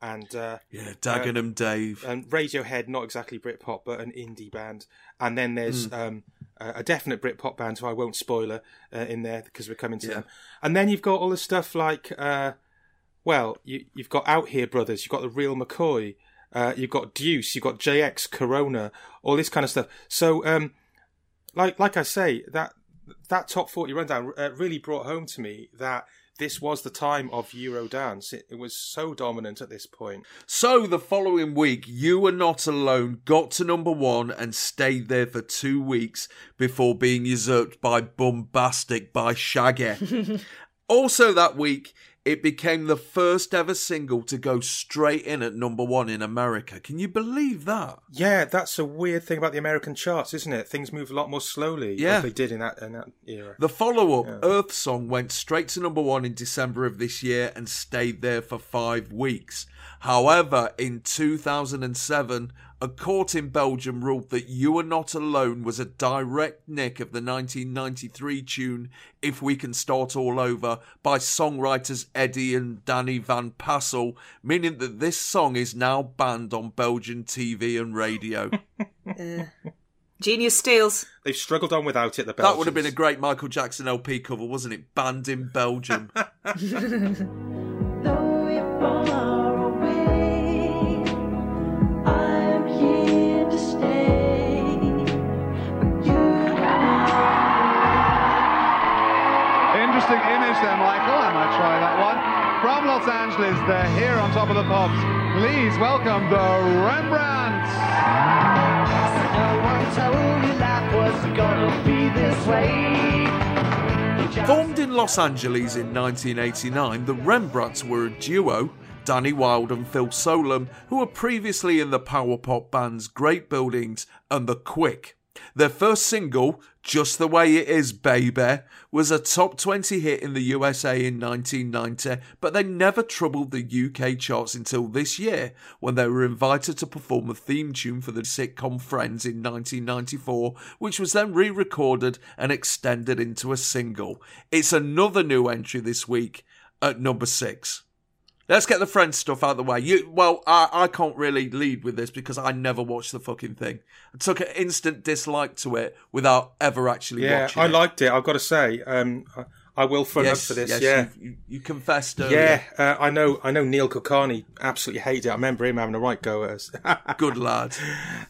and uh, yeah, Dagenham Dave. and Radiohead, not exactly Britpop, but an indie band. And then there's Mm. um, a definite Britpop band who I won't spoiler uh, in there because we're coming to Yeah. them. And then you've got all the stuff like, uh, well, you, you've got Outhere Brothers, you've got the Real McCoy, Uh, you've got Deuce, you've got JX, Corona, all this kind of stuff. So, um, like like I say, that that top forty rundown uh, really brought home to me that this was the time of Eurodance. It, it was so dominant at this point. So the following week, You Were Not Alone got to number one and stayed there for two weeks before being usurped by Boombastic by Shaggy. (laughs) also that week, it became the first ever single to go straight in at number one in America. Can you believe that? Yeah, that's a weird thing about the American charts, isn't it? Things move a lot more slowly. Yeah. they did in that in that era. The follow up, Earth Song, went straight to number one in December of this year and stayed there for five weeks. However, in 2007, a court in Belgium ruled that You Are Not Alone was a direct nick of the 1993 tune If We Can Start All Over by songwriters Eddy and Danny Van Passel, meaning that this song is now banned on Belgian TV and radio. (laughs) Uh, Genius steals. They've struggled on without it. The Belgians. That would have been a great Michael Jackson LP cover, wasn't it? Banned in Belgium. (laughs) they're here on top of the pops. Please welcome the Rembrandts. Formed in Los Angeles in 1989, the Rembrandts were a duo, Danny Wilde and Phil Solem, who were previously in the power pop bands Great Buildings and The Quick. Their first single, Just the Way It Is, Baby, was a top 20 hit in the USA in 1990, but they never troubled the UK charts until this year when they were invited to perform a theme tune for the sitcom Friends in 1994, which was then re recorded and extended into a single. It's another new entry this week at number six. Let's get the Friends stuff out of the way. You, well, I, I can't really lead with this because I never watched the fucking thing. I took an instant dislike to it without ever actually Yeah, watching I it. liked it. I've got to say, um, I, I will front Yes, up for this. yes, yeah, you, you, confessed earlier. yeah. Uh, I know. I know. Neil Kulkarni absolutely hated it. I remember him having a right go at us. (laughs) Good lad.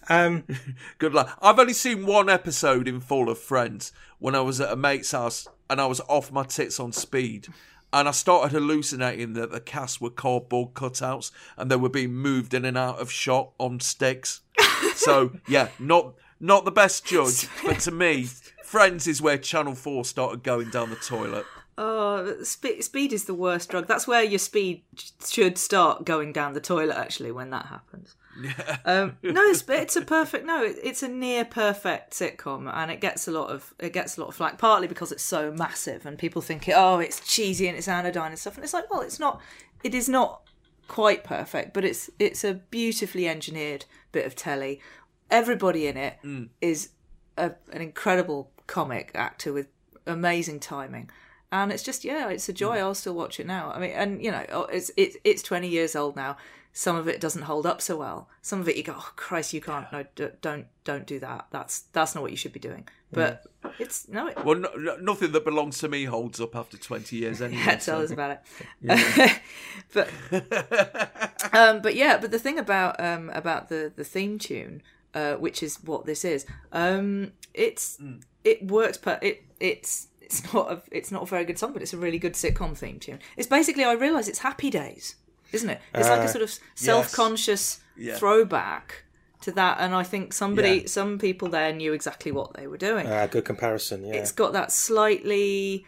Um, (laughs) Good lad. I've only seen one episode in full of Friends when I was at a mate's house and I was off my tits on speed. And I started hallucinating that the cast were cardboard cutouts and they were being moved in and out of shot on sticks. (laughs) so yeah, not not the best judge, (laughs) but to me, Friends is where Channel Four started going down the toilet. Oh, spe- speed is the worst drug. That's where your speed should start going down the toilet. Actually, when that happens. (laughs) Um, no, it's, it's a perfect. No, it- it's a near perfect sitcom, and it gets a lot of it gets a lot of flack. Partly because it's so massive, and people think, oh, it's cheesy and it's anodyne and stuff. And it's like, well, it's not. It is not quite perfect, but it's it's a beautifully engineered bit of telly. Everybody in it is a, an incredible comic actor with amazing timing. And it's just yeah, it's a joy. I'll still watch it now. I mean, and you know, oh, it's it's it's twenty years old now. Some of it doesn't hold up so well. Some of it you go, oh Christ, you can't. No, d- don't don't do that. That's that's not what you should be doing. But it's no. It, Well, no, no- nothing that belongs to me holds up after twenty years anyway. yeah, tell so- us about it. (laughs) (laughs) but um, but yeah, but the thing about um, about the the theme tune, uh, which is what this is, um, it's it works. but it it's it's not a it's not a very good song, but it's a really good sitcom theme tune. It's basically I realise it's Happy Days, isn't it? It's like a Uh, sort of self conscious Yeah. throwback to that, and I think somebody Yeah. some people there knew exactly what they were doing uh, good comparison. Yeah. it's got that slightly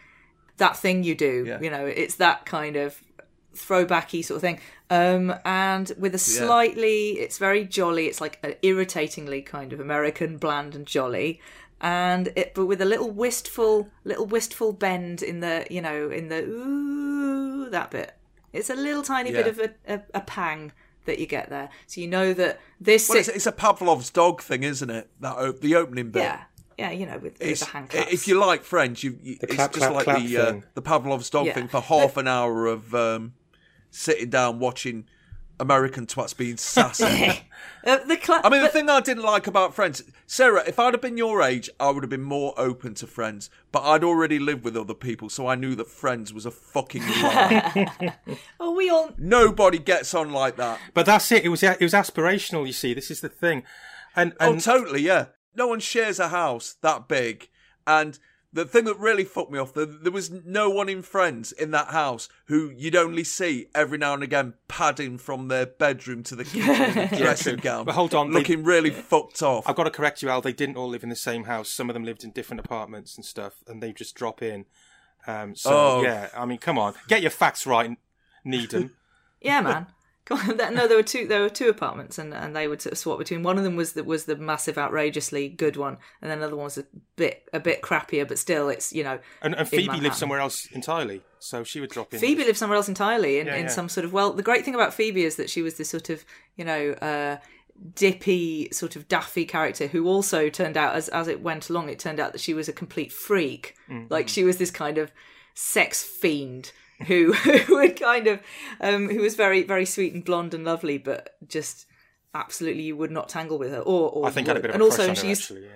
that thing you do Yeah. you know it's that kind of throwbacky sort of thing um and with a slightly it's very jolly it's like an irritatingly kind of american bland and jolly and it but with a little wistful little wistful bend in the you know in the ooh that bit it's a little tiny bit of a, a, a pang that you get there so you know that this Well, it's, it's a Pavlov's dog thing, isn't it? That o- the opening bit. yeah yeah you know with, with It's, the hand claps. if you like French, you, you The it's clap, just clap, like clap the uh, the Pavlov's dog Yeah. thing for half an hour of um, sitting down watching American twats being sassy. (laughs) Uh, the cla- I mean, the but- thing I didn't like about Friends, Sarah, if I'd have been your age, I would have been more open to Friends. But I'd already lived with other people, so I knew that Friends was a fucking (laughs) lie. oh, we all Nobody gets on like that. But that's it. It was it was aspirational. You see, this is the thing. And, and oh, totally, yeah. No one shares a house that big. And the thing that really fucked me off, the, there was no one in Friends in that house who you'd only see every now and again padding from their bedroom to the kitchen in (laughs) dressing true. gown. But hold on, they- Looking really fucked off. I've got to correct you, Al. They didn't all live in the same house. Some of them lived in different apartments and stuff, and they just drop in. Um, so Oh. yeah, I mean, come on, get your facts right, Needham. (laughs) Yeah, man. Come on, that- no, there were two. There were two apartments, and, and they would sort of swap between. One of them was the was the massive, outrageously good one, and then another one was a bit a bit crappier, but still, it's you know. And, and Phoebe lived somewhere else entirely, so she would drop in. Phoebe lived somewhere else entirely in, Yeah, in yeah. some sort of well. The great thing about Phoebe is that she was this sort of you know uh, dippy sort of daffy character who also turned out as as it went along, it turned out that she was a complete freak. Mm-hmm. Like she was this kind of sex fiend who (laughs) who would kind of um, who was very very sweet and blonde and lovely, but just absolutely you would not tangle with her. Or, or I think I had a would. bit of and also crush on her, used actually. Yeah.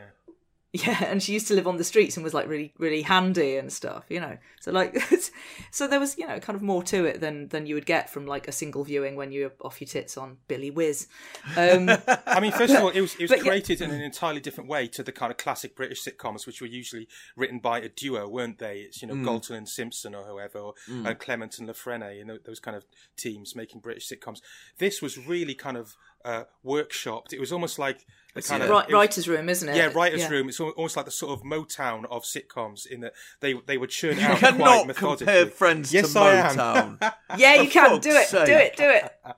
(laughs) yeah, and she used to live on the streets and was like really, really handy and stuff, you know. So like, (laughs) so there was you know kind of more to it than than you would get from like a single viewing when you're off your tits on Billy Whiz. Um, (laughs) I mean, first of all, it was it was but yeah- created in an entirely different way to the kind of classic British sitcoms, which were usually written by a duo, weren't they? It's you know Mm. Galton and Simpson or whoever, or Mm. uh, Clement and La Frenais, and tho- those kind of teams making British sitcoms. This was really kind of uh, workshopped. It was almost like the kind of Ri- it was- writer's room, isn't it? Yeah, writers' Yeah. room. It's almost like the sort of Motown of sitcoms in that they they would churn You out cannot quite methodically. compare Friends yes, to I am. Motown. (laughs) yeah, you For can do it, fuck's do it, do it. (laughs)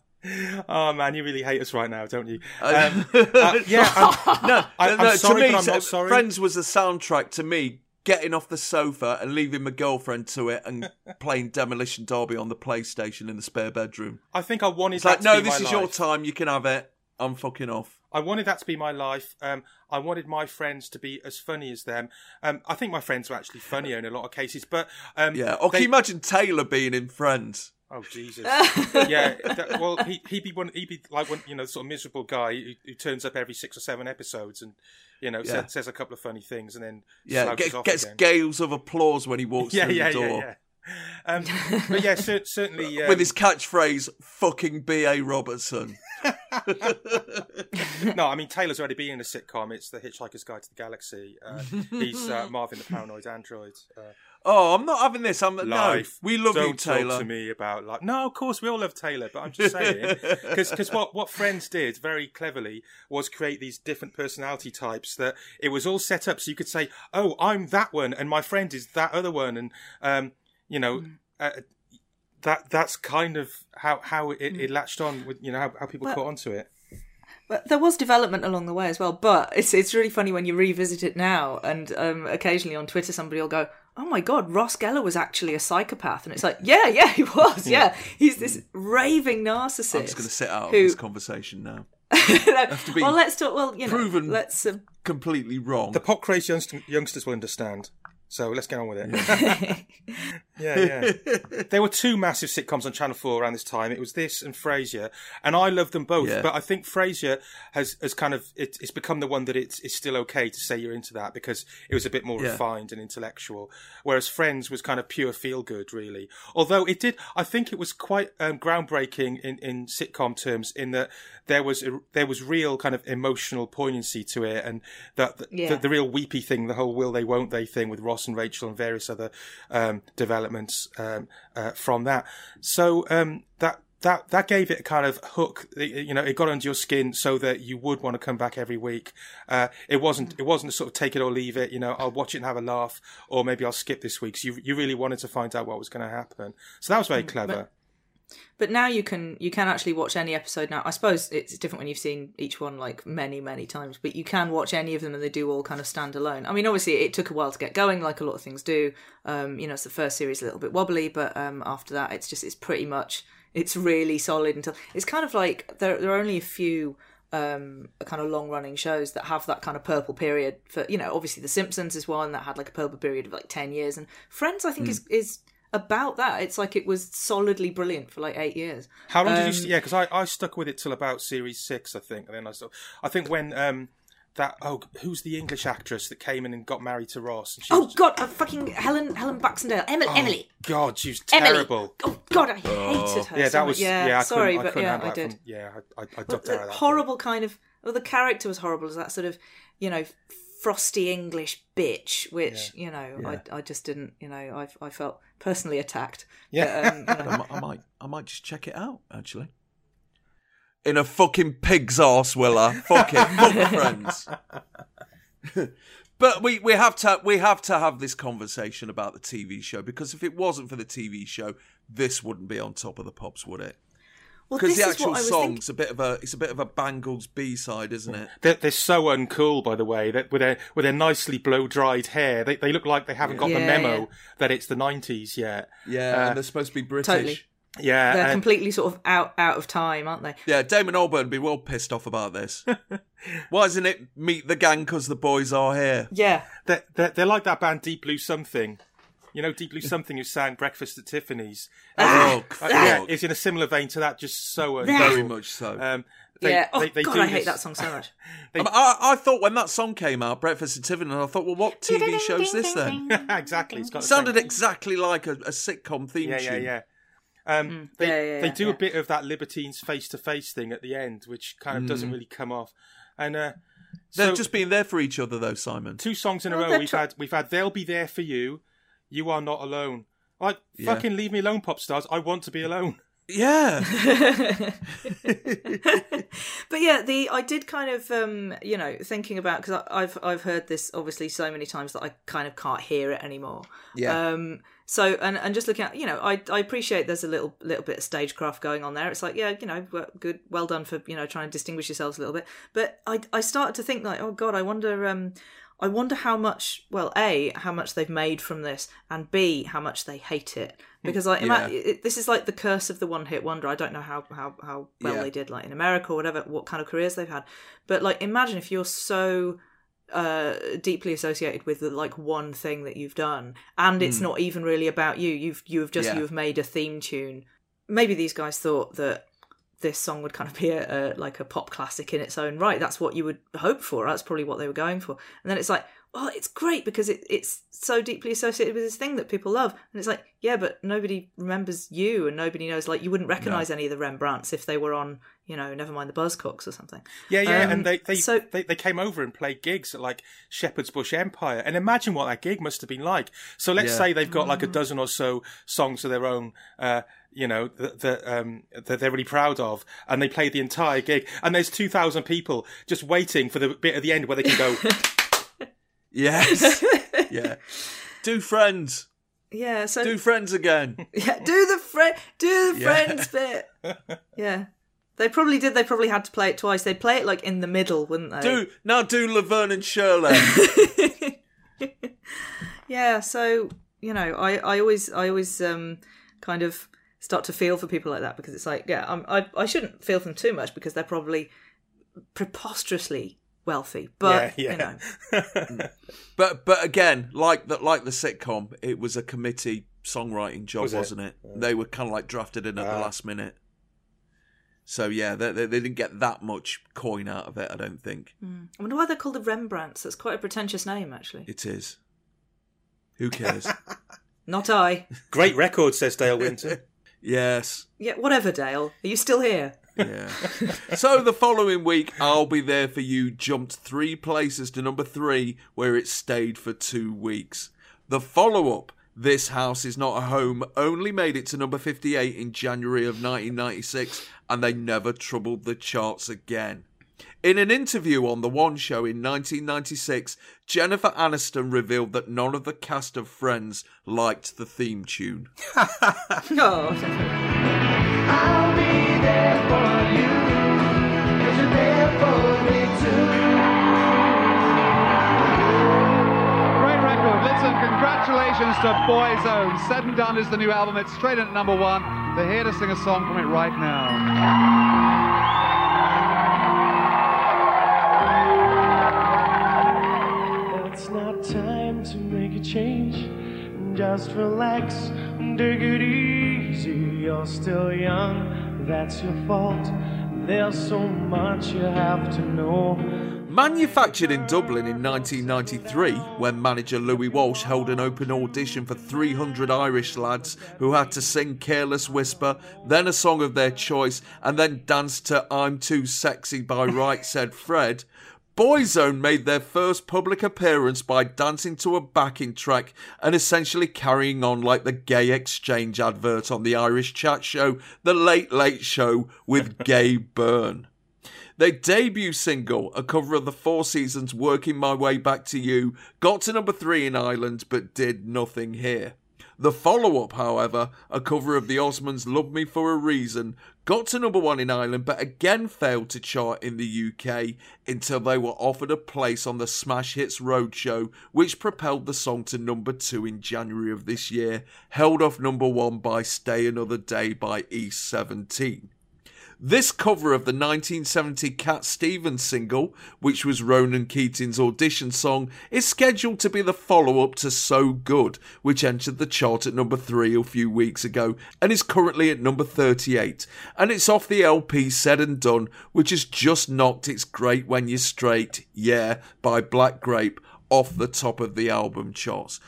Oh man, you really hate us right now, don't you? Um, (laughs) uh, yeah, I'm, no, I, no, I'm sorry, to me, but I'm not sorry. Friends was the soundtrack to me getting off the sofa and leaving my girlfriend to it and (laughs) playing Demolition Derby on the PlayStation in the spare bedroom. I think I wanted It's like, to no, be this is your time. You can have it. I'm fucking off. I wanted that to be my life. Um, I wanted my friends to be as funny as them. Um, I think my friends were actually funnier in a lot of cases, but um, Yeah. Or they- can you imagine Taylor being in Friends? Oh Jesus! (laughs) yeah, that, well, he, he'd be one. He'd be like one, you know, sort of miserable guy who, who turns up every six or seven episodes and you know Yeah. says, says a couple of funny things and then Yeah, get, off gets again. gales of applause when he walks yeah, through yeah, the yeah, door yeah. Um, (laughs) but yeah, cer- certainly um, with his catchphrase "fucking B.A. Robertson." (laughs) no, I mean Taylor's already been in a sitcom. It's The Hitchhiker's Guide to the Galaxy. Uh, he's uh, Marvin the Paranoid Android. Uh, Oh, I'm not having this. I'm life. no. We love Don't you, Taylor. Talk to me about life. No, of course we all love Taylor, but I'm just saying (laughs) because what what Friends did very cleverly was create these different personality types that it was all set up so you could say, oh, I'm that one, and my friend is that other one, and um, you know. Uh, that that's kind of how how it, it latched on with you know how, how people Well- caught onto it. But there was development along the way as well. But it's it's really funny when you revisit it now, and um, occasionally on Twitter somebody will go, "Oh my god, Ross Geller was actually a psychopath," and it's like, "Yeah, (laughs) yeah, he was. Yeah, he's this raving narcissist." I'm just going to sit out of who- this conversation now. (laughs) No, be well, let's talk. Well, you know, proven let's. Um, completely wrong. The pot crazy youngst- youngsters will understand. So let's get on with it. (laughs) yeah, yeah. there were two massive sitcoms on Channel Four around this time. It was this and Frasier, and I love them both. Yeah. But I think Frasier has has kind of it, it's become the one that it's it's still okay to say you're into that because it was a bit more Yeah. refined and intellectual. Whereas Friends was kind of pure feel good, really. Although it did, I think it was quite um, groundbreaking in in sitcom terms in that there was a, there was real kind of emotional poignancy to it, and that the, Yeah. the, the real weepy thing, the whole will they won't they thing with Ross and Rachel and various other um, developments um, uh, from that. So um, that that that gave it a kind of hook. You know, it got under your skin so that you would want to come back every week. Uh, it wasn't it wasn't a sort of take it or leave it. You know, I'll watch it and have a laugh, or maybe I'll skip this week. So you you really wanted to find out what was going to happen. So that was very clever. but now you can you can actually watch any episode now. I suppose it's different when you've seen each one like many many times, but you can watch any of them and they do all kind of stand alone. I mean, obviously it took a while to get going, like a lot of things do. Um, you know, it's the first series a little bit wobbly, but um, after that, it's just it's pretty much it's really solid until it's kind of like there there are only a few um kind of long running shows that have that kind of purple period for you know obviously the simpsons is one that had like a purple period of like 10 years and friends i think is is about that. It's like it was solidly brilliant for like eight years. How long did Um, you? Yeah, because I, I stuck with it till about series six, I think, and then I saw. I think when um that oh who's the English actress that came in and got married to Ross? And she Oh was, God, uh, fucking Helen Helen Baxendale, Emily, oh, Emily, God, she was Emily. terrible. Oh God, I hated her. yeah, so that much. was yeah. yeah. I sorry, couldn't, I but yeah, I did. From, yeah, I, I, I But ducked out of that. horrible kind of well, the character was horrible as that sort of you know frosty English bitch, which you know Yeah. I I just didn't you know I I felt personally attacked. Yeah. But, um, you I, (laughs) know. might, I might, I might just check it out. Actually, in a fucking pig's arse, Willa. Fuck it, fuck (laughs) friends. but we, we have to we have to have this conversation about the TV show because if it wasn't for the TV show, this wouldn't be on top of the pops, would it? Well, Because this the actual I was song's a bit of a it's a bit of a Bangles B side, isn't it? They're, they're so uncool, by the way. That with their with their nicely blow dried hair, they they look like they haven't got the memo yeah. that it's the nineties yet. Yeah, Uh, and they're supposed to be British. Totally. yeah. They're and- completely sort of out out of time, aren't they? Yeah, Damon Albarn would be well pissed off about this. (laughs) Why isn't it meet the gang because the boys are here? Yeah. They're, they're, they're like that band Deep Blue Something. You know, Deep Blue (laughs) Something who sang Breakfast at Tiffany's. Oh, Uh, yeah, fuck. it's in a similar vein to that, just so. Very much so. Um, they, yeah. Oh they, they God, do I hate this- that song so much. (laughs) They- I, mean, I, I thought when that song came out, Breakfast at Tiffany, and I thought, well, what TV show's this then? (laughs) exactly. It's got It sounded same- exactly like a, a sitcom theme Yeah, yeah, tune. yeah. Um, they Mm. Yeah, yeah, they do yeah. a bit of that Libertines face to face thing at the end, which kind of doesn't really come off. And uh, they're so just being there for each other, though, Simon. two songs in a Well, row. We've tr- had we've had "They'll Be There for You," "You Are Not Alone." Like Yeah. fucking leave me alone, pop stars. I want to be alone. Yeah. (laughs) (laughs) but yeah, the I did kind of um, you know thinking about because I've I've heard this obviously so many times that I kind of can't hear it anymore. Yeah. Um. So and and just looking at you know I I appreciate there's a little little bit of stagecraft going on there. It's like yeah you know good well done for you know trying to distinguish yourselves a little bit. But I I started to think like oh god I wonder um. I wonder how much, well, A, how much they've made from this, and B, how much they hate it. Because I, Yeah. it, this is like the curse of the one hit wonder. I don't know how, how, how well Yeah. they did, like in America or whatever, what kind of careers they've had. But like, imagine if you're so uh deeply associated with the like one thing that you've done and it's not even really about you you've you've just. Yeah. you've made a theme tune maybe these guys thought that this song would kind of be a, a like a pop classic in its own right. That's what you would hope for. That's probably what they were going for. And then it's like well it's great because it, it's so deeply associated with this thing that people love. And it's like yeah but nobody remembers you and nobody knows like you wouldn't recognize any of the rembrandts if they were on you know never mind the buzzcocks or something. Yeah, yeah, Um, and they they, so they they came over and played gigs at like Shepherd's Bush Empire, and imagine what that gig must have been like. So let's Yeah. say they've got Mm. like a dozen or so songs of their own, uh, you know, that that, um, that they're really proud of, and they played the entire gig, and there's two thousand people just waiting for the bit at the end where they can go. (laughs) Yes. yeah. Do friends. yeah so Do friends again. Yeah, do the friend, do the Yeah. friends bit. Yeah, they probably did. They probably had to play it twice. They'd play it like in the middle, wouldn't they? Do now do Laverne and Shirley. (laughs) Yeah. So you know, I, I always, I always, um, kind of start to feel for people like that because it's like, yeah, I'm, I, I shouldn't feel for them too much because they're probably preposterously wealthy, but yeah, you (laughs) know. But but again, like the like the sitcom, it was a committee songwriting job, was wasn't it? They were kind of like drafted in at the Ah. last minute. So yeah, they, they they didn't get that much coin out of it. I don't think I wonder why they're called the Rembrandts. That's quite a pretentious name, actually. it is. Who cares? (laughs) Not I. (laughs) Great record, says Dale Winton. Yes. Yeah, whatever, Dale. Are you still here? Yeah. (laughs) so the following week, I'll be there for you. Jumped three places to number three, where it stayed for two weeks. The follow up, This House Is Not a Home, only made it to number 58 in January of 1996, and they never troubled the charts again. In an interview on The One Show in 1996, Jennifer Aniston revealed that none of the cast of Friends liked the theme tune. Oh. I'll be there for you're there for me too. Great record. Listen, congratulations to Boyzone. Said and Done is the new album. It's straight in at number one. They're here to sing a song from it right now. Time to make a change. just relax take it easy. You're still young, that's your fault. There's so much you have to know. Manufactured in Dublin in 1993, when manager Louis Walsh held an open audition for 300 Irish lads who had to sing Careless Whisper, then a song of their choice, and then dance to I'm Too Sexy by Right Said Fred, Boyzone made their first public appearance by dancing to a backing track and essentially carrying on like the gay exchange advert on the Irish chat show The Late Late Show with (laughs) Gay Byrne. Their debut single, a cover of the Four Seasons Working My Way Back to You, got to number three in Ireland but did nothing here. The follow up, however, a cover of the Osmonds' Love Me for a Reason, got to number one in Ireland but again failed to chart in the UK until they were offered a place on the Smash Hits Roadshow, which propelled the song to number two in January of this year, held off number one by Stay Another Day by East 17. This cover of the 1970 Cat Stevens single, which was Ronan Keating's audition song, is scheduled to be the follow up to So Good, which entered the chart at number 3 a few weeks ago and is currently at number 38. And it's off the LP Said and Done, which has just knocked It's Great When You're Straight, Yeah, by Black Grape off the top of the album charts.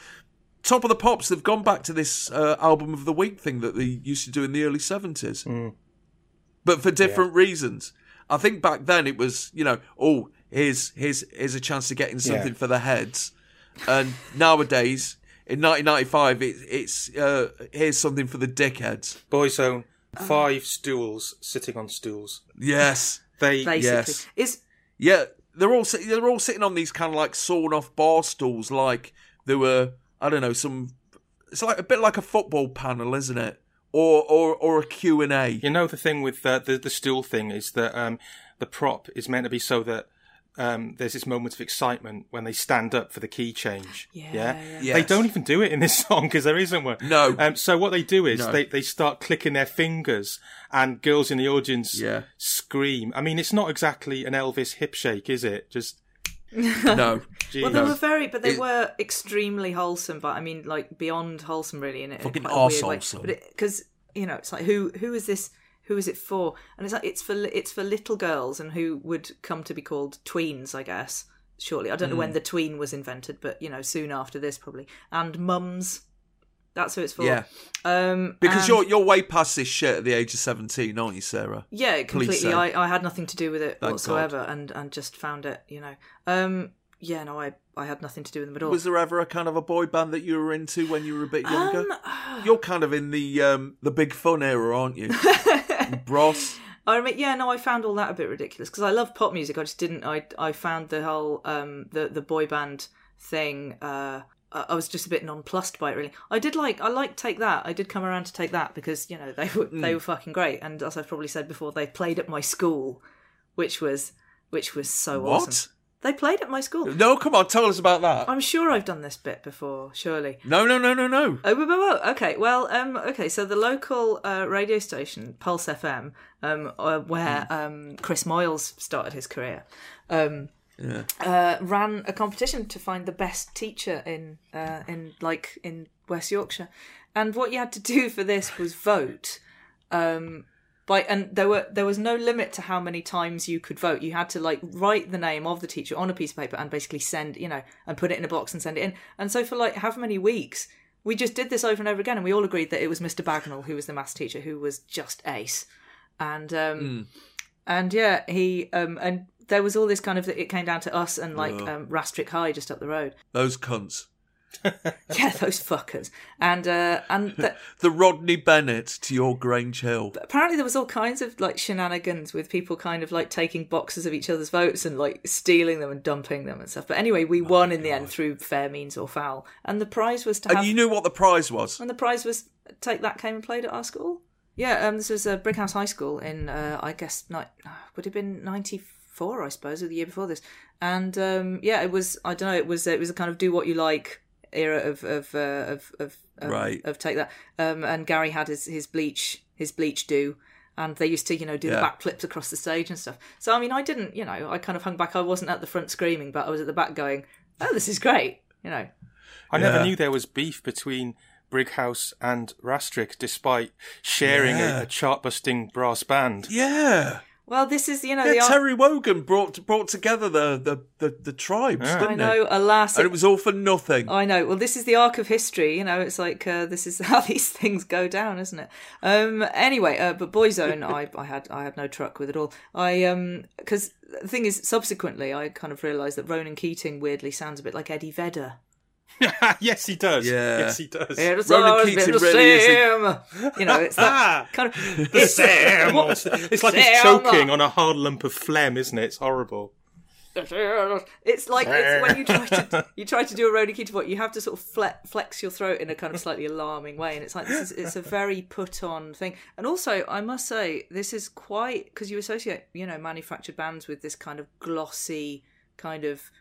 Top of the Pops, they've gone back to this uh, album of the week thing that they used to do in the early 70s but for different reasons. I think back then it was, you know, oh, here's here's here's a chance to get in something Yeah. for the heads, and nowadays in 1995 it, it's uh, here's something for the dickheads. Boyzone, five stools sitting on stools. Yes, They Basically, yes. is yeah, they're all sit- they're all sitting on these kind of like sawn off bar stools, like there were I don't know some. It's like a bit like a football panel, isn't it? Or or or a Q and A. You know the thing with uh, the the stool thing is that um, the prop is meant to be so that um, there's this moment of excitement when they stand up for the key change. Yeah, yeah. yeah. They don't even do it in this (laughs) song because there isn't one. No. Um, so what they do is No. they they start clicking their fingers, and girls in the audience Yeah. scream. I mean, it's not exactly an Elvis hip shake, is it? Just (laughs) No, well, they were very, but they It- were extremely wholesome. But I mean, like beyond wholesome, really. In it, Fucking in quite a weird arse wholesome. Because you know, it's like who who is this? Who is it for? And it's like it's for it's for little girls and who would come to be called tweens, I guess. Shortly, I don't know Hmm. when the tween was invented, but you know, soon after this probably. And mums, that's who it's for. Yeah. Um, because and- you're you're way past this shit at the age of seventeen, aren't you, Sarah? Yeah, completely. I, I had nothing to do with it Thank whatsoever, and and just found it. You know. Um. Yeah. No. I I had nothing to do with them at all. Was there ever a kind of a boy band that you were into when you were a bit younger? Um, (sighs) You're kind of in the um, the big fun era, aren't you? (laughs) Bros. I mean, yeah, no, I found all that a bit ridiculous because I love pop music. I just didn't. I I found the whole um the the boy band thing. Uh, I was just a bit nonplussed by it. Really, I did like. I like take that. I did come around to take that because you know (laughs) they were they Mm. were fucking great. And as I've probably said before, they played at my school, which was which was so What? awesome. They played at my school. No, come on, tell us about that. I'm sure I've done this bit before. Surely. No, no, no, no, no. Oh, whoa, whoa, whoa. okay. Well, um, okay. So the local uh, radio station, Pulse FM, um, uh, where um, Chris Moyles started his career, um, Yeah. uh, ran a competition to find the best teacher in uh, in like in West Yorkshire, and what you had to (laughs) do for this was vote. Um, by and there were there was no limit to how many times you could vote. You had to like write the name of the teacher on a piece of paper and basically send you know and put it in a box and send it in. And so for like however many weeks, we just did this over and over again, and we all agreed that it was Mr. Bagnall who was the maths teacher who was just ace, and um, Hmm. and yeah, he um and there was all this kind of it came down to us and like Ugh. um, Rastrick High just up the road. Those cunts. (laughs) Yeah, those fuckers. And uh and th- (laughs) The Rodney Bennett to your Grange Hill. apparently there was all kinds of like shenanigans with people kind of like taking boxes of each other's votes and like stealing them and dumping them and stuff. But anyway, we won in the end through fair means or foul. And the prize was to have And you knew what the prize was. and the prize was take that came and played at our school. Yeah, um, this was a uh, Brighouse High School in uh, I guess ni- would have been ninety four, I suppose, or the year before this. And um, yeah, it was I don't know, it was it was a kind of do what you like era of of uh, of of um, Right. of take that. Um, and Gary had his his bleach his bleach do. And they used to, you know, do the Yeah. backflips across the stage and stuff. So, I mean, I didn't, you know, I kind of hung back. I wasn't at the front screaming, but I was at the back going, "Oh, this is great," you know. I never knew there was beef between Brighouse and Rastrick, despite sharing Yeah. a, a chart-busting brass band. Yeah. Well, this is you know Yeah, the Terry Wogan brought brought together the the, the, the tribes, Yeah. didn't I know, he? alas, and it- it was all for nothing. I know. Well, this is the arc of history. You know, it's like uh, this is (laughs) how these things go down, isn't it? Um. Anyway, uh, but Boyzone, I, I had I had no truck with at all. I um because the thing is, subsequently, I kind of realised that Ronan Keating weirdly sounds a bit like Eddie Vedder. (laughs) yes, he does. Yeah. Yes, he does. It's Ronan always Keating been the really is same. You know, it's that ah, kind of. The Sam. What- It's like he's choking on a hard lump of phlegm, isn't it? It's horrible. It's like it's when you try to (laughs) you try to do a Ronan Keating voice, you have to sort of fle- flex your throat in a kind of slightly alarming way, and it's like this is it's a very put on thing. And also, I must say, this is quite because you associate you know manufactured bands with this kind of glossy, kind of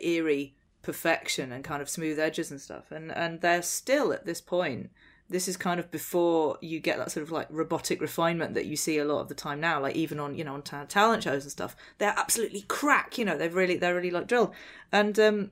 eerie perfection and kind of smooth edges and stuff, and and they're still at this point. This is kind of before you get that sort of like robotic refinement that you see a lot of the time now, like even on you know on ta- talent shows and stuff. They're absolutely crack, you know. They've really they're really like drilled, and um,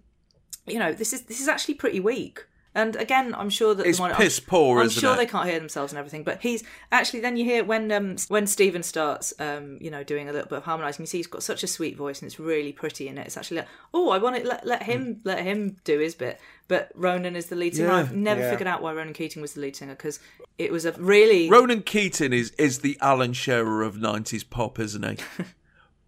you know this is this is actually pretty weak. And again, I'm sure that It's the one, piss I'm, poor, I'm isn't sure it? they can't hear themselves and everything. But he's actually then you hear when um when Stephen starts um you know doing a little bit of harmonising, you see he's got such a sweet voice and it's really pretty in it. It's actually like oh I want it let let him let him do his bit. But Ronan is the lead singer. Yeah. I've never Yeah. figured out why Ronan Keating was the lead singer because it was a really Ronan Keating is is the Alan Shearer of nineties pop, isn't he? (laughs)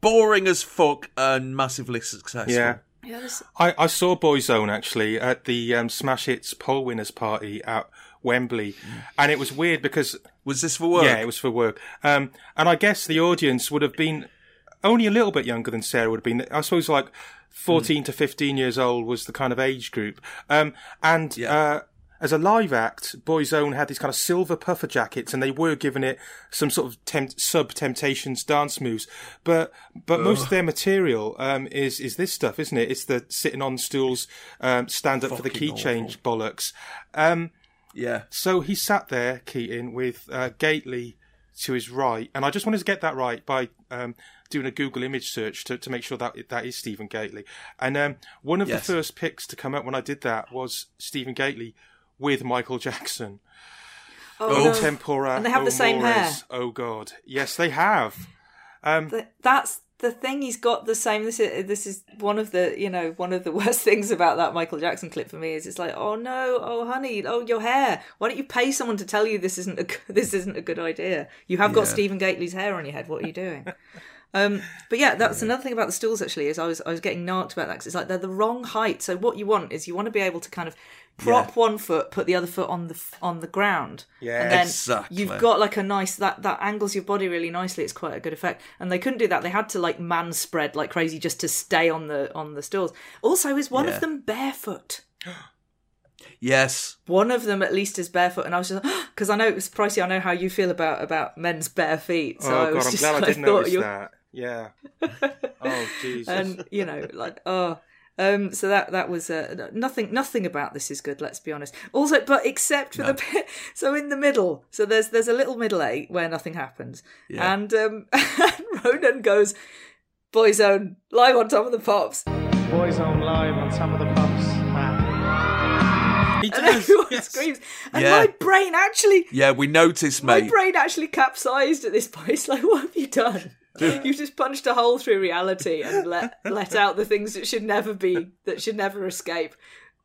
Boring as fuck and massively successful. Yeah. Yeah, this, I, I saw Boyzone actually at the um, Smash Hits poll winners party at Wembley, and it was weird because Was this for work? yeah, it was for work. Um, and I guess the audience would have been only a little bit younger than Sarah would have been. I suppose like fourteen to fifteen years old was the kind of age group. Um, and Yeah. uh, as a live act, Boyzone had these kind of silver puffer jackets, and they were giving it some sort of temp- sub Temptations dance moves. But but most of their material um, is is this stuff, isn't it? It's the sitting on stools, um, stand up for the key Fucking change bollocks. Um, Yeah. so he sat there, Keating, with uh, Gately to his right, and I just wanted to get that right by um, doing a Google image search to, to make sure that that is Stephen Gately. And um, one of Yes. the first picks to come up when I did that was Stephen Gately with Michael Jackson. oh, Oh, no. tempora. And they have the oh, same mores. hair. Oh God, yes, they have. Um, Th- that's the thing he's got the same this is this is one of the you know one of the (laughs) worst things about that michael jackson clip for me is it's like oh no oh honey oh your hair why don't you pay someone to tell you this isn't a g- (laughs) this isn't a good idea you have got Yeah. stephen gately's hair on your head what are you doing (laughs) um but yeah that's another thing about the stools actually is i was i was getting narked about that 'cause it's like they're the wrong height so what you want is you want to be able to kind of prop Yeah. one foot put the other foot on the on the ground Yeah. and then Exactly. you've got like a nice that that angles your body really nicely it's quite a good effect and they couldn't do that they had to like man spread like crazy just to stay on the on the stools also is one Yeah. of them barefoot (gasps) Yes. one of them at least is barefoot and i was just (gasps) because i know it's pricey i know how you feel about about men's bare feet so oh, i oh was God, I'm just glad I didn't notice that. Yeah. (laughs) oh Jesus. and you know like oh um so that that was uh, nothing nothing about this is good let's be honest also but except for the bit so in the middle so there's there's a little middle eight where nothing happens Yeah. and um (laughs) ronan goes "Boys boyzone live on top of the pops Boys on live on top of the pops. he and (laughs) everyone yes. screams and Yeah. my brain actually Yeah, we noticed, mate. my brain actually capsized at this point (laughs) it's like what have you done (laughs) you've just punched a hole through reality and let let out the things that should never be that should never escape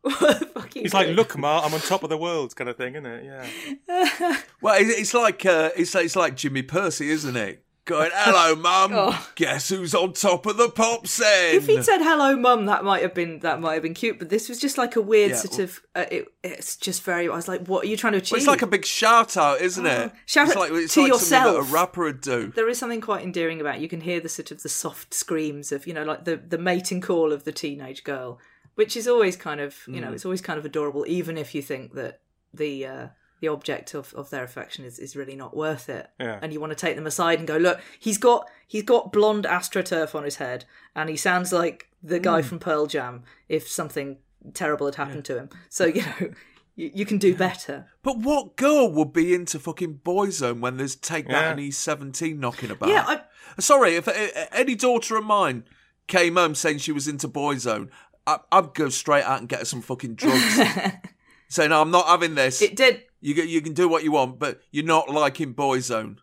What the fuck He's like, look, Ma, I'm on top of the world, kind of thing, isn't it? Yeah. (laughs) Well, it's like uh, it's it's like Jimmy Pursey, isn't it? Going, hello, mum. Oh. Guess who's on top of the pop scene? If he'd said hello, mum, that might have been that might have been cute. But this was just like a weird Yeah, sort of. Uh, it, it's just very. I was like, what are you trying to achieve? Well, it's like a big shout out, isn't it? Oh. Shout it's out like, it's to like something that yourself. a rapper would do. there is something quite endearing about. it. You can hear the sort of the soft screams of you know like the the mating call of the teenage girl, which is always kind of you Mm. know it's always kind of adorable, even if you think that the. Uh, the object of, of their affection is, is really not worth it, Yeah. and you want to take them aside and go, look, he's got he's got blonde astroturf on his head, and he sounds like the Mm. guy from Pearl Jam if something terrible had happened to him. So you know, (laughs) you, you can do better. But what girl would be into fucking Boyzone when there's Take That Yeah. and East 17 knocking about? Yeah, I, Sorry, if uh, any daughter of mine came home saying she was into Boyzone, I, I'd go straight out and get her some fucking drugs. (laughs) Say, no, I'm not having this. It did. You can- you can do what you want, but you're not liking Boyzone.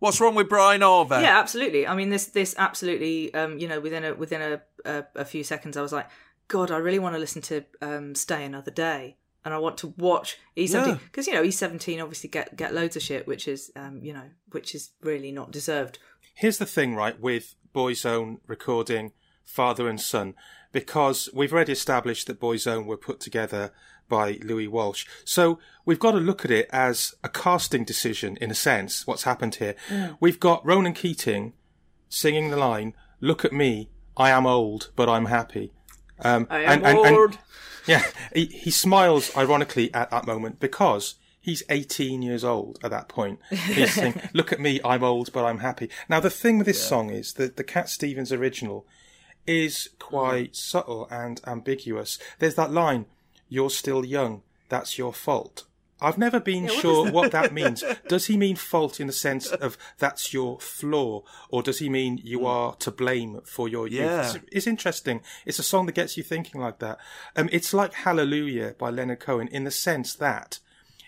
What's wrong with Brian Harvey? Yeah, absolutely. I mean, this this absolutely. Um, you know, within a within a, a a few seconds, I was like, God, I really want to listen to um, "Stay Another Day," and I want to watch E seventeen Yeah. because you know E seventeen obviously get get loads of shit, which is um, you know, which is really not deserved. Here's the thing, right, with Boyzone recording father and son, because we've already established that Boyzone were put together by Louis Walsh. So we've got to look at it as a casting decision, in a sense, what's happened here. Mm. We've got Ronan Keating singing the line, Look at me, I am old, but I'm happy. Um, I am old. (laughs) yeah, he, he smiles ironically at that moment because he's 18 years old at that point. He's saying, (laughs) Look at me, I'm old, but I'm happy. Now, the thing with this song is that the Cat Stevens original is quite subtle and ambiguous. There's that line, You're still young, that's your fault. I've never been Yeah, what sure what that? that (laughs) means. Does he mean fault in the sense of that's your flaw, or does he mean you are to blame for your youth? Yeah. It's, it's interesting. It's a song that gets you thinking like that. Um, it's like Hallelujah by Leonard Cohen in the sense that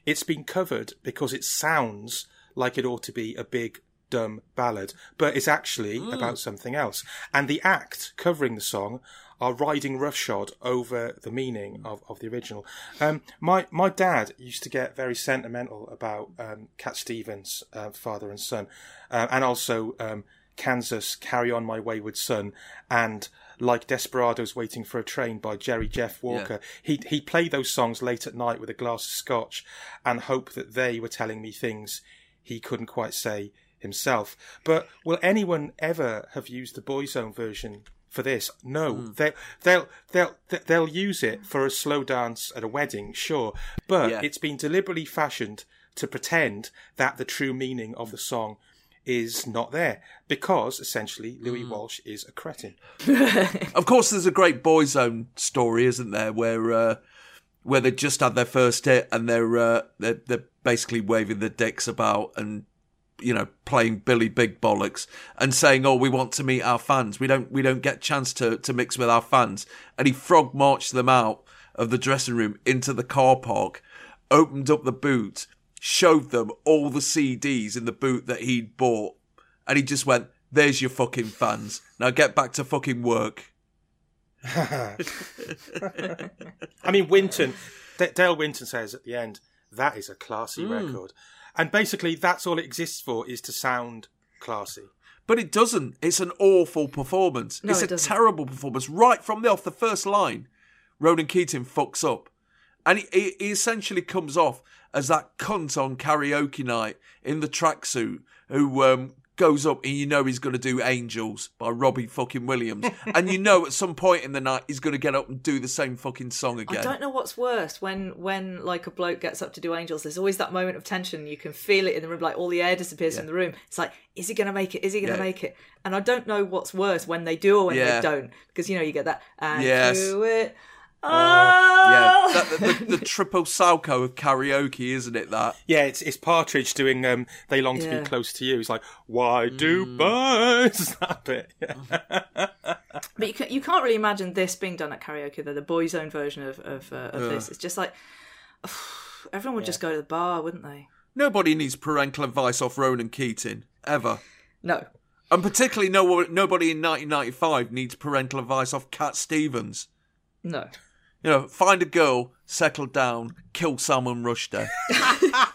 it's been covered because it sounds like it ought to be a big dumb ballad, but it's actually Mm. about something else. And the act covering the song are riding roughshod over the meaning of, of the original. Um, my my dad used to get very sentimental about um, Cat Stevens, uh, father and son, uh, and also um, Kansas, Carry On My Wayward Son, and like Desperados Waiting for a Train by Jerry Jeff Walker. He'd, he'd play those songs late at night with a glass of scotch and hope that they were telling me things he couldn't quite say himself. But will anyone ever have used the Boyzone version for this? No. Hmm. They, they'll, they'll, they'll use it for a slow dance at a wedding, sure. But Yeah. it's been deliberately fashioned to pretend that the true meaning of the song is not there because essentially Louis Hmm. Walsh is a cretin. (laughs) of course, there's a great Boyzone story, isn't there, where uh, where they just had their first hit and they're uh, they're, they're basically waving their dicks about and you know playing Billy Big Bollocks and saying, "Oh, we want to meet our fans. We don't we don't get chance to to mix with our fans." And he frog marched them out of the dressing room into the car park, opened up the boot, showed them all the CDs in the boot that he'd bought, and he just went, "There's your fucking fans. Now get back to fucking work." (laughs) I mean, Winton, D- Dale Winton says at the end, that is a classy Mm. record. And basically, that's all it exists for, is to sound classy. But it doesn't. It's an awful performance. No, it's it a doesn't. terrible performance. Right from the off the first line, Ronan Keating fucks up. And he, he, he essentially comes off as that cunt on karaoke night in the tracksuit who um, goes up and you know he's going to do Angels by Robbie fucking Williams. (laughs) and you know at some point in the night he's going to get up and do the same fucking song again. I don't know what's worse when when like a bloke gets up to do angels. There's always that moment of tension. You can feel it in the room, like all the air disappears from the room. It's like, is he going to make it? Is he going to Yeah. make it? And I don't know what's worse when they do or when Yeah. they don't, because you know you get that and Yes. do it. Oh, Yeah, that, the, the, (laughs) the triple Salchow of karaoke, isn't it? That Yeah, it's, it's Partridge doing um, They Long to Yeah. Be Close to You. It's like, why do Mm. birds? That bit. Yeah. (laughs) But you, can, you can't really imagine this being done at karaoke, though. The boys' own version of, of, uh, of Ugh. this. It's just like, (sighs) everyone would just go to the bar, wouldn't they? Nobody needs parental advice off Ronan Keating ever. No. And particularly, no nobody in 1995 needs parental advice off Cat Stevens. No. You know, find a girl, settle down, kill Salman Rushdie. (laughs)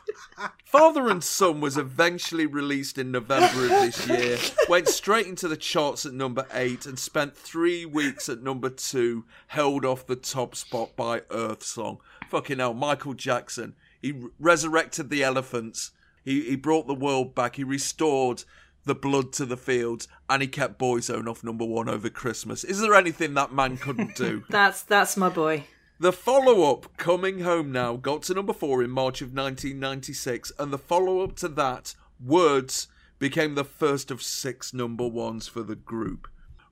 Father and Son was eventually released in November of this year, went straight into the charts at number 8, and spent three weeks at number 2, held off the top spot by Earth Song. Fucking hell, Michael Jackson. He resurrected the elephants, he, he brought the world back, he restored the blood to the fields, and he kept Boyzone off number 1 over Christmas. Is there anything that man couldn't do? (laughs) That's that's my boy. The follow up, Coming Home Now, got to number four in March of 1996, and the follow up to that, Words, became the first of six number ones for the group.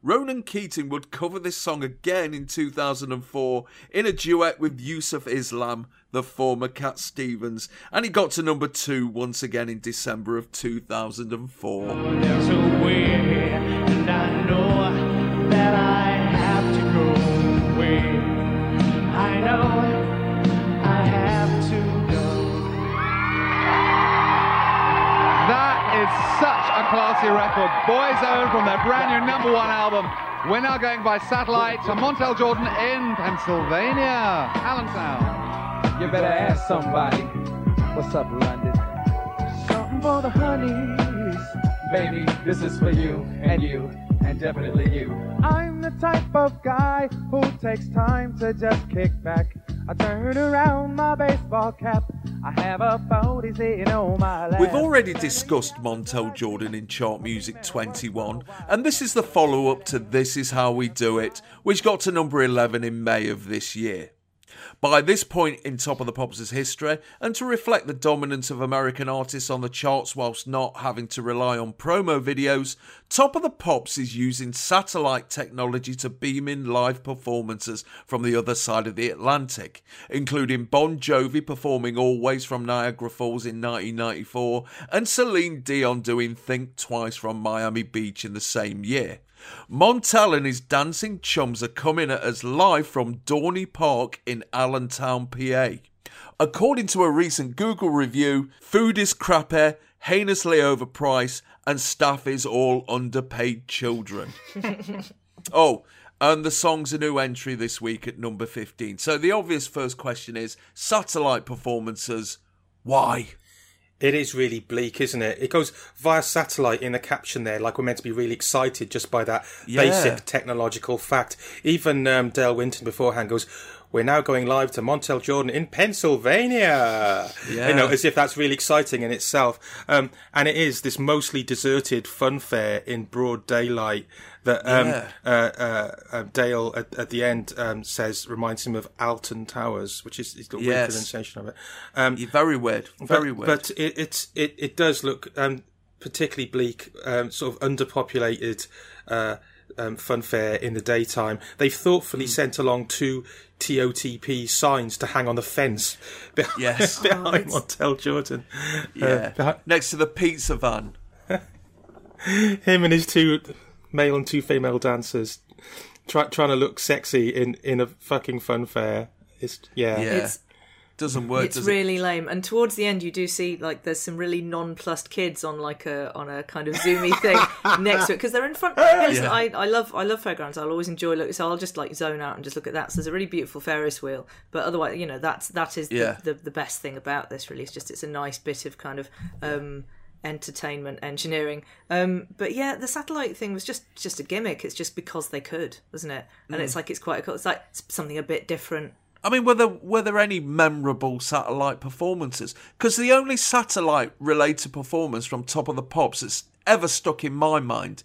Ronan Keating would cover this song again in 2004 in a duet with Yusuf Islam, the former Cat Stevens, and he got to number two once again in December of 2004. Boyzone from their brand new number one album. We're now going by satellite to Montell Jordan in Pennsylvania, Allentown. You better ask somebody. What's up, London? Something for the honeys. Baby, this is for you and you and definitely you. I'm the type of guy who takes time to just kick back. I turn around my baseball cap. I have a 40 sitting on my lap. We've already discussed Montell Jordan in Chart Music 21, and this is the follow up to This Is How We Do It, which got to number 11 in May of this year. By this point in Top of the Pops' history, and to reflect the dominance of American artists on the charts whilst not having to rely on promo videos, Top of the Pops is using satellite technology to beam in live performances from the other side of the Atlantic, including Bon Jovi performing Always from Niagara Falls in 1994, and Celine Dion doing Think Twice from Miami Beach in the same year. Montell and his dancing chums are coming at us live from Dorney Park in Allentown, PA. According to a recent Google review, food is crappy, heinously overpriced, and staff is all underpaid children. (laughs) oh, and the song's a new entry this week at number 15. So the obvious first question is satellite performances, why? It is really bleak, isn't it? It goes via satellite in the caption there, like we're meant to be really excited just by that Yeah. basic technological fact. Even um, Dale Winton beforehand goes, "We're now going live to Montell Jordan in Pennsylvania." Yeah. You know, as if that's really exciting in itself. Um, and it is this mostly deserted fun fair in broad daylight that um, Yeah. uh, uh, uh, Dale at, at the end um, says reminds him of Alton Towers, which is, the weird Yes. pronunciation of it. Um, very weird. Very but, weird. But it, it's it, it does look um, particularly bleak, um, sort of underpopulated uh, um, funfair in the daytime. They've thoughtfully sent along two TOTP signs to hang on the fence (laughs) behind, Yes. behind Montell Jordan. Uh, Yeah. Next to the pizza van. (laughs) him and his two male and two female dancers try, trying to look sexy in, in a fucking funfair. It's yeah. Yeah. It's- doesn't work, it's does really lame. And towards the end, you do see like there's some really nonplussed kids on like a on a kind of zoomy (laughs) thing next to it because they're in front. Hey, listen, I, I love I love fairgrounds. I'll always enjoy look. So I'll just like zone out and just look at that. So there's a really beautiful Ferris wheel. But otherwise, you know, that's that is Yeah. the, the the best thing about this release. Just it's a nice bit of kind of. um entertainment engineering um but yeah the satellite thing was just just a gimmick it's just because they could wasn't it and Mm. it's like it's quite a cool it's like something a bit different I mean, were there were there any memorable satellite performances? Because the only satellite related performance from Top of the Pops that's ever stuck in my mind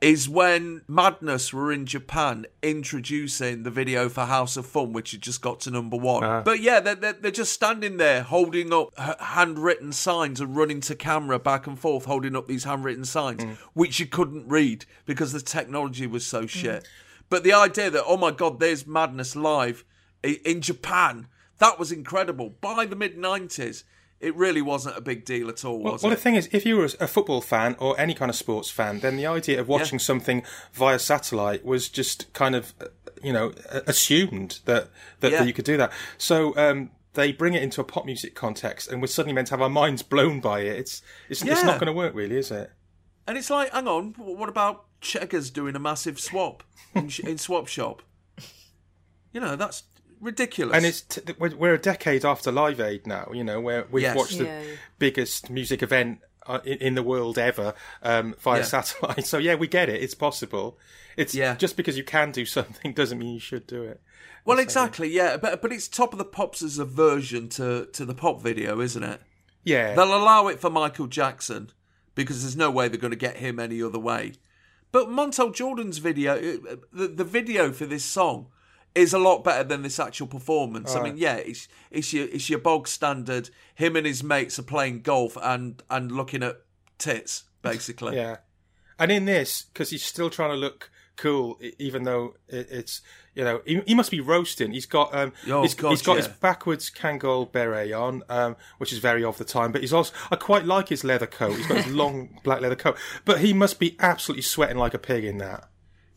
is when Madness were in Japan introducing the video for House of Fun, which had just got to number one. Uh-huh. But yeah, they're, they're, they're just standing there holding up handwritten signs and running to camera back and forth, holding up these handwritten signs, mm. which you couldn't read because the technology was so mm. shit. But the idea that, oh my God, there's Madness live in Japan, that was incredible. By the mid 90s, it really wasn't a big deal at all, Well, was well, the thing is, if you were a football fan or any kind of sports fan, then the idea of watching something via satellite was just kind of, uh, you know, assumed that that, Yeah. that you could do that. So um, they bring it into a pop music context, and we're suddenly meant to have our minds blown by it. It's it's, it's not going to work, really, is it? And it's like, hang on, what about Cheggers doing a massive swap in, in Swap Shop? You know, that's ridiculous. And it's t- we're, we're a decade after Live Aid now, you know, where we've Yes. watched the Yeah, yeah. biggest music event uh, in, in the world ever um, via Yeah. satellite. (laughs) So yeah, we get it. It's possible. It's Yeah. just because you can do (laughs) something doesn't mean you should do it. Well, exactly, yeah, but but it's Top of the Pops as a version to to the pop video, isn't it? Yeah. They'll allow it for Michael Jackson because there's no way they're going to get him any other way. But Montell Jordan's video, uh, the the video for this song is a lot better than this actual performance. I mean, yeah, it's it's your it's your bog standard. Him and his mates are playing golf and and looking at tits, basically. (laughs) Yeah. And in this, because he's still trying to look cool, even though it, it's you know he, he must be roasting. He's got um Oh, he's, God, he's got his backwards Kangol beret on, um, which is very of the time. But he's also I quite like his leather coat. He's got his (laughs) long black leather coat, but he must be absolutely sweating like a pig in that.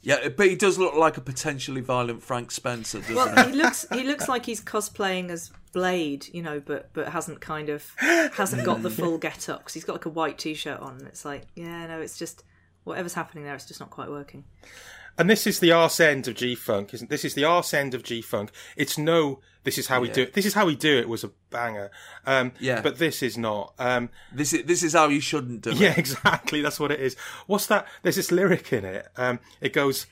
Yeah, but he does look like a potentially violent Frank Spencer, doesn't Well, he? he looks he looks like he's cosplaying as Blade, you know, but but hasn't kind of hasn't got the (gasps) full get up because he's got like a white t-shirt on. And it's like, yeah, no, it's just whatever's happening there. It's just not quite working. And this is the arse end of G Funk, isn't this? Is the arse end of G Funk? It's no. This is how we Yeah. do it. This is how we do it. Was a banger. Um, Yeah. But this is not. Um, This is this is how you shouldn't do it. yeah, (laughs) exactly. That's what it is. What's that? There's this lyric in it. Um, it goes.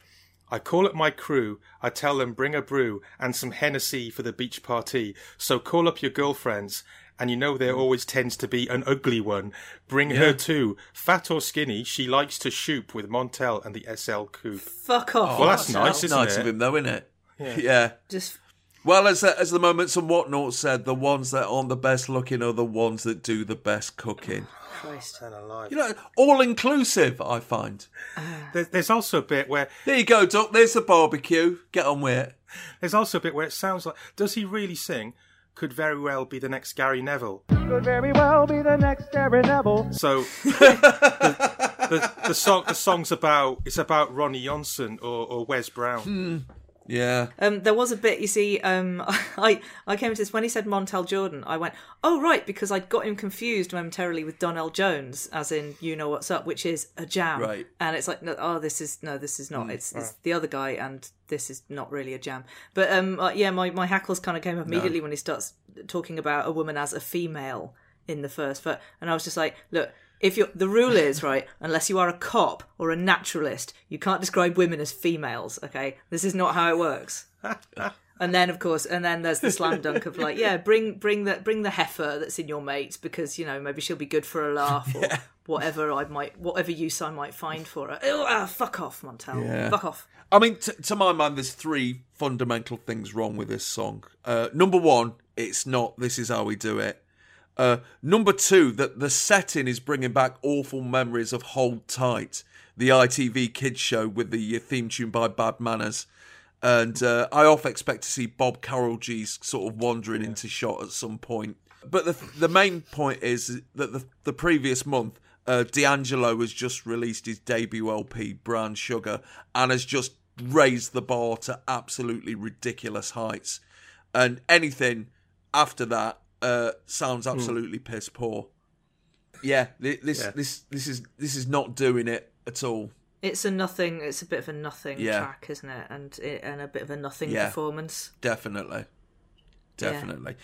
I call up my crew. I tell them bring a brew and some Hennessy for the beach party. So call up your girlfriends. And you know there mm. always tends to be an ugly one. Bring her too. Fat or skinny, she likes to shoot with Montell and the SL coupe. Fuck off. well, that's nice, isn't nice it? of him, though, isn't it? Yeah. yeah. Just Well, as the, as the moments and whatnot said, the ones that aren't the best looking are the ones that do the best cooking. Christ. And alive. You know, all inclusive. I find. Ah. There- There's also a bit where There you go, Doc. There's the barbecue. Get on with it. there's also a bit where it sounds like does he really sing? Could very well be the next Gary Neville. Could very well be the next Gary Neville. So (laughs) the, the, the song the song's about it's about Ronny Johnsen or, or Wes Brown. Hmm. Yeah. Um, there was a bit, you see, um, (laughs) I, I came to this when he said Montell Jordan, I went, oh, right, because I'd got him confused momentarily with Donell Jones, as in You Know What's Up, which is a jam. Right. And it's like, no, oh, this is, no, this is not. Mm, it's, it's the other guy, and this is not really a jam. But um, uh, yeah, my, my hackles kind of came up immediately when he starts talking about a woman as a female in the first ver And I was just like, look, if you're the rule is (laughs) right unless you are a cop or a naturalist you can't describe women as females okay this is not how it works (laughs) and then of course and then there's the slam dunk of like yeah bring bring the bring the heifer that's in your mate because you know maybe she'll be good for a laugh or (laughs) whatever i might whatever use i might find for her ah, fuck off montell Yeah. fuck off I mean, t- to my mind, there's three fundamental things wrong with this song. Uh, number one, it's not "This Is How We Do It." Uh, number two, that the setting is bringing back awful memories of "Hold Tight," the ITV kids show with the uh, theme tune by Bad Manners. And uh, I half expect to see Bob Carolgees sort of wandering into shot at some point. But the the main point is that the the previous month, uh, D'Angelo has just released his debut LP, Brown Sugar, and has just raised the bar to absolutely ridiculous heights. And anything after that uh, sounds absolutely piss poor. Yeah, thi- this Yeah. this this is this is not doing it at all. it's a nothing it's a bit of a nothing Yeah. track isn't it and it, and a bit of a nothing Yeah. performance Definitely, Yeah. definitely.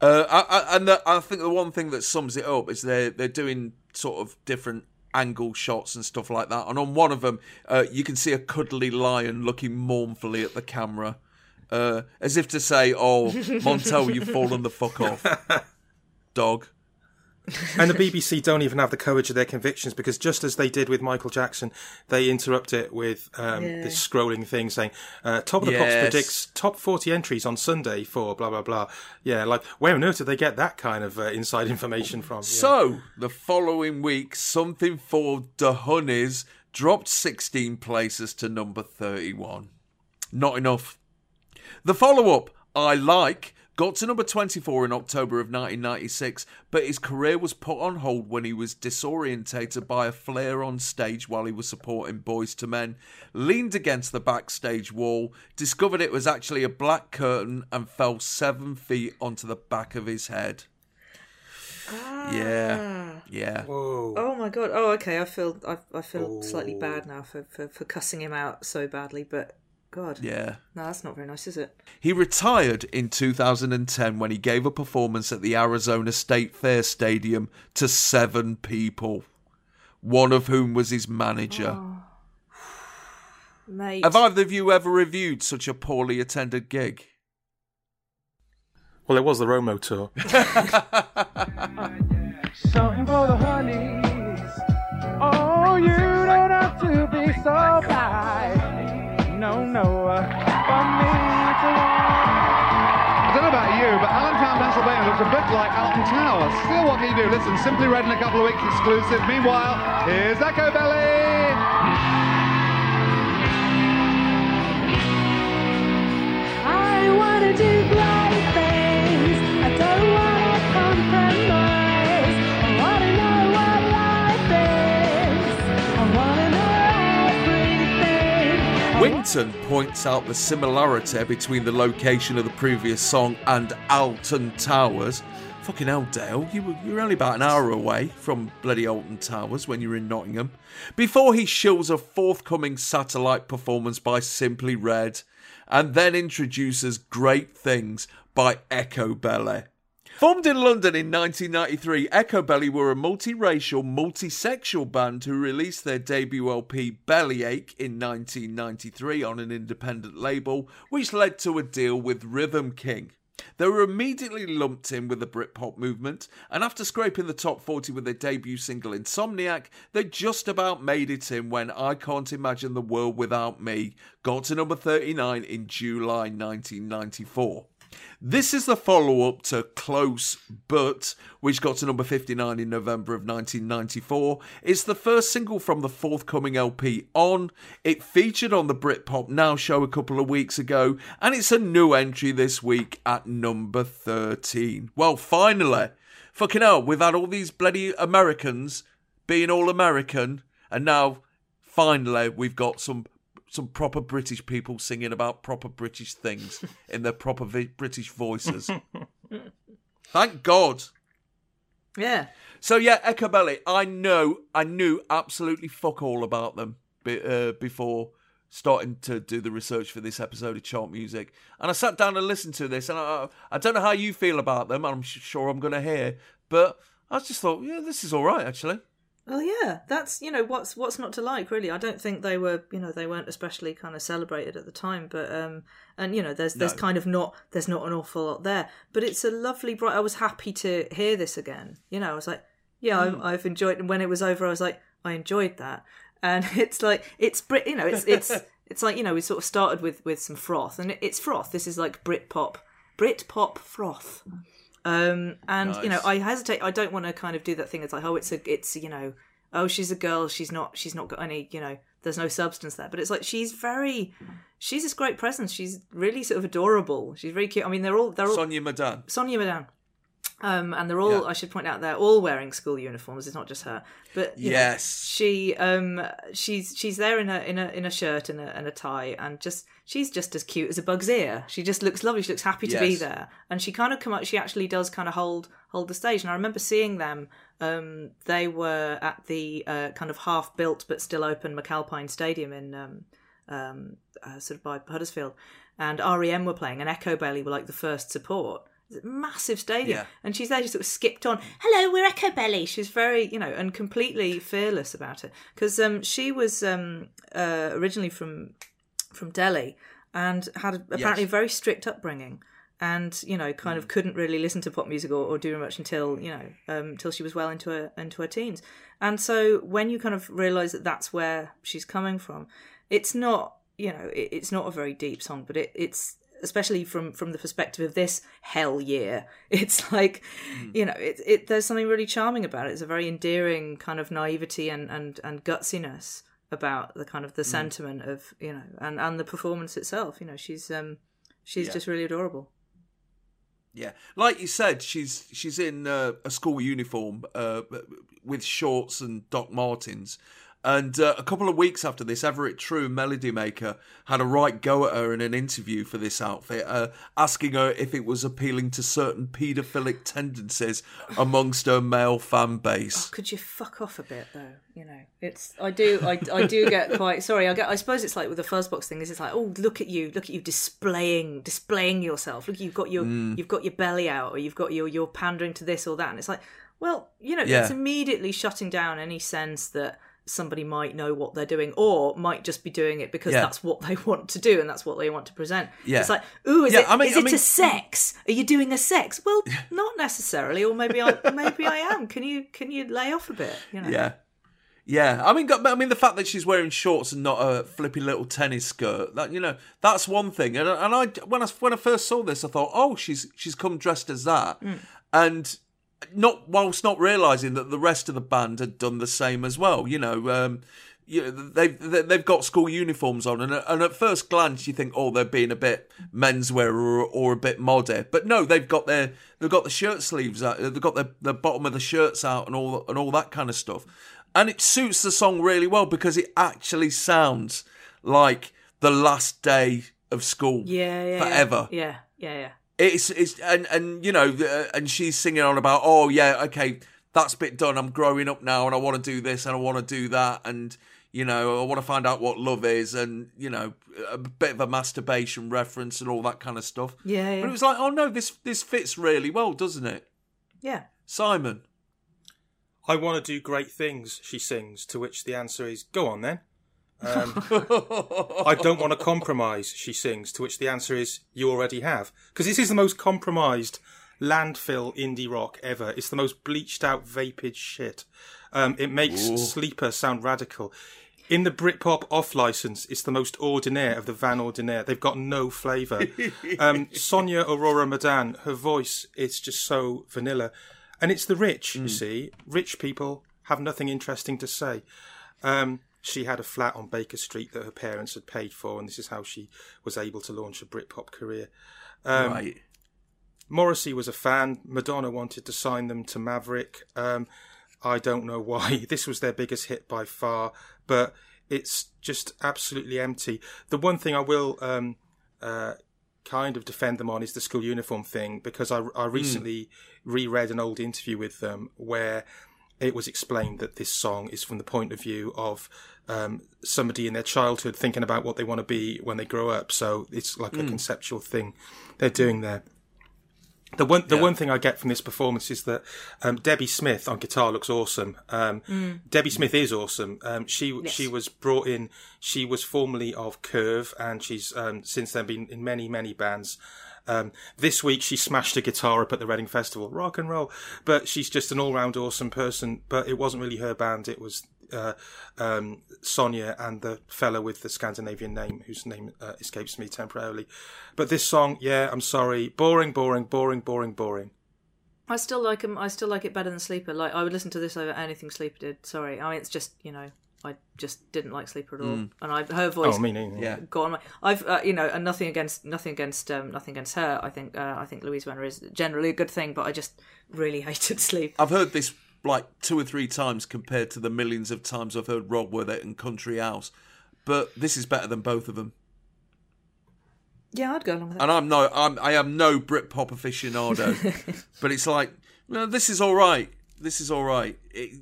Uh, I, I, and the, I think the one thing that sums it up is they're they're doing sort of different angle shots and stuff like that. And on one of them, uh, you can see a cuddly lion looking mournfully at the camera, uh, as if to say, "Oh, Montell, you've fallen the fuck off, (laughs) dog." and the BBC don't even have the courage of their convictions because just as they did with Michael Jackson, they interrupt it with um, Yeah. this scrolling thing saying, uh, "Top of the Pops predicts top forty entries on Sunday for blah blah blah." Yeah, like where on earth did they get that kind of uh, inside information from? Yeah. So the following week, something for the Honeys dropped 16 places to number 31. Not enough. The follow up, I Like, got to number 24 in October of 1996, but his career was put on hold when he was disorientated by a flare on stage while he was supporting Boyz II Men, leaned against the backstage wall, discovered it was actually a black curtain, and fell seven feet onto the back of his head. Ah. Yeah, yeah. Whoa. Oh my god! Oh, okay. I feel I, I feel slightly oh. bad now for, for for cussing him out so badly, but God, Yeah. no, that's not very nice, is it? He retired in 2010 when he gave a performance at the Arizona State Fair Stadium to seven people, one of whom was his manager. Oh. (sighs) Mate, Have either of you ever reviewed such a poorly attended gig? Well, it was the Romo tour. (laughs) Something for the honeys. Oh, you don't have to be so (laughs) fly. No, no. uh, For me to I don't know about you, but Allentown, Pennsylvania looks a bit like Alton Towers. Still, what can you do? Listen, Simply Red in a couple of weeks exclusive. Meanwhile, here's Echobelly. I wanna Winton points out the similarity between the location of the previous song and Alton Towers. Fucking hell, Dale, you were, you were only about an hour away from bloody Alton Towers when you were in Nottingham. Before he shills a forthcoming satellite performance by Simply Red, and then introduces Great Things by Echobelly. Formed in London in 1993, Echobelly were a multiracial, multisexual band who released their debut LP Bellyache in 1993 on an independent label, which led to a deal with Rhythm King. They were immediately lumped in with the Britpop movement, and after scraping the top 40 with their debut single Insomniac, they just about made it in when I Can't Imagine the World Without Me got to number 39 in July 1994. This is the follow up to Close But, which got to number 59 in November of 1994. It's the first single from the forthcoming LP On. It featured on the Britpop Now show a couple of weeks ago, and it's a new entry this week at number 13. Well, finally, fucking hell, we've had all these bloody Americans being all American, and now finally we've got some some proper British people singing about proper British things (laughs) in their proper vi- British voices. (laughs) Thank God. Yeah. So yeah, Echobelly. I know, I knew absolutely fuck all about them be, uh, before starting to do the research for this episode of Chart Music, and I sat down and listened to this, and I, I don't know how you feel about them. I'm sure I'm going to hear, but I just thought, yeah, this is all right actually. Well, yeah, that's you know what's what's not to like really. I don't think they were you know they weren't especially kind of celebrated at the time, but um and you know there's there's No. kind of not there's not an awful lot there, but it's a lovely bright. I was happy to hear this again. You know, I was like, yeah, Mm. I, I've enjoyed. And when it was over, I was like, I enjoyed that. And (laughs) it's like it's Brit. You know, it's it's (laughs) it's like you know we sort of started with with some froth, and it's froth. This is like Brit pop, Brit pop froth. Um, and you know, I hesitate. I don't want to kind of do that thing. It's like, oh, it's a, it's you know, oh, she's a girl. She's not. She's not got any. You know, there's no substance there. But it's like she's very. She's this great presence. She's really sort of adorable. She's very cute. I mean, they're all they're all Sonia Madan. Sonia Madan. Um, and they're all, Yeah. I should point out, they're all wearing school uniforms. It's not just her, but you know, Yes. she, um, she's she's there in a in a in a shirt and a and a tie, and just she's just as cute as a bug's ear. She just looks lovely. She looks happy to be there, and she kind of come up. She actually does kind of hold hold the stage. And I remember seeing them. Um, they were at the uh, kind of half built but still open McAlpine Stadium in um, um, uh, sort of by Huddersfield, and REM were playing, and Echobelly were like the first support. Massive stadium, Yeah. and she's there. She sort of skipped on. Hello, we're Echobelly. She's very, you know, and completely fearless about it because um, she was um, uh, originally from from Delhi and had apparently Yes. a very strict upbringing. And you know, kind Mm. of couldn't really listen to pop music or, or do much until you know, um, until she was well into her into her teens. And so when you kind of realise that that's where she's coming from, it's not you know, it, it's not a very deep song, but it, it's especially from from the perspective of this hell year (laughs) it's like you know it, it there's something really charming about it. It's a very endearing kind of naivety and and and gutsiness about the kind of the sentiment of you know and and the performance itself. You know she's um she's Yeah. just really adorable. Yeah, like you said, she's she's in uh, a school uniform uh, with shorts and Doc Martens. And uh, a couple of weeks after this, Everett True, Melody Maker, had a right go at her in an interview for this outfit, uh, asking her if it was appealing to certain paedophilic tendencies amongst her male fan base. could you fuck off a bit though you know it's i do i, I do get quite sorry i get i suppose it's like with the first box thing is it's like oh look at you look at you displaying displaying yourself look you've got your Mm. you've got your belly out or you've got your you're pandering to this or that and it's like well you know Yeah. it's immediately shutting down any sense that somebody might know what they're doing or might just be doing it because Yeah. that's what they (laughs) want to do and that's what they want to present Yeah. it's like ooh is Yeah, it I mean- is I it mean- a sex are you doing a sex well (laughs) not necessarily or maybe i maybe i am can you can you lay off a bit you know Yeah. Yeah, I mean, got- I mean, the fact that she's wearing shorts and not a flippy little tennis skirt, that you know, that's one thing. And and I when I when I first saw this, I thought, oh, she's she's come dressed as that, Mm. and not whilst not realizing that the rest of the band had done the same as well. You know, um, you know, they've they- they've got school uniforms on, and and at first glance you think, oh, they're being a bit menswear or, or a bit moddy, but no, they've got their they've got the shirt sleeves out, they've got the the bottom of the shirts out, and all and all that kind of stuff, and it suits the song really well because it actually sounds like the last day of school Yeah, yeah, forever. Yeah, yeah, yeah. It's it's and and you know and she's singing on about oh yeah okay that's bit done I'm growing up now and I want to do this and I want to do that and you know I want to find out what love is and you know a bit of a masturbation reference and all that kind of stuff. Yeah, yeah. But it was like oh no this this fits really well doesn't it? Yeah. Simon. I want to do great things, she sings, to which the answer is, go on then. Um, I don't want to compromise, she sings, to which the answer is, you already have. Because this is the most compromised landfill indie rock ever. It's the most bleached out, vapid shit. Um, it makes Ooh. Sleeper sound radical. In the Britpop off license, it's the most ordinaire of the Vin Ordinaire. They've got no flavour. (laughs) um, Sonia Aurora Madan, her voice, it's just so vanilla. And it's the rich, you see. Rich people have nothing interesting to say. Um, she had a flat on Baker Street that her parents had paid for, and this is how she was able to launch a Britpop career. Um, right. Morrissey was a fan. Madonna wanted to sign them to Maverick. Um, I don't know why. (laughs) This was their biggest hit by far, but it's just absolutely empty. The one thing I will um, uh, kind of defend them on is the school uniform thing, because I, I recently reread an old interview with them where it was explained that this song is from the point of view of um, somebody in their childhood thinking about what they want to be when they grow up. So it's like a Mm. conceptual thing they're doing there. The one, the Yeah. one thing I get from this performance is that um, Debbie Smith on guitar looks awesome. Um, Mm. Debbie Smith is awesome. Um, she Yes. she was brought in. She was formerly of Curve, and she's um, since then been in many many bands. Um, this week she smashed a guitar up at the Reading Festival, rock and roll. But she's just an all round awesome person. But it wasn't really her band; it was uh, um, Sonia and the fella with the Scandinavian name, whose name uh, escapes me temporarily. But this song, yeah, I'm sorry, boring, boring, boring, boring, boring. I still like 'em- I still like it better than Sleeper. Like I would listen to this over anything Sleeper did. Sorry, I mean it's just you know I just didn't like Sleeper at all, Mm. and I her voice. Oh, me neither. Yeah. Got on my. I've uh, you know and nothing against nothing against um, nothing against her. I think uh, I think Louise Wener is generally a good thing, but I just really (laughs) hated Sleep. I've heard this like two or three times compared to the millions of times I've heard Roll with it and Country House, but this is better than both of them. Yeah, I'd go along with that. And I'm no, I'm I am no Britpop aficionado, (laughs) but it's like, no, this is all right. This is all right. It,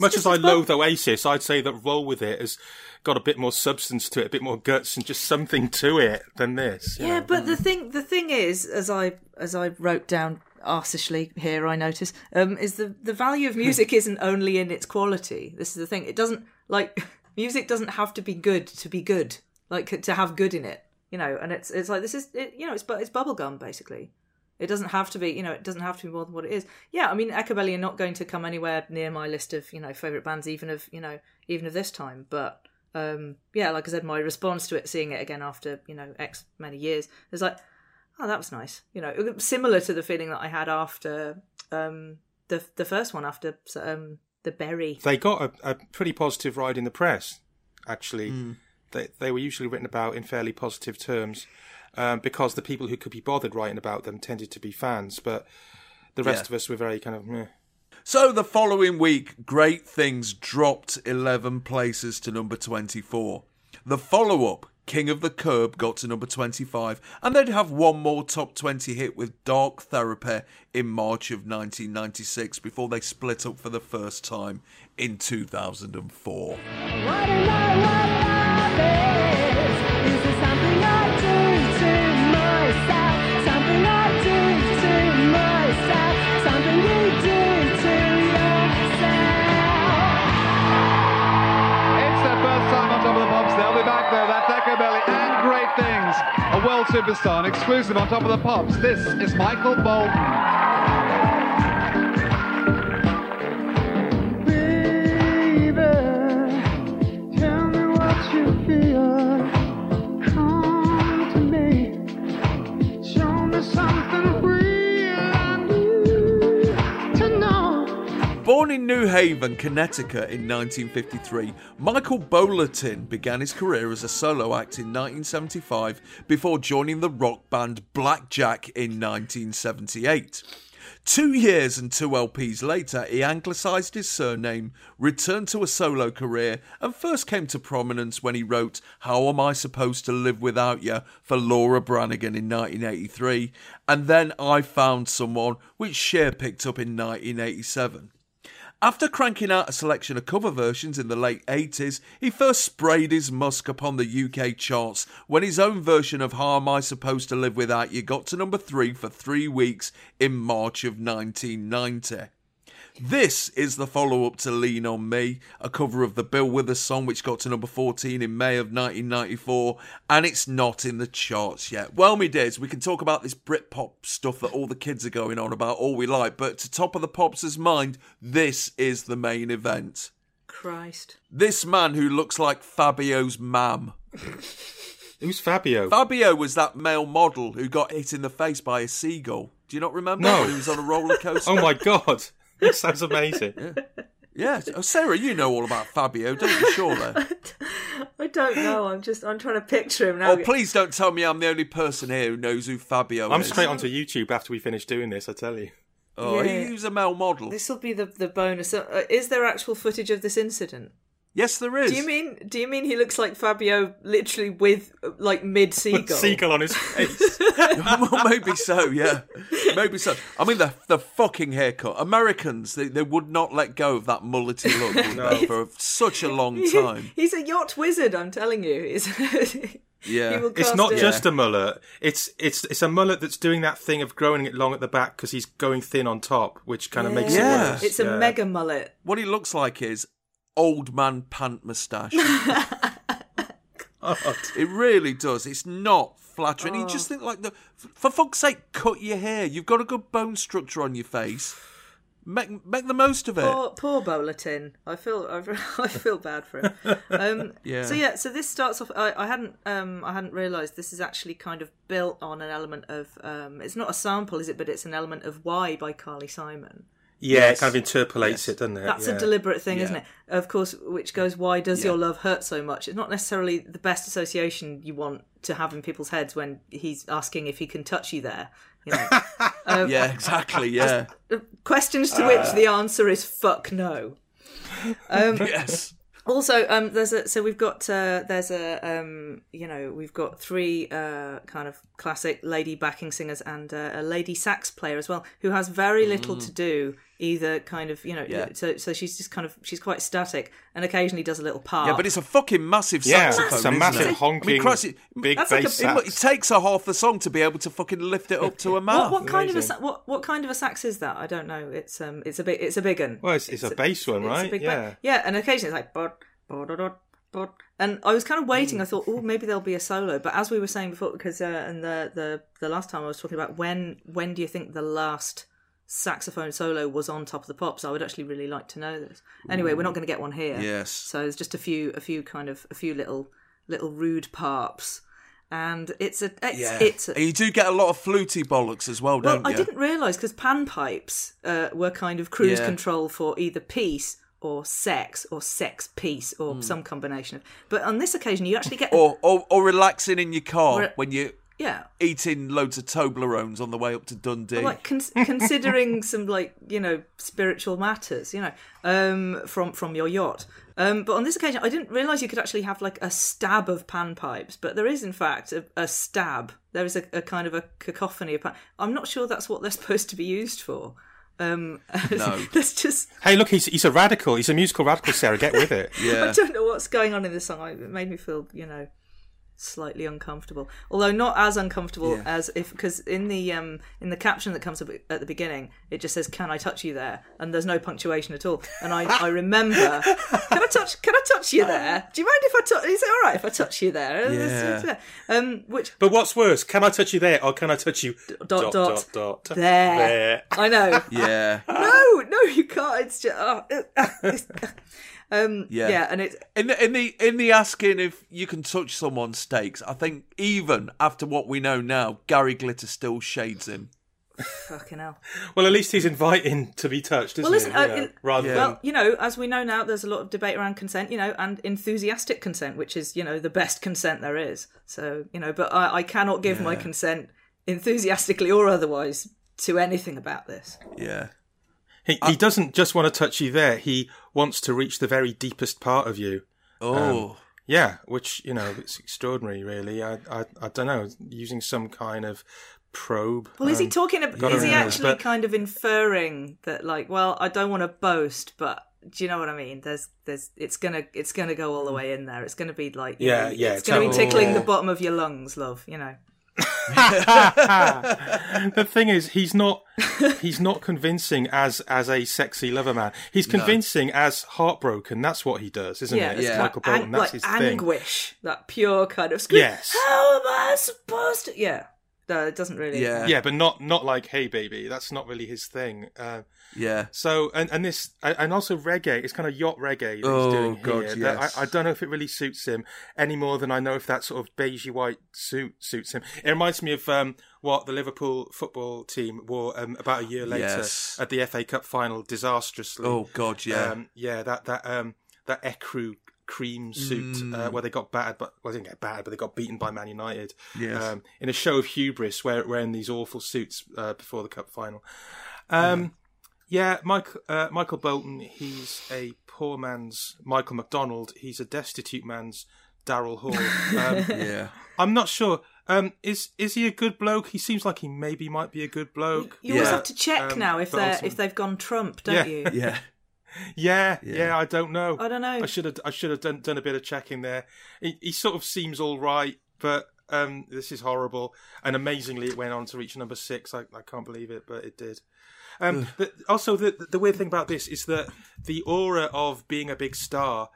Much as I loathe Oasis, I'd say that Roll With It has got a bit more substance to it, a bit more guts, and just something to it than this. Yeah, know. but the thing the thing is, as I as I wrote down arsishly here, I notice, um, is the the value of music (laughs) isn't only in its quality. This is the thing. It doesn't like (laughs) music doesn't have to be good to be good. Like to have good in it, you know. And it's it's like this is it, you know it's bu- it's bubblegum basically. It doesn't have to be, you know, it doesn't have to be more than what it is. Yeah, I mean, Echobelly are not going to come anywhere near my list of, you know, favorite bands, even of, you know, even of this time. But um, yeah, like I said, my response to it, seeing it again after, you know, X many years, is like, oh, that was nice. You know, similar to the feeling that I had after um, the the first one, after um, the Berri. They got a, a pretty positive ride in the press, actually. Mm. They, they were usually written about in fairly positive terms um, because the people who could be bothered writing about them tended to be fans, but the rest Yeah. of us were very kind of meh. So the following week, Great Things dropped 11 places to number 24. The follow up, King of the Kerb, got to number 25, and they'd have one more top 20 hit with Dark Therapy in March of 1996 before they split up for the first time in 2004. World superstar, an exclusive on top of the pops. This is Michael Bolton. Born in New Haven, Connecticut in 1953, Michael Bolotin began his career as a solo act in 1975 before joining the rock band Blackjack in 1978. Two years and two LPs later, he anglicised his surname, returned to a solo career, and first came to prominence when he wrote How Am I Supposed to Live Without You for Laura Branigan in 1983, and then I Found Someone, which Cher picked up in 1987. After cranking out a selection of cover versions in the late 80s, he first sprayed his musk upon the UK charts when his own version of How Am I Supposed to Live Without You got to number 3 for three weeks in March of 1990. This is the follow up to Lean on Me, a cover of the Bill Withers song which got to number 14 in May of 1994, and it's not in the charts yet. Well, me dears, we can talk about this Britpop stuff that all the kids are going on about all we like, but to top of the Pops' mind, this is the main event. Christ. This man who looks like Fabio's mam. (laughs) Who's Fabio? Fabio was that male model who got hit in the face by a seagull. Do you not remember? No. He was on a roller (laughs) coaster. Oh my god, (laughs) that sounds amazing. Yeah, oh, Sarah, you know all about Fabio, don't you? Surely. (laughs) I don't know. I'm just I'm trying to picture him now. Oh, please don't tell me I'm the only person here who knows who Fabio I'm is. straight onto YouTube after we finish doing this. I tell you. Oh, Yeah. he was a male model. This will be the the bonus. Uh, is there actual footage of this incident? Yes, there is. Do you mean do you mean he looks like Fabio literally with like mid seagull? Seagull on his face. (laughs) (laughs) well, maybe so. Yeah, maybe so. I mean, the the fucking haircut. Americans, they, they would not let go of that mullety look would they, for such a long (laughs) time. He's a yacht wizard. I'm telling you. He's, Yeah. he It's not it. just a mullet. It's it's it's a mullet that's doing that thing of growing it long at the back because he's going thin on top, which kind of makes Yeah. it worse. It's a Yeah. mega mullet. What he looks like is old man pant moustache. (laughs) it really does. It's not flattering. You Oh. just think like the for fuck's sake, cut your hair. You've got a good bone structure on your face. Make make the most of it. Poor, poor Bolotin. I feel I, (laughs) I feel bad for him. Um, (laughs) Yeah. So yeah, so this starts off. I, I hadn't um, I hadn't realised this is actually kind of built on an element of. Um, it's not a sample, is it? But it's an element of Why by Carly Simon. Yeah, Yes. it kind of interpolates it, doesn't it? That's Yeah. a deliberate thing, Yeah. isn't it? Of course, which goes, why does Yeah. your love hurt so much? It's not necessarily the best association you want to have in people's heads when he's asking if he can touch you there. You know? (laughs) Um, yeah, exactly. (laughs) Yeah. Questions to which the answer is fuck no. Um, (laughs) yes. Also, um, there's a so we've got uh, there's a um, you know we've got three uh, kind of classic lady backing singers and uh, a lady sax player as well who has very little to do either kind of you know Yeah. so so she's just kind of she's quite static and occasionally does a little part. Yeah, but it's a fucking massive Yeah, saxophone. it's a isn't massive it? honking I mean, Christ, it- big That's like bass a- it, it takes her half the song to be able to fucking lift it up to a mouth. what, what kind of a what what kind of a sax is that? I don't know. It's um it's a big it's a big one. Well, it's, it's, a bass one, It's a right? big yeah. ba- yeah, and occasionally it's like bot, bot, dot, dot, and I was kind of waiting. I thought, oh, maybe there'll be a solo. But as we were saying before, because uh, and the the the last time I was talking about when when do you think the last saxophone solo was on Top of the Pops? I would actually really like to know this. Anyway, we're not going to get one here. Yes. So there's just a few a few kind of a few little little rude parps. And it's a it's, yeah. it's a, you do get a lot of fluty bollocks as well, well, don't I you? didn't realise because panpipes uh, were kind of cruise Yeah. control for either peace or sex or sex peace or some combination of. But on this occasion, you actually get. Or, or or relaxing in your car when you're yeah, eating loads of Toblerones on the way up to Dundee. like con- (laughs) considering some like you know spiritual matters, you know, um, from from your yacht. Um, but on this occasion, I didn't realise you could actually have like a stab of panpipes, but there is in fact a, a stab. There is a, a kind of a cacophony of pan. I'm not sure that's what they're (laughs) supposed to be used for. Um, (laughs) No. that's just Hey, look, he's he's a radical. He's a musical radical, Sarah. Get with it. yeah. I don't know what's going on in this song. It made me feel, you know, slightly uncomfortable. Although not as uncomfortable Yeah. as if because in the um in the caption that comes up at the beginning, it just says "Can I touch you there?" and there's no punctuation at all. And I I remember, can I touch? Can I touch you there? Do you mind if I touch? Is it all right if I touch you there? Yeah. Um, which But what's worse? Can I touch you there, or can I touch you dot dot, dot there. there? I know. (laughs) (laughs) yeah. no, no, you can't. It's just. Oh, (laughs) it's- um, Yeah. yeah, and it In the in the in the asking if you can touch someone's stakes. I think even after what we know now, Gary Glitter still shades him. fucking hell. Well, at least he's inviting to be touched, isn't Well, listen, he? uh, Yeah. in- Rather Yeah. than Well, you know, as we know now, there's a lot of debate around consent, you know, and enthusiastic consent, which is, you know, the best consent there is. So, you know, but I, I cannot give my consent enthusiastically or otherwise to anything about this. Yeah. He, he doesn't just want to touch you there. He wants to reach the very deepest part of you. Oh. Um, yeah, which you know, it's extraordinary, really. I, I, I don't know, using some kind of probe. Well, is he um, talking? About, is he only actually but- kind of inferring that, like, well, I don't want to boast, but do you know what I mean? There's, there's, it's gonna, it's gonna go all the way in there. It's gonna be like, Yeah, know, yeah, it's gonna be tickling the Yeah. bottom of your lungs, love. You know. (laughs) the thing is, he's not he's not convincing as as a sexy lover man. He's No. convincing as heartbroken. That's what he does, isn't yeah, it? Yeah. It's that Michael Bolton. ang- that's like his thing. anguish, that pure kind of scream. Yes. How am I supposed to? Yeah. No, it doesn't really. yeah, but not not like "Hey baby." That's not really his thing. Uh, yeah. So and and this and also reggae. It's kind of yacht reggae that Oh, he's doing God, here. yes. I, I don't know if it really suits him any more than I know if that sort of beigey white suit suits him. It reminds me of um, what the Liverpool football team wore um, about a year later Yes. at the FA Cup final, disastrously. Oh, God, yeah. um, yeah. That that um, that ecru cream suit Mm. uh, where they got battered, but well, they didn't get battered, but they got beaten by Man United. Yes. Um, in a show of hubris, where wearing these awful suits uh, before the cup final. Um, yeah, Mike, uh, Michael Bolton. He's a poor man's Michael McDonald. He's a destitute man's Daryl Hall. (laughs) Um, Yeah. I'm not sure. Um, is is he a good bloke? He seems like he maybe might be a good bloke. You always have to check Um, now if they're if they've gone Trump, don't Yeah. you? (laughs) Yeah. Yeah, Yeah. yeah, I don't know. I don't know. I should have I should have done done a bit of checking there. He, he sort of seems all right, but um, this is horrible. And amazingly, it went on to reach number six. I, I can't believe it, but it did. Um, the, also, the the weird thing about this is that the aura of being a big star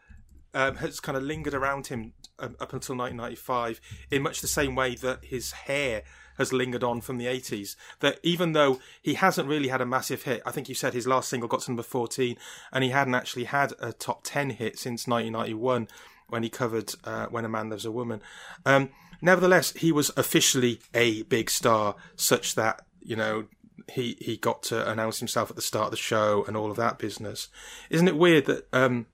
um, has kind of lingered around him um, up until 1995 in much the same way that his hair has lingered on from the 80s. That even though he hasn't really had a massive hit, I think you said his last single got to number 14, and he hadn't actually had a top 10 hit since 1991 when he covered uh, When a Man Loves a Woman. Um, nevertheless, he was officially a big star, such that, you know, he, he got to announce himself at the start of the show and all of that business. Isn't it weird that um,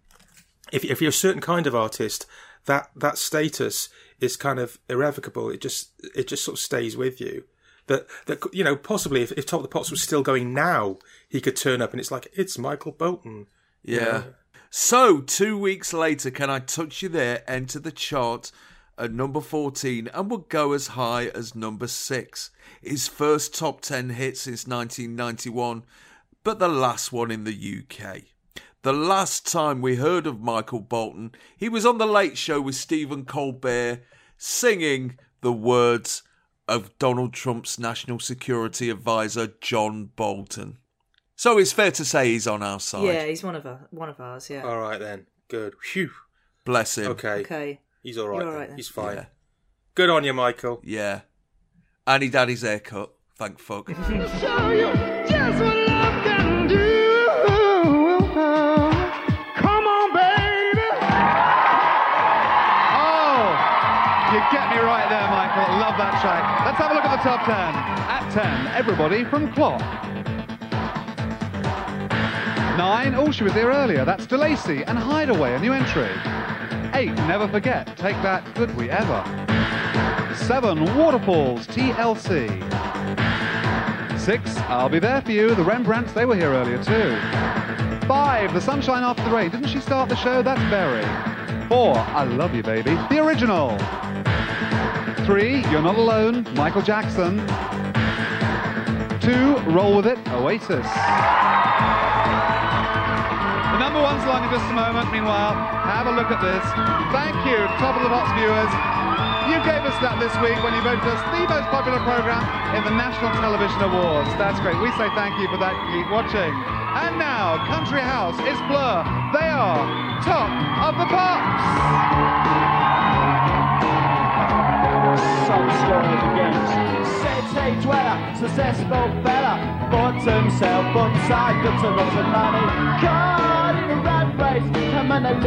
if if you're a certain kind of artist, that that status is kind of irrevocable. It just it just sort of stays with you. That that you know possibly if, if Top of the Pops was still going now, he could turn up and it's like it's Michael Bolton. you Yeah. know? So, two weeks later, Can I Touch You There enter the chart at number 14 and would go as high as number 6. His first top 10 hit since 1991, but the last one in the UK. The last time we heard of Michael Bolton, he was on The Late Show with Stephen Colbert singing the words of Donald Trump's National Security Advisor, John Bolton. So it's fair to say he's on our side. Yeah, he's one of our, one of ours. Yeah. All right then, good. Phew. Bless him. Okay. Okay. He's all right. You're all then. right. He's fine. Yeah. Good on you, Michael. Yeah. And he'd had his hair cut. Thank fuck. (laughs) Show you just what love can do. Come on, baby. Oh, you get me right there, Michael. Love that track. Let's have a look at the top 10. At 10, everybody from Clock. Nine, oh, she was here earlier. That's DeLacy and Hideaway, a new entry. Eight, Never Forget. Take that, could we ever? Seven, Waterfalls, TLC. Six, I'll Be There For You, the Rembrandts, they were here earlier too. Five, The Sunshine After the Rain. Didn't she start the show? That's Berri. Four, I Love You Baby, the original. Three, You're Not Alone, Michael Jackson. Two, Roll With It, Oasis. One's along in just a moment. Meanwhile, have a look at this. Thank you, Top of the Pops viewers. You gave us that this week when you voted us the most popular program in the National Television Awards. That's great. We say thank you for that. Keep watching. And now, Country House is Blur. They are Top of the Pops. Scored against City dweller, successful fella, bought himself upside, got to lots of money, caught in a rat race,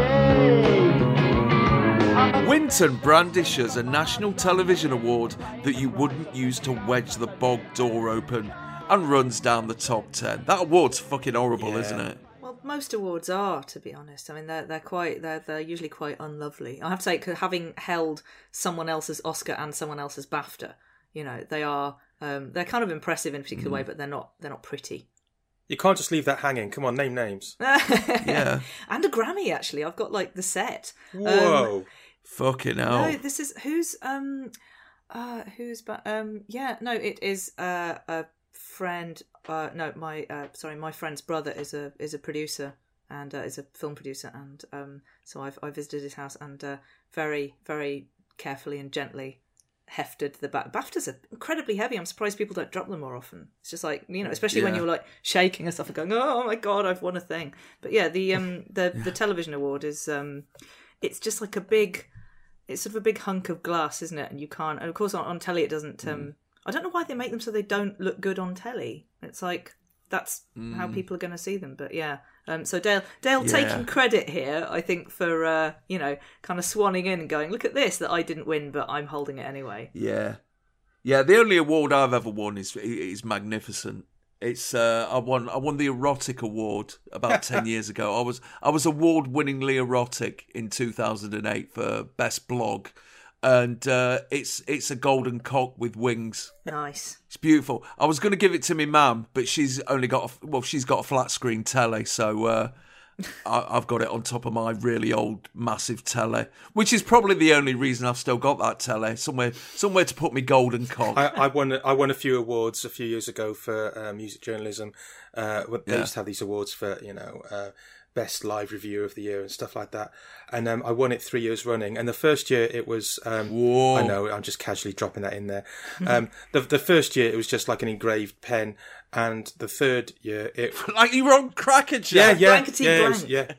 permanently. Winton brandishes a national television award that you wouldn't use to wedge the bog door open and runs down the top 10. That award's fucking horrible, isn't it? Well, most awards are, to be honest. I mean, they're they're quite they're they're usually quite unlovely. I have to say, 'cause having held someone else's Oscar and someone else's BAFTA, You know, they are um, they're kind of impressive in a particular Mm. way, but they're not they're not pretty. You can't just leave that hanging. Come on, name names. (laughs) yeah, and a Grammy actually. I've got like the set. Um, Whoa. Fucking hell. no, this is who's um uh who's but um yeah no it is uh a friend uh no my uh sorry my friend's brother is a is a producer and uh, is a film producer and um so I've I visited his house and uh very very carefully and gently hefted the back BAFTAs are incredibly heavy I'm surprised people don't drop them more often it's just like you know especially when Yeah. you're like shaking and stuff and going oh my god I've won a thing but yeah the um (laughs) the the television award is um it's just like a big it's sort of a big hunk of glass, isn't it? And you can't. And of course, on, on telly, it doesn't. Um, I don't know why they make them so they don't look good on telly. It's like that's how Mm. people are going to see them. But yeah. Um, so Dale, Dale Yeah. taking credit here, I think, for uh, you know, kind of swanning in and going, "Look at this that I didn't win, but I'm holding it anyway." Yeah, yeah. The only award I've ever won is is magnificent. It's uh, I won I won the erotic award about ten (laughs) years ago. I was I was award winningly erotic in two thousand and eight for best blog, and uh, it's it's a golden cock with wings. Nice. It's beautiful. I was going to give it to my mum, but she's only got a, well, she's got a flat screen telly, so uh, I, I've got it on top of my really old massive telly, which is probably the only reason I've still got that telly somewhere somewhere to put my golden cock. I, I won. I won a few awards a few years ago for uh, music journalism. Uh, they Yeah. used to have these awards for you know uh, best live review of the year and stuff like that. And um, I won it three years running. And the first year it was. Um, Whoa. I know. I'm just casually dropping that in there. Um, (laughs) the the first year it was just like an engraved pen, and the third year it (laughs) like you were on Cracker yeah Jack. yeah Blankety yeah, it was- yeah.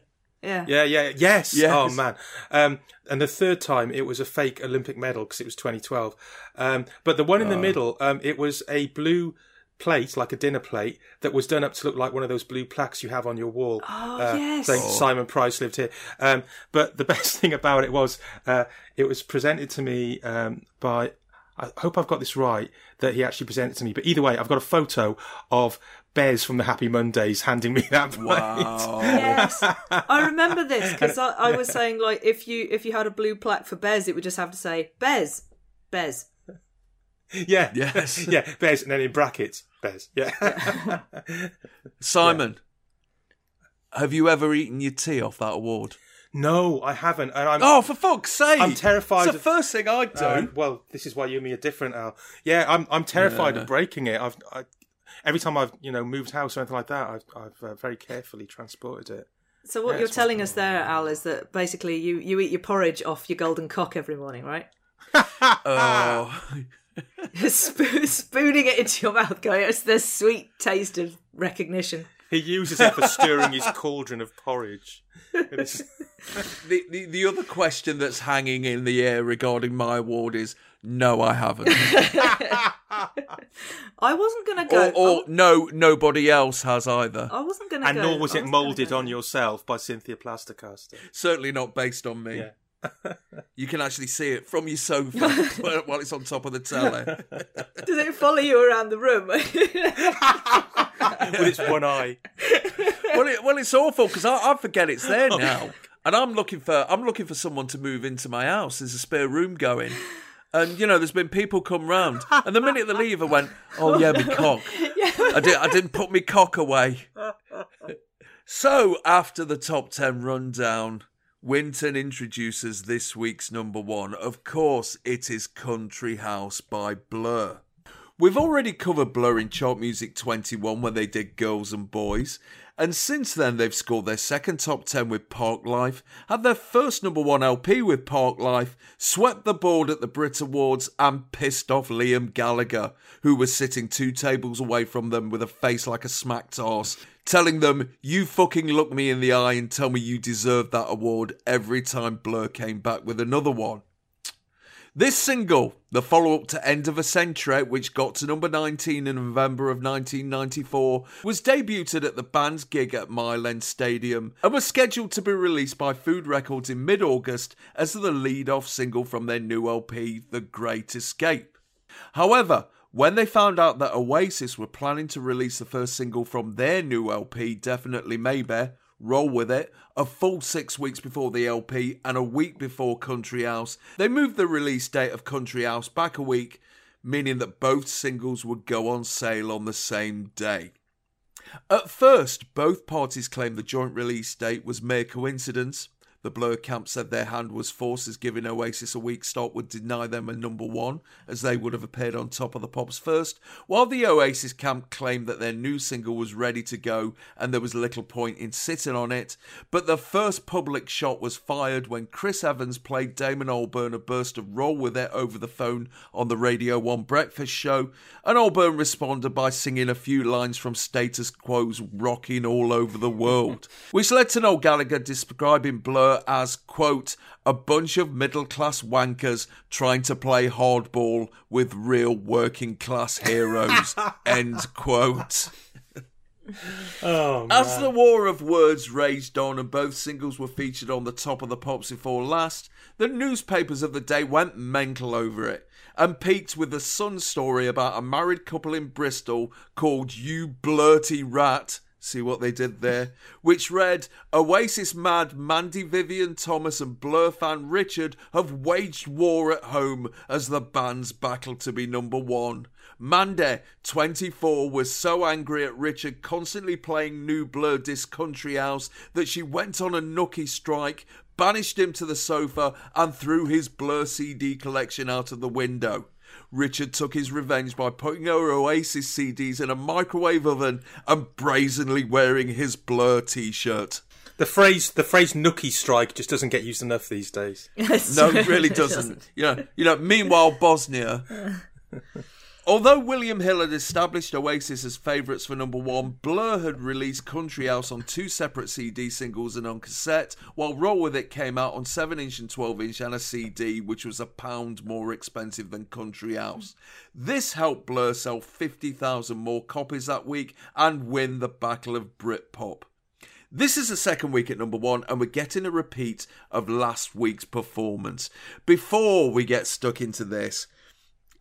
Yeah. Yeah, yeah, yes. Yes. Oh man. Um, and the third time it was a fake Olympic medal because it was 2012. Um, but the one in the Oh. middle, um, it was a blue plate, like a dinner plate, that was done up to look like one of those blue plaques you have on your wall. Oh, uh, yes. Saying Oh. Simon Price lived here. Um, but the (laughs) best thing about it was uh, it was presented to me um, by. I hope I've got this right that he actually presented to me. But either way, I've got a photo of Bez from the Happy Mondays handing me that plate. Wow. (laughs) Yes, I remember this because I, I was (laughs) saying like if you if you had a blue plaque for Bez, it would just have to say Bez, Bez. (laughs) Yeah. Yes. (laughs) yeah. Bez, and then in brackets, Bez. Yeah. (laughs) Simon, have you ever eaten your tea off that award? no, I haven't. And I'm, Oh, for fuck's sake! I'm terrified. It's the of- first thing I'd do. Uh, well, this is why you and me are different, Al. Yeah, I'm, I'm terrified Yeah. of breaking it. I've, I, every time I've, you know, moved house or anything like that, I've, I've uh, very carefully transported it. So what Yeah, you're telling us there, Al, is that basically you you eat your porridge off your golden cock every morning, right? Oh, (laughs) Sp- spooning it into your mouth, going, "It's the sweet taste of recognition." He uses it for stirring his cauldron of porridge. (laughs) The, the the other question that's hanging in the air regarding my award is no, I haven't. (laughs) I wasn't gonna or, go. or no, nobody else has either. I wasn't gonna and go. nor was I it wasn't gonna moulded go. on yourself by Cynthia Plastercaster. Certainly not based on me. Yeah. (laughs) You can actually see it from your sofa while (laughs) while it's on top of the telly. (laughs) Does it follow you around the room? With its one eye. well, it, well, it's awful because I, I forget it's there now, and I'm looking for I'm looking for someone to move into my house. There's a spare room going, and you know, there's been people come round, and the minute they leave, I went, "Oh yeah, me cock. I did I didn't put me cock away." So after the top ten rundown. Winton introduces this week's number one. Of course, it is Country House by Blur. We've already covered Blur in Chart Music 21 when they did Girls and Boys, and since then they've scored their second top 10 with Parklife, had their first number one LP with Parklife, swept the board at the Brit Awards, and pissed off Liam Gallagher, who was sitting two tables away from them with a face like a smacked arse, telling them, You fucking look me in the eye and tell me you deserve that award every time Blur came back with another one. This single, the follow up to End of a Century, which got to number 19 in November of 1994, was debuted at the band's gig at Mile End Stadium and was scheduled to be released by Food Records in mid August as the lead off single from their new LP, The Great Escape. However, when they found out that Oasis were planning to release the first single from their new LP, Definitely Maybe, Roll With It, a full six weeks before the LP and a week before Country House, they moved the release date of Country House back a week, meaning that both singles would go on sale on the same day. At first, both parties claimed the joint release date was mere coincidence. The Blur camp said their hand was forced as giving Oasis a weak start would deny them a number one, as they would have appeared on top of the pops first, while the Oasis camp claimed that their new single was ready to go and there was little point in sitting on it. But the first public shot was fired when Chris Evans played Damon Albarn a burst of Roll With It over the phone on the Radio 1 breakfast show, and Albarn responded by singing a few lines from Status Quo's Rocking All Over the World, which led to Noel Gallagher describing Blur as, quote, a bunch of middle class wankers trying to play hardball with real working class heroes, (laughs) end quote. Oh, As the war of words raged on and both singles were featured on the top of the pops before last, the newspapers of the day went mental over it and peaked with the Sun story about a married couple in Bristol called You Blurty Rat. See what they did there? Which read Oasis mad Mandy Vivian Thomas and Blur fan Richard have waged war at home as the bands battle to be number one. Mandy, 24, was so angry at Richard constantly playing new Blur disc Country House that she went on a nookie strike, banished him to the sofa, and threw his Blur CD collection out of the window. Richard took his revenge by putting her Oasis CDs in a microwave oven and brazenly wearing his Blur t shirt. The phrase the phrase nookie strike just doesn't get used enough these days. No, it really (laughs) doesn't. You know, you know. Meanwhile, Bosnia. (laughs) Although William Hill had established Oasis as favourites for number one, Blur had released Country House on two separate CD singles and on cassette, while Roll With It came out on 7 inch and 12 inch and a CD, which was a pound more expensive than Country House. This helped Blur sell 50,000 more copies that week and win the Battle of Britpop. This is the second week at number one, and we're getting a repeat of last week's performance. Before we get stuck into this,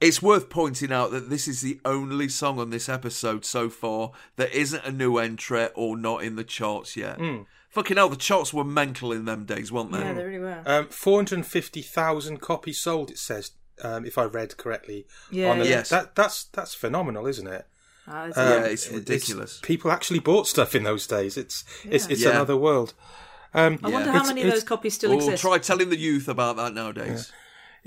it's worth pointing out that this is the only song on this episode so far that isn't a new entry or not in the charts yet. Mm. Fucking hell, the charts were mental in them days, weren't they? Yeah, they really were. Um, 450,000 copies sold, it says, um, if I read correctly. Yeah, on the yeah. list. That, that's, that's phenomenal, isn't it? Ah, it's- Um, Yeah, it's ridiculous. people actually bought stuff in those days. It's it's Yeah. it's Yeah. another world. Um, I wonder Yeah. how it's- many of those copies still Oh, exist. try telling the youth about that nowadays.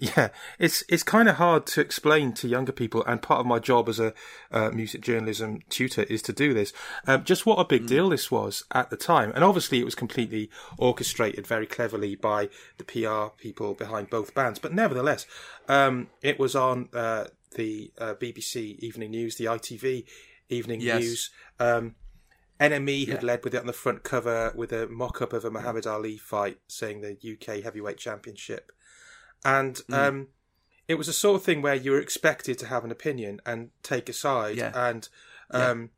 Yeah, it's it's kind of hard to explain to younger people, and part of my job as a uh, music journalism tutor is to do this. Um, just what a big deal this was at the time, and obviously it was completely orchestrated very cleverly by the PR people behind both bands. But nevertheless, um, it was on uh, the uh, BBC Evening News, the ITV Evening Yes. News. Um, NME had Yeah. led with it on the front cover with a mock-up of a Muhammad Ali fight, saying the UK Heavyweight Championship and Mm. um, it was a sort of thing where you were expected to have an opinion and take a side, Yeah. and um,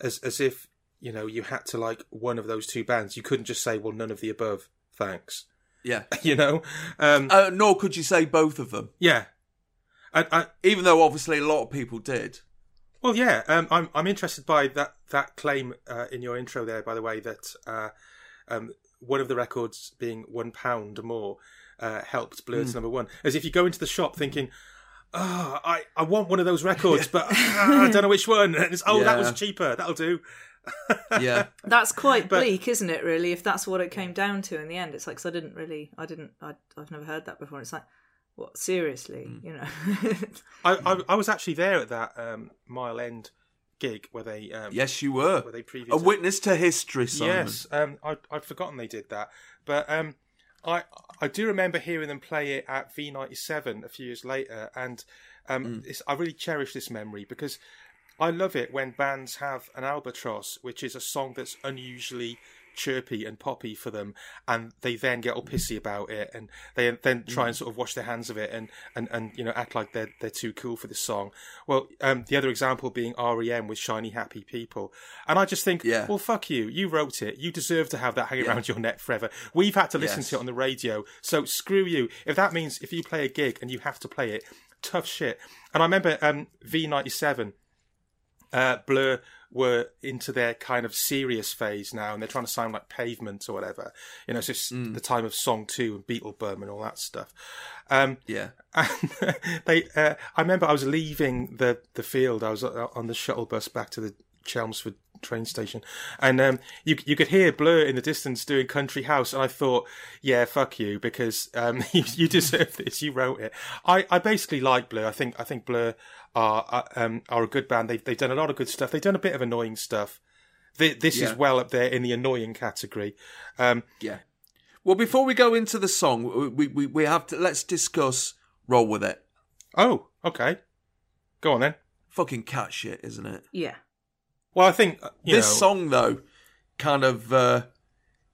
as as if you know you had to like one of those two bands. You couldn't just say, "Well, none of the above, thanks." Yeah. (laughs) You know, um, Uh, nor could you say both of them, yeah. I, I, even though obviously a lot of people did. well, yeah. Um, I'm I'm interested by that that claim uh, in your intro there. By the way, that uh, um, one of the records being one pound more uh, helped Blur to Mm. number one. As if you go into the shop thinking, "Oh, I, I want one of those records, (laughs) but ah, I don't know which one." And it's, "Oh, that was cheaper. That'll do." (laughs) Yeah. That's quite But- bleak, isn't it? Really, if that's what it came down to in the end, it's like 'cause I didn't really, I didn't, I, I've never heard that before. It's like, what? Seriously, Mm. you know? I, I (laughs) I was actually there at that um, Mile End gig where they um, Yes, you were. where they previewed A witness to history, Simon. Yes, um, I, I'd forgotten they did that, but um, I I do remember hearing them play it at V97 a few years later, and um, Mm. it's, I really cherish this memory because I love it when bands have an albatross, which is a song that's unusually chirpy and poppy for them, and they then get all pissy about it, and they then try and sort of wash their hands of it, and, and, and you know act like they're they're too cool for this song. Well, um, the other example being REM with "Shiny Happy People," and I just think, Yeah. well, fuck you, you wrote it, you deserve to have that hanging Yeah. around your neck forever. We've had to listen Yes. to it on the radio, so screw you. If that means if you play a gig and you have to play it, tough shit. And I remember um, V97 uh, Blur were into their kind of serious phase now, and they're trying to sound like Pavement or whatever. You know, it's just Mm. the time of Song Two and Beetlebum and all that stuff. Um, Yeah. and (laughs) they, uh, I remember I was leaving the the field. I was uh, on the shuttle bus back to the Chelmsford train station, and um, you you could hear Blur in the distance doing Country House, and I thought, yeah, fuck you, because um, (laughs) you, you deserve this. You wrote it. I, I basically like Blur. I think I think Blur are are, um, are a good band. They've they've done a lot of good stuff. They've done a bit of annoying stuff. Th- This Yeah. is well up there in the annoying category. Um, Yeah. Well, before we go into the song, we we, we have to let's discuss "Roll with It." Oh, okay. Go on then. Fucking cat shit, isn't it? Yeah. Well, I think uh, you this know, song though, kind of uh,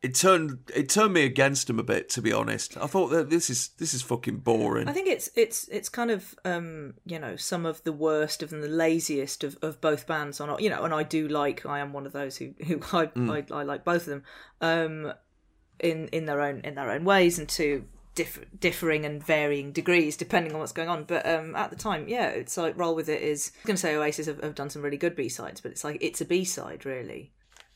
it turned it turned me against him a bit. To be honest, I thought that this is this is fucking boring. I think it's it's it's kind of um you know some of the worst of and the laziest of, of both bands on you know and I do like I am one of those who who (laughs) I Mm. I, I like both of them um in in their own in their own ways and to diff- differing and varying degrees depending on what's going on but um at the time yeah it's like roll with it is I was to say Oasis have, have done some really good B sides but it's like it's a B side really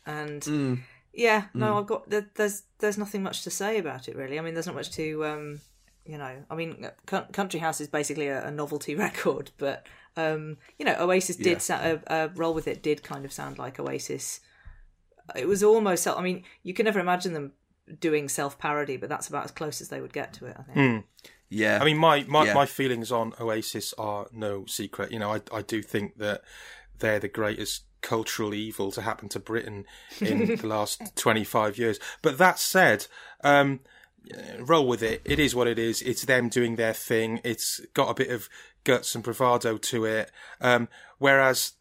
and Mm. Yeah, no, Mm. I've got there's there's nothing much to say about it really. I mean, there's not much to um, you know. I mean, Country House is basically a, a novelty (laughs) record, but um, you know, Oasis did Yeah. sa- uh, uh, roll with it. Did kind of sound like Oasis. It was almost. I mean, you can never imagine them doing self parody, but that's about as close as they would get to it. I think. Hmm. Yeah. I mean, my my, Yeah. my feelings on Oasis are no secret. You know, I I do think that they're the greatest cultural evil to happen to Britain in (laughs) the last twenty five years. But that said, um, roll with it. It is what it is. It's them doing their thing. It's got a bit of guts and bravado to it. Um, whereas,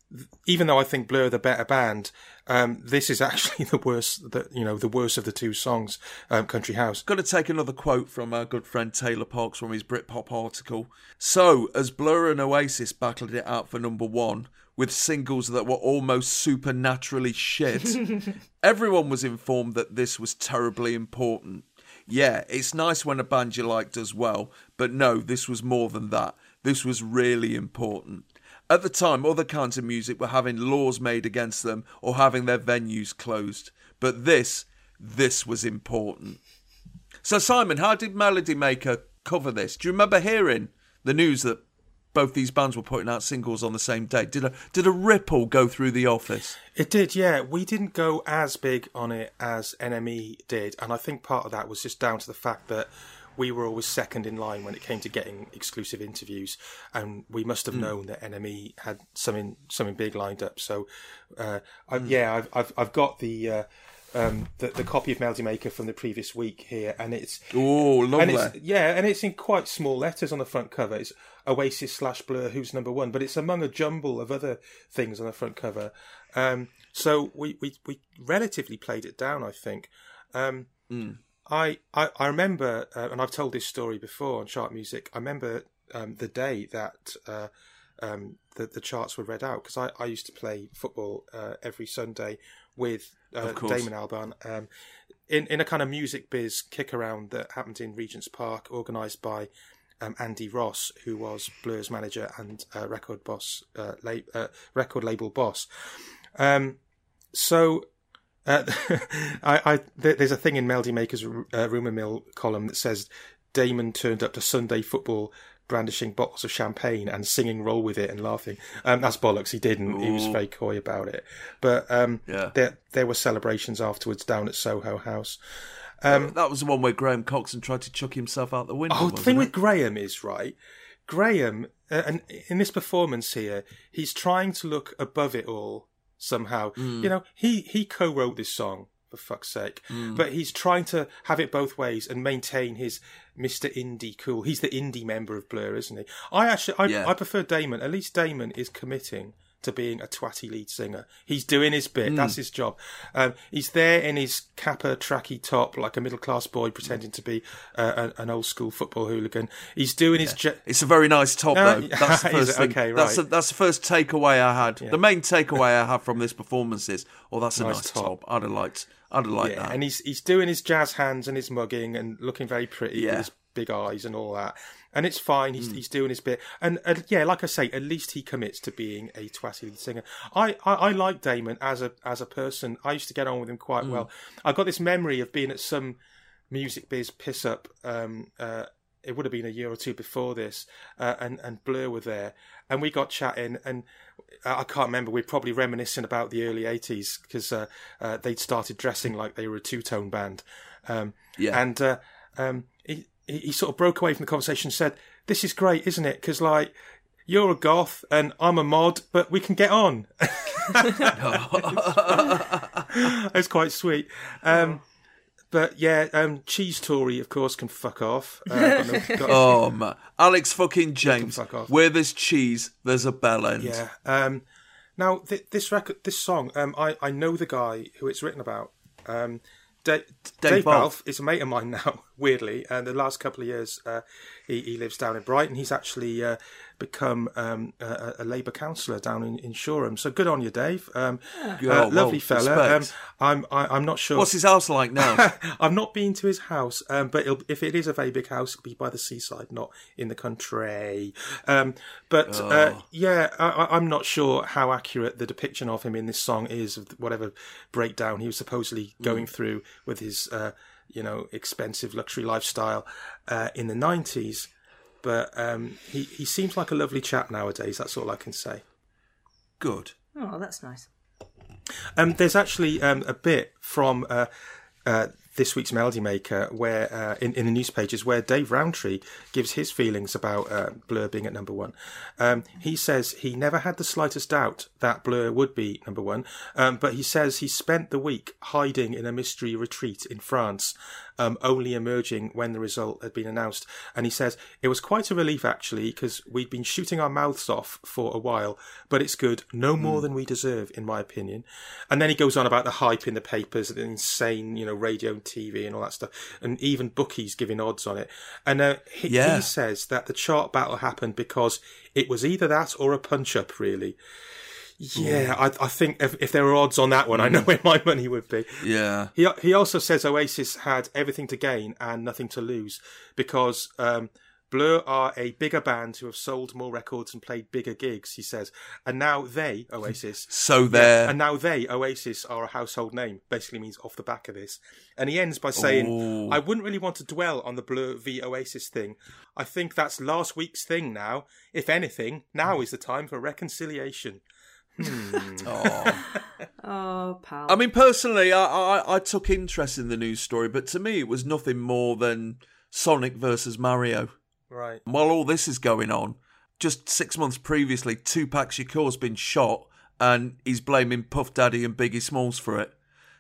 even though I think Blur are the better band, um, this is (laughs) actually the worst. The, you know, the worst of the two songs. Um, Country House. Got to take another quote from our good friend Taylor Parkes from his Britpop article. So, as Blur and Oasis battled it out for number one with singles that were almost supernaturally shit, (laughs) everyone was informed that this was terribly important. Yeah, it's nice when a band you like does well, but no, this was more than that. This was really important. At the time, other kinds of music were having laws made against them or having their venues closed. But this, this was important. So, Simon, how did Melody Maker cover this? Do you remember hearing the news that both these bands were putting out singles on the same day? Did a did a ripple go through the office? It did, yeah. We didn't go as big on it as NME did, and I think part of that was just down to the fact that we were always second in line when it came to getting exclusive interviews, and we must have Mm. known that NME had something something big lined up. So, uh, I, yeah, I've, I've I've got the. Uh, um, the, the copy of Melody Maker from the previous week here, and it's Oh, and lovely. it's, yeah, and it's in quite small letters on the front cover. It's Oasis slash Blur, who's number one, but it's among a jumble of other things on the front cover. Um, so we, we we relatively played it down, I think. Um, Mm. I, I I remember, uh, and I've told this story before on chart music. I remember um, the day that uh, um, the the charts were read out because I, I used to play football uh, every Sunday with uh, Of course. Damon Albarn um, in in a kind of music biz kick around that happened in Regent's Park, organised by. Um, Andy Ross, who was Blur's manager and uh, record boss, uh, la- uh, record label boss. Um, so uh, (laughs) I, I there's a thing in Melody Maker's uh, rumor mill column that says Damon turned up to Sunday football brandishing bottles of champagne and singing "Roll with It" and laughing. Um, that's bollocks. He didn't. He was very coy about it. But um, Yeah. there there were celebrations afterwards down at Soho House. Um, that was the one where Graham Coxon tried to chuck himself out the window. Oh, the thing it? with Graham is right. Graham, uh, and in this performance here, he's trying to look above it all somehow. Mm. You know, he he co-wrote this song for fuck's sake, Mm. but he's trying to have it both ways and maintain his Mr. Indie cool. He's the indie member of Blur, isn't he? I actually, I, Yeah. I prefer Damon. At least Damon is committing to being a twatty lead singer. He's doing his bit. Mm. That's his job. Um, he's there in his kappa tracky top, like a middle class boy pretending to be uh, an, old school football hooligan. He's doing his. Je- It's a very nice top, No, though. (laughs) That's the (laughs) first thing. Okay, That's, right. the- that's the first takeaway I had. The main takeaway I have from this performance is, oh, that's a Nice nice, top. top. I'd have liked. I'd liked yeah, that. and he's he's doing his jazz hands and his mugging and looking very pretty Yeah. with his big eyes and all that. And it's fine. He's he's doing his bit. And uh, yeah, like I say, at least he commits to being a twatty lead singer. I, I, I like Damon as a as a person. I used to get on with him quite Mm. well. I got this memory of being at some music biz piss up. Um, uh, it would have been a year or two before this, uh, and and Blur were there, and we got chatting, and I can't remember. We're probably reminiscing about the early '80s because uh, uh, they'd started dressing like they were a two tone band, um, Yeah. and uh, um, he he he sort of broke away from the conversation, and said, "This is great, isn't it? Because like." You're a goth and I'm a mod, but we can get on. (laughs) (laughs) it's quite sweet. Um, but yeah, um, Cheese Tory, of course, can fuck off. Uh, got no- (laughs) got- oh man, Alex fucking James. fuck off. Where there's cheese, there's a bell end. Yeah. Um, now th- this record, this song, um, I I know the guy who it's written about. Um, Da- Dave, Balfe. Balfe is a mate of mine (laughs) now, weirdly, and the last couple of years uh, he, he lives down in Brighton. He's actually uh, become um, a, a Labour councillor down in, in Shoreham. So good on you, Dave. Um, Yeah, uh, well, lovely fella. Um. I'm I, I'm not sure. What's his house like now? (laughs) I've not been to his house, um, but it'll, if it is a very big house, it'll be by the seaside, not in the country. Um, but uh, Oh. yeah, I, I- I'm not sure how accurate the depiction of him in this song is of whatever breakdown he was supposedly going Mm. through with his, uh, you know, expensive luxury lifestyle uh, in the 90s. But um, he, he seems like a lovely chap nowadays. That's all I can say. Good. Oh, that's nice. Um, there's actually um, a bit from uh, uh, this week's Melody Maker where uh, in, in the news pages where Dave Rowntree gives his feelings about uh, Blur being at number one. Um, he says he never had the slightest doubt that Blur would be number one, um, but he says he spent the week hiding in a mystery retreat in France, um, only emerging when the result had been announced. And he says it was quite a relief actually because we'd been shooting our mouths off for a while, but it's good, no more than we deserve, in my opinion. And then he goes on about the hype in the papers, the insane, you know, radio and TV and all that stuff, and even bookies giving odds on it. And uh, he, Yeah. he says that the chart battle happened because it was either that or a punch up, really. Yeah, I, I think if, if there were odds on that one, I know (laughs) where my money would be. Yeah. He he also says Oasis had everything to gain and nothing to lose because um, Blur are a bigger band who have sold more records and played bigger gigs. He says, and now they Oasis. (laughs) So Yeah, there. and now they Oasis are a household name. Basically means off the back of this. And he ends by saying, Ooh. "I wouldn't really want to dwell on the Blur v Oasis thing. I think that's last week's thing now. If anything, now is the time for reconciliation." Hmm. (laughs) Oh, pal. I mean, personally, I, I I took interest in the news story, but to me, it was nothing more than Sonic versus Mario. Right. While all this is going on, just six months previously, Tupac Shakur's been shot, and he's blaming Puff Daddy and Biggie Smalls for it.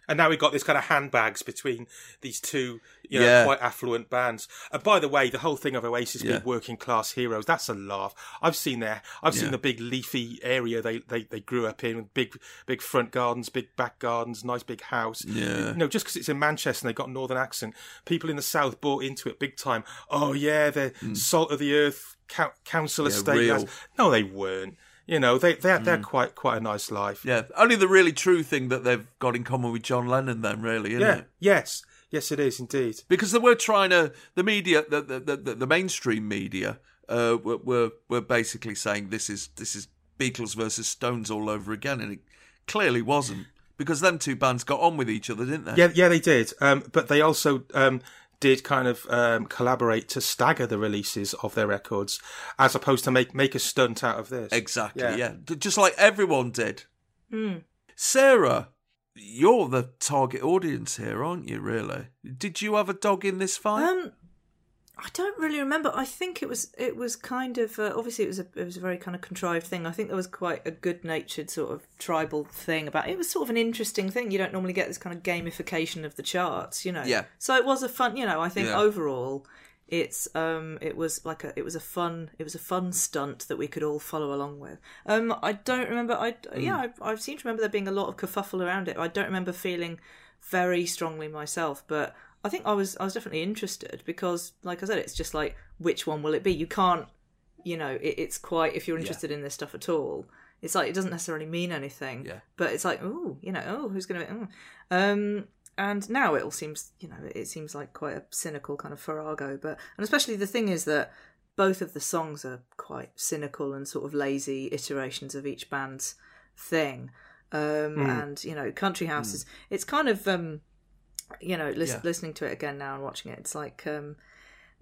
And now we've got this kind of handbags between these two, you know, Yeah. quite affluent bands. And by the way, the whole thing of Oasis Yeah. being working class heroes, that's a laugh. I've seen there. I've Yeah. seen the big leafy area they, they, they grew up in big big front gardens, big back gardens, nice big house. Yeah. You know, just because it's in Manchester and they've got a northern accent, people in the south bought into it big time. Oh yeah, they're hmm. salt of the earth coun- council estate. No, they weren't. You know, they they they're Mm. quite quite a nice life. Yeah, only the really true thing that they've got in common with John Lennon, then, really, isn't yeah. it? Yes. Yes, it is indeed. Because they were trying to, the media, the the, the, the mainstream media, uh, were, were were basically saying this is this is Beatles versus Stones all over again, and it clearly wasn't because them two bands got on with each other, didn't they? Yeah, yeah, they did. Um, but they also um, did kind of um, collaborate to stagger the releases of their records, as opposed to make make a stunt out of this. Exactly. Yeah. Yeah. Just like everyone did. Hmm. Sarah, you're the target audience here, aren't you? Really? Did you have a dog in this fight? Um, I don't really remember. I think it was it was kind of uh, obviously it was a it was a very kind of contrived thing. I think there was quite a good natured sort of tribal thing about it. It was sort of an interesting thing. You don't normally get this kind of gamification of the charts, you know. Yeah. So it was a fun, you know. I think Yeah. overall, it's um it was like a it was a fun it was a fun stunt that we could all follow along with. Um, I don't remember. I Mm. yeah, I, I seem to remember there being a lot of kerfuffle around it. I don't remember feeling very strongly myself, but I think I was I was definitely interested because, like I said, it's just like which one will it be? You can't, you know, it, it's quite if you're interested in this stuff at all. It's like it doesn't necessarily mean anything. Yeah. But it's like, oh, you know, oh, who's gonna? Be, oh. Um, and now it all seems you know it seems like quite a cynical kind of farrago but and especially the thing is that both of the songs are quite cynical and sort of lazy iterations of each band's thing um Mm. and you know country house is it's kind of um you know lis- Yeah. listening to it again now and watching it it's like um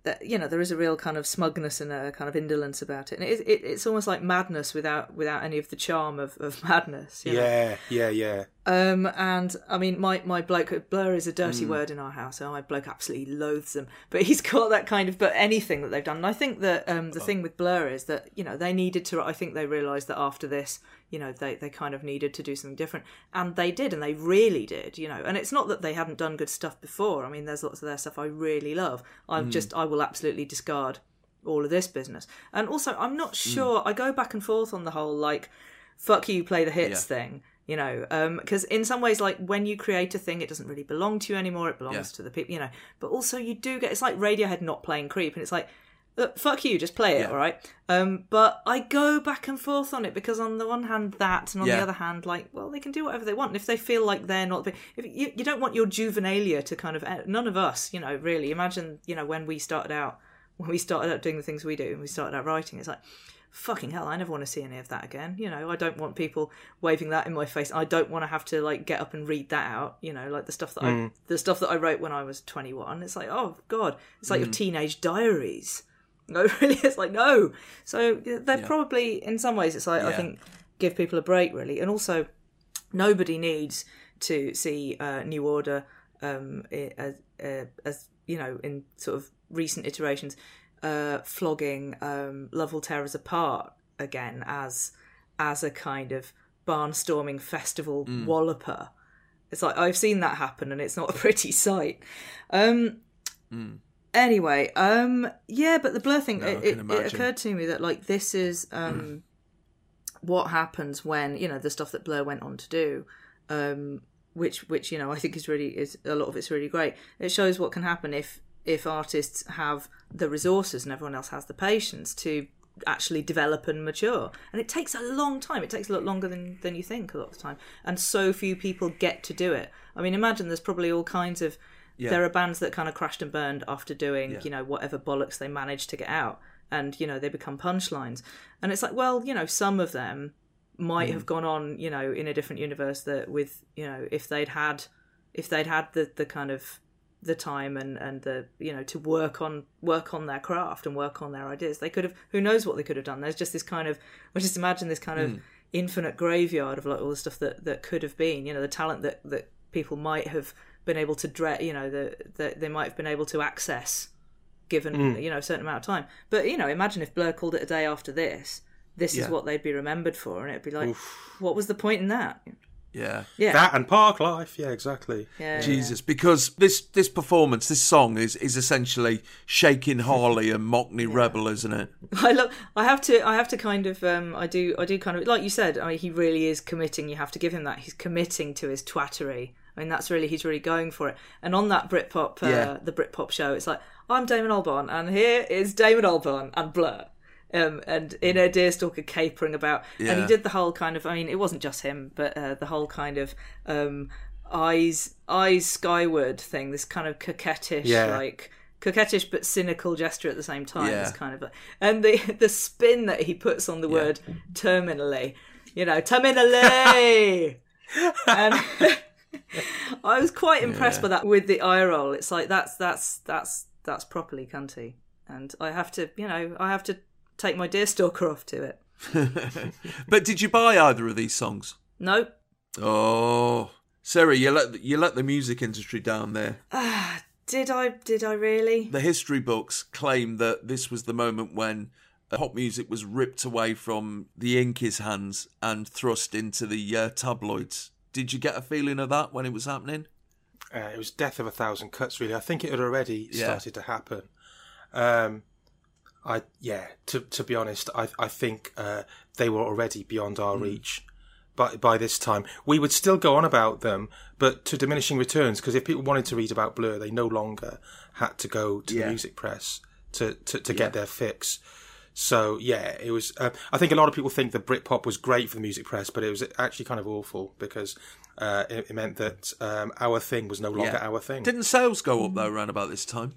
that you know there is a real kind of smugness and a kind of indolence about it and it, it, it's almost like madness without without any of the charm of, of (laughs) madness you know? Yeah, yeah, yeah. Um, and I mean, my my bloke blur is a dirty Mm. word in our house. So my bloke absolutely loathes them. But he's (laughs) got that kind of. But anything that they've done, and I think that um, the thing with blur is that you know they needed to. I think they realised that after this, you know, they they kind of needed to do something different, and they did, and they really did. You know, and it's not that they hadn't done good stuff before. I mean, there's lots of their stuff I really love. I Mm. just I will absolutely discard all of this business. And also, I'm not sure. I go back and forth on the whole like, fuck you, play the hits Yeah. thing. You know, because in some ways, like when you create a thing, it doesn't really belong to you anymore. It belongs Yeah. to the people, you know. But also, you do get it's like Radiohead not playing Creep, and it's like, look, fuck you, just play it, Yeah. all right. Um, but I go back and forth on it because on the one hand, that, and on Yeah. the other hand, like, well, they can do whatever they want. And if they feel like they're not, if you, you don't want your juvenilia to kind of, none of us, you know, really. Imagine, you know, when we started out, (laughs) when we started out doing the things we do, and we started out writing, it's like fucking hell, I never want to see any of that again. You know, I don't want people waving that in my face. I don't want to have to like get up and read that out. You know, like the stuff that I Mm. the stuff that I wrote when I was twenty one. It's like, oh god, it's like your Mm. teenage diaries. (laughs) No, really, it's like no. So they're Yeah. probably in some ways it's like I think give people a break really, and also nobody needs to see uh, New Order um, as, uh, as you know in sort of recent iterations uh, flogging um, Love Will Tear Us Apart again as as a kind of barnstorming festival Mm. walloper. It's like I've seen that happen, and it's not a (laughs) pretty sight. Um, Mm. anyway, um, yeah, but the blur thing no, it, it, it occurred to me that like this is (clears throat) um, what happens when you know the stuff that Blur went on to do, um, which which you know I think is really is a lot of it's really great. It shows what can happen if if artists have the resources and everyone else has the patience to actually develop and mature and it takes a long time it takes a lot longer than than you think a lot of the time and so few people get to do it i mean imagine there's probably all kinds of Yeah. there are bands that kind of crashed and burned after doing Yeah. you know whatever bollocks they managed to get out and you know they become punchlines and it's like well you know some of them might Mm. have gone on you know in a different universe that with you know if they'd had if they'd had the the kind of the time and and the you know to work on work on their craft and work on their ideas they could have who knows what they could have done there's just this kind of I just imagine this kind of Mm. infinite graveyard of like all the stuff that that could have been you know the talent that that people might have been able to dread you know that that they might have been able to access given Mm. you know a certain amount of time but you know imagine if blur called it a day after this this Yeah. is what they'd be remembered for and it'd be like what was the point in that Yeah. Yeah. That and Parklife, yeah, exactly. Yeah, Jesus, because this this performance, this song is is essentially shaking Harley and Mockney (laughs) Rebel, isn't it? I love. I have to. I have to kind of. Um. I do. I do kind of like you said. I mean, he really is committing. You have to give him that. He's committing to his twattery. I mean, that's really he's really going for it. And on that Britpop, uh, Yeah. the Britpop show, it's like I'm Damon Albarn, and here is Damon Albarn and Blur. Um, and in a deerstalker capering about, and he did the whole kind of. I mean, it wasn't just him, but uh, the whole kind of um, eyes eyes skyward thing. This kind of coquettish, Yeah. like coquettish but cynical gesture at the same time. Yeah. It's kind of, a, and the (laughs) the spin that he puts on the word terminally, you know, terminally, (laughs) and (laughs) I was quite impressed Yeah. by that with the eye roll. It's like that's that's that's that's properly cunty, and I have to, you know, I have to take my deerstalker off to it. (laughs) but did you buy either of these songs? No, Oh, Sarah, you let you let the music industry down there. ah, did I? Did I really? The history books claim that this was the moment when uh, pop music was ripped away from the inkies' hands and thrust into the uh, tabloids. Did you get a feeling of that when it was happening? Uh, it was death of a thousand cuts. Really, I think it had already Yeah. started to happen. Um, I yeah. To to be honest, I I think uh, they were already beyond our reach. By by this time, we would still go on about them, but to diminishing returns. Because if people wanted to read about Blur, they no longer had to go to Yeah. the music press to to, to Yeah. get their fix. So yeah, it was. Uh, I think a lot of people think that Britpop was great for the music press, but it was actually kind of awful because uh, it, it meant that um, our thing was no longer Yeah. our thing. Didn't sales go up though around about this time?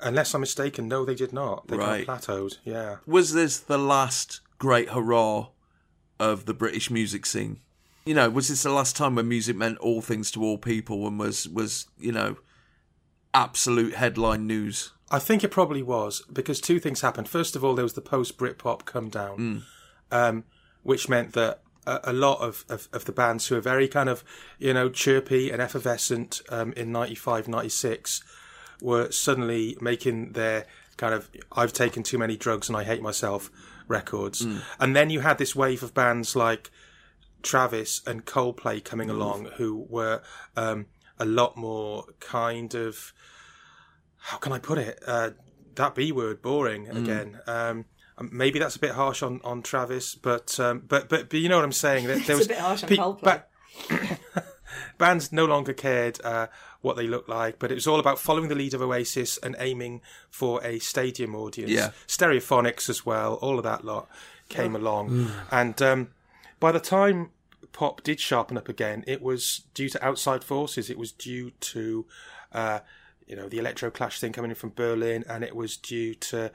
Unless I'm mistaken, no, they did not. They Right. kind of plateaued. Yeah. Was this the last great hurrah of the British music scene? You know, was this the last time when music meant all things to all people and was was you know absolute headline news? I think it probably was because two things happened. First of all, there was the post Britpop come down, um, which meant that a, a lot of, of, of the bands who are very kind of, you know, chirpy and effervescent um, in 95, 96 were suddenly making their kind of I've taken too many drugs and I hate myself records. And then you had this wave of bands like Travis and Coldplay coming along who were um, a lot more kind of how can I put it? Uh, that B word, boring again. Um, maybe that's a bit harsh on, on Travis, but, um, but but but you know what I'm saying. (laughs) There, there It's a bit harsh on Coldplay. ba- (coughs) bands no longer cared uh, what they looked like, but it was all about following the lead of Oasis and aiming for a stadium audience. Yeah. Stereophonics as well, all of that lot came along. Mm. And um, by the time pop did sharpen up again, it was due to outside forces. It was due to, uh, you know, the electro clash thing coming in from Berlin, and it was due to s-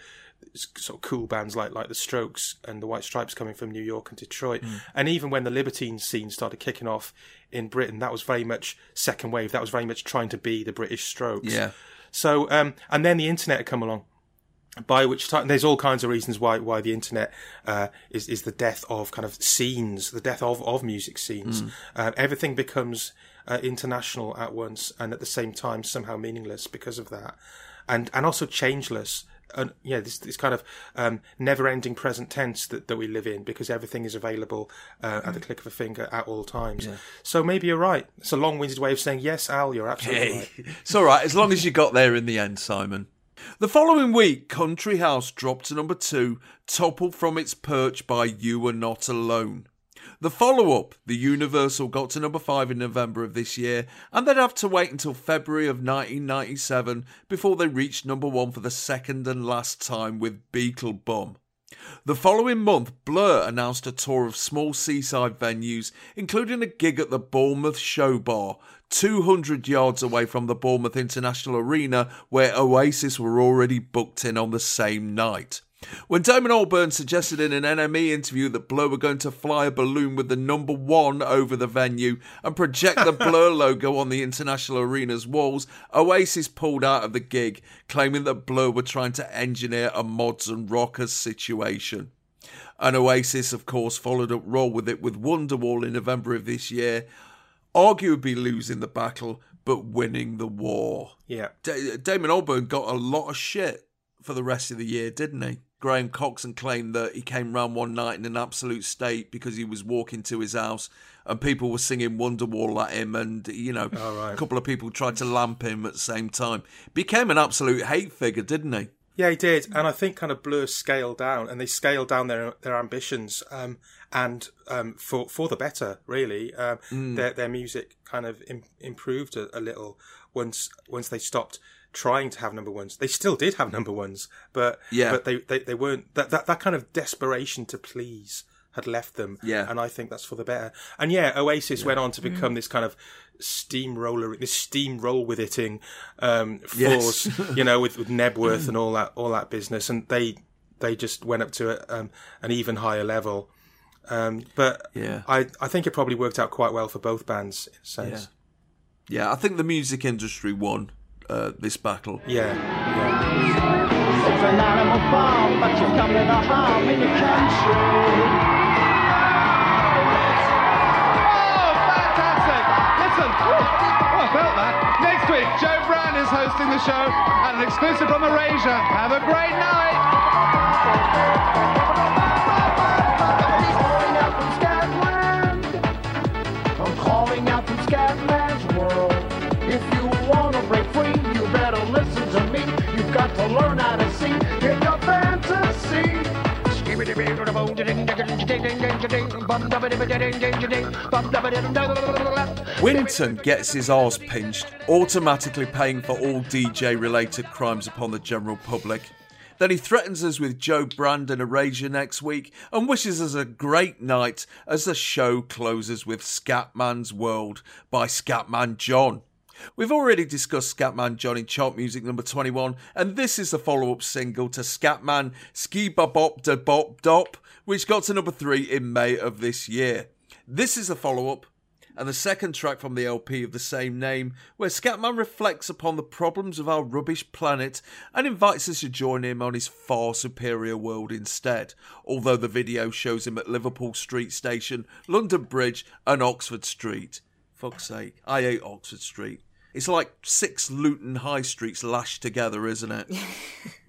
sort of cool bands like like the Strokes and the White Stripes coming from New York and Detroit. Mm. And even when the Libertines scene started kicking off in Britain, that was very much second wave. That was very much trying to be the British Strokes. Yeah. So, um, and then the internet had come along. By which time, there's all kinds of reasons why why the internet uh, is is the death of kind of scenes, the death of of music scenes. Mm. Uh, everything becomes uh, international at once, and at the same time somehow meaningless because of that, and and also changeless. And yeah, this this kind of um, never-ending present tense that, that we live in because everything is available uh, at the click of a finger at all times. Yeah. So maybe you're right. It's a long-winded way of saying yes, Al. You're absolutely Hey, right. (laughs) it's all right as long as you got there in the end, Simon. The following week, Country House dropped to number two, toppled from its perch by You Are Not Alone. The follow up, The Universal, got to number five in November of this year, and they'd have to wait until February of 1997 before they reached number one for the second and last time with Beetlebum. The following month, Blur announced a tour of small seaside venues, including a gig at the Bournemouth Show Bar, 200 yards away from the Bournemouth International Arena, where Oasis were already booked in on the same night. When Damon Albarn suggested in an NME interview that Blur were going to fly a balloon with the number one over the venue and project the Blur (laughs) logo on the International Arena's walls, Oasis pulled out of the gig, claiming that Blur were trying to engineer a mods and rockers situation. And Oasis, of course, followed up roll with it with Wonderwall in November of this year, arguably losing the battle but winning the war. Yeah. Da- Damon Albarn got a lot of shit for the rest of the year, didn't he? Graham Coxon claimed that he came round one night in an absolute state because he was walking to his house and people were singing Wonderwall at him, and you know, right. a couple of people tried to lamp him at the same time. Became an absolute hate figure, didn't he? Yeah, he did, and I think kind of Blur scaled down, and they scaled down their their ambitions, um, and um, for for the better, really. Um, Mm. Their their music kind of Im- improved a, a little once once they stopped trying to have number ones. They still did have number ones, but Yeah. but they, they, they weren't that, that that kind of desperation to please had left them. Yeah. and I think that's for the better. And yeah, Oasis went on to become this kind of steamroller, this steamroll with iting um, Yes. force, (laughs) you know, with, with Knebworth and all that all that business, and they they just went up to a, um, an even higher level. Um, but Yeah. I I think it probably worked out quite well for both bands in a sense. Yeah, I think the music industry won uh, this battle. Yeah. It's an animal farm, but you come to the harm in your country. Fantastic! Listen, I felt that. Next week, Jo Brand is hosting the show and an exclusive from Erasure. Have a great night. Winton gets his arse pinched, automatically paying for all DJ related crimes upon the general public. Then he threatens us with Jo Brand and Erasure next week and wishes us a great night as the show closes with Scatman's World by Scatman John. We've already discussed Scatman John in chart music number 21, and this is the follow up single to Scatman Ski Bop Da Bop Dop, which got to number 3 in May of this year. This is a follow up and the second track from the LP of the same name, where Scatman reflects upon the problems of our rubbish planet and invites us to join him on his far superior world instead. Although the video shows him at Liverpool Street Station, London Bridge, and Oxford Street. Fuck's sake, I hate Oxford Street. It's like six Luton High Streets lashed together, isn't it? (laughs)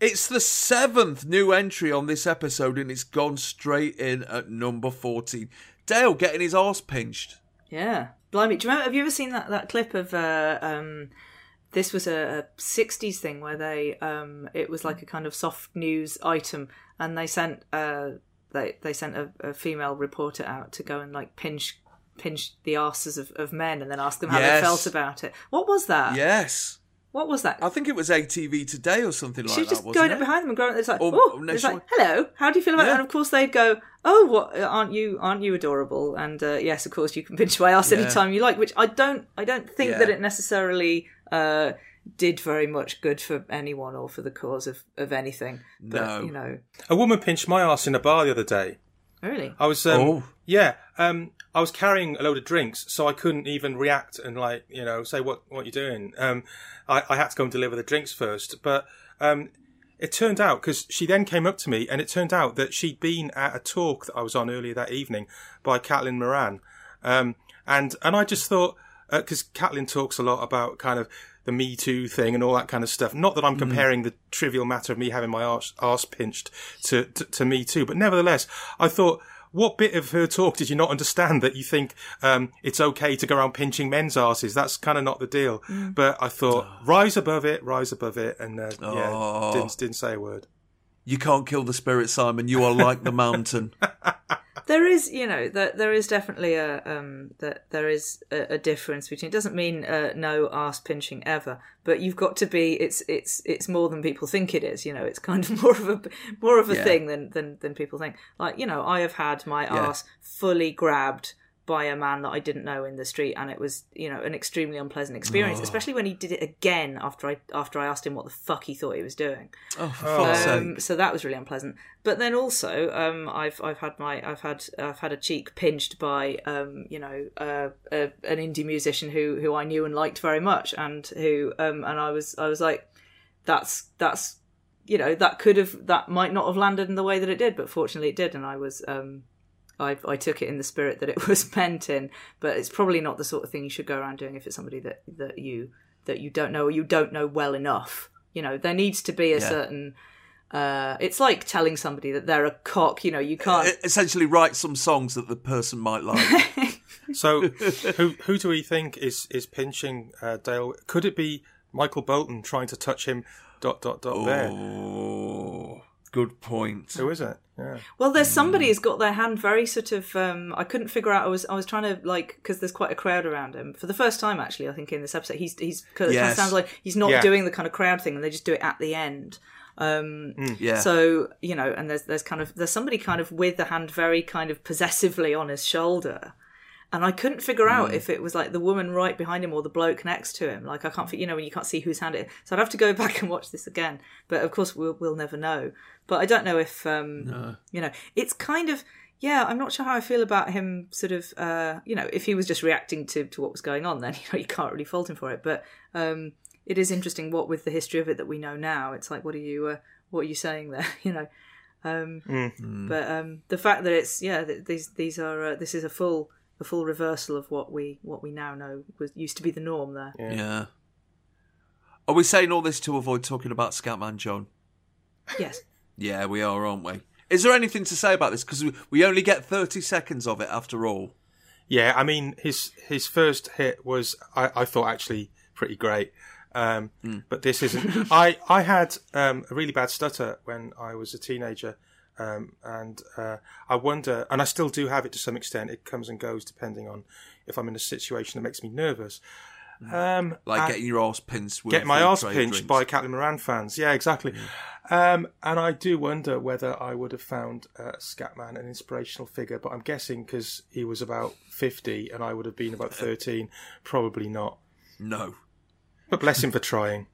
It's the seventh new entry on this episode, and it's gone straight in at number 14. Dale getting his arse pinched. Yeah, blimey! Do you remember? Have you ever seen that that clip of? Uh, um, this was a, a '60s thing where they um, it was like a kind of soft news item, and they sent uh, they they sent a, a female reporter out to go and like pinch pinch the asses of, of men, and then ask them how Yes. they felt about it. What was that? Yes. What was that? I think it was ATV Today or something like she was that, just wasn't going it? up behind them and going. It's like, Or- oh, or it's like, hello. How do you feel about Yeah. that? And of course they'd go, oh, what? Aren't you? Aren't you adorable? And uh, yes, of course you can pinch my ass Yeah. anytime you like. Which I don't. I don't think Yeah. that it necessarily uh, did very much good for anyone or for the cause of of anything. But, No. you know, A woman pinched my ass in a bar the other day. really. I was, um, Oh. Yeah, um, I was carrying a load of drinks, so I couldn't even react and like, you know, say what what you're doing. Um, I, I had to go and deliver the drinks first, but um, it turned out because she then came up to me, and it turned out that she'd been at a talk that I was on earlier that evening by Caitlin Moran, um, and and I just thought because Caitlin talks a lot about kind of the Me Too thing and all that kind of stuff. Not that I'm comparing the trivial matter of me having my arse, arse pinched to, to to Me Too, but nevertheless, I thought. What bit of her talk did you not understand that you think um, it's okay to go around pinching men's asses? That's kind of not the deal. Mm. But I thought, rise above it, rise above it, and uh, Oh. yeah, didn't didn't say a word. You can't kill the spirit, Simon. You are like the mountain. (laughs) there is you know that there is definitely a um that there is a, a difference between it doesn't mean uh, no ass pinching ever but you've got to be it's it's it's more than people think it is you know it's kind of (laughs) more of a more of a Yeah. thing than than than people think like you know i have had my Yeah. ass fully grabbed by a man that I didn't know in the street, and it was, you know, an extremely unpleasant experience, Oh. especially when he did it again after I after I asked him what the fuck he thought he was doing. Oh, for fuck's Um, sake. so that was really unpleasant. But then also, um, I've I've had my I've had I've had a cheek pinched by um, you know uh, a, an indie musician who who I knew and liked very much, and who um, and I was I was like, that's that's you know that could have that might not have landed in the way that it did, but fortunately it did, and I was um, I I took it in the spirit that it (laughs) was meant in. But it's probably not the sort of thing you should go around doing if it's somebody that that you that you don't know or you don't know well enough. You know, there needs to be a Yeah. certain. Uh, it's like telling somebody that they're a cock. You know, you can't. Essentially, write some songs that the person might like. (laughs) So, (laughs) who who do we think is is pinching uh, Dale? Could it be Michael Bolton trying to touch him? Dot dot dot. There. Good point. Who is it? Yeah. Well, there's somebody who's got their hand very sort of. Um, I couldn't figure out. I was I was trying to like because there's quite a crowd around him for the first time actually. I think in this episode he's he's cause it kind of sounds like he's not Yeah. doing the kind of crowd thing and they just do it at the end. Um, Yeah. So you know, and there's there's kind of there's somebody kind of with the hand very kind of possessively on his shoulder. And I couldn't figure out Mm. if it was like the woman right behind him or the bloke next to him. Like I can't, you know, when you can't see whose hand it is. So I'd have to go (laughs) back and watch this again. But of course, we'll we'll never know. But I don't know if, um, No. you know, it's kind of yeah. I'm not sure how I feel about him. Sort of, uh, you know, if he was just reacting to to what was going on, then (laughs) you know you can't really fault him for it. But um, it is interesting what with the history of it that we know now. It's like, what are you, uh, what are you saying there? (laughs) you know. Um, Mm. But um, the fact that it's yeah, these these are uh, this is a full a full reversal of what we what we now know was used to be the norm there. Yeah. Are we saying all this to avoid talking about Scatman John? Yes. Yeah, we are, aren't we? Is there anything to say about this? Because we, only get 30 seconds of it after all. Yeah, I mean his his first hit was I, I thought actually pretty great. Um, But this isn't. I I had um, a really bad stutter when I was a teenager, um, and uh, I wonder, and I still do have it to some extent. It comes and goes depending on if I'm in a situation that makes me nervous. Um, Like and- getting your arse pinched. with get my arse pinched drinks. by Captain Moran fans. Yeah, exactly. Um, and I do wonder whether I would have found uh, Scatman an inspirational figure, but I'm guessing because he was about 50 and I would have been about 13, probably not. No. But bless him for trying.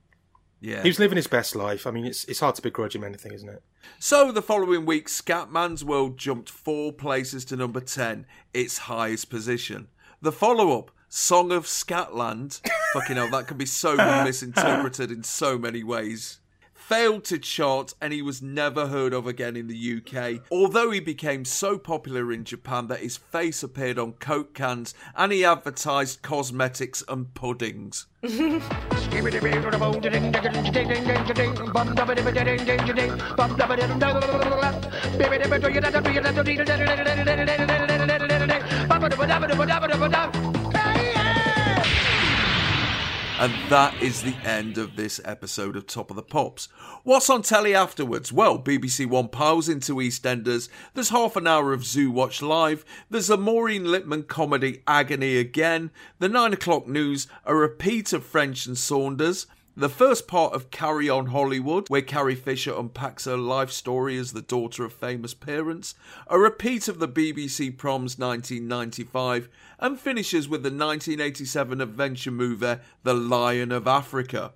Yeah. He was living his best life. I mean, it's it's hard to begrudge him anything, isn't it? So the following week, Scatman's World jumped four places to number 10, its highest position. The follow up, Song of Scatland, fucking hell, that can be so misinterpreted in so many ways, failed to chart and he was never heard of again in the UK, although he became so popular in Japan that his face appeared on Coke cans and he advertised cosmetics and puddings. (laughs) And that is the end of this episode of Top of the Pops. What's on telly afterwards? Well, BBC One piles into EastEnders. There's half an hour of Zoo Watch Live. There's a Maureen Lipman comedy Agony Again. The 9 o'clock news, a repeat of French and Saunders. The first part of Carry On Hollywood, where Carrie Fisher unpacks her life story as the daughter of famous parents, a repeat of the BBC Proms 1995, and finishes with the 1987 adventure movie The Lion of Africa.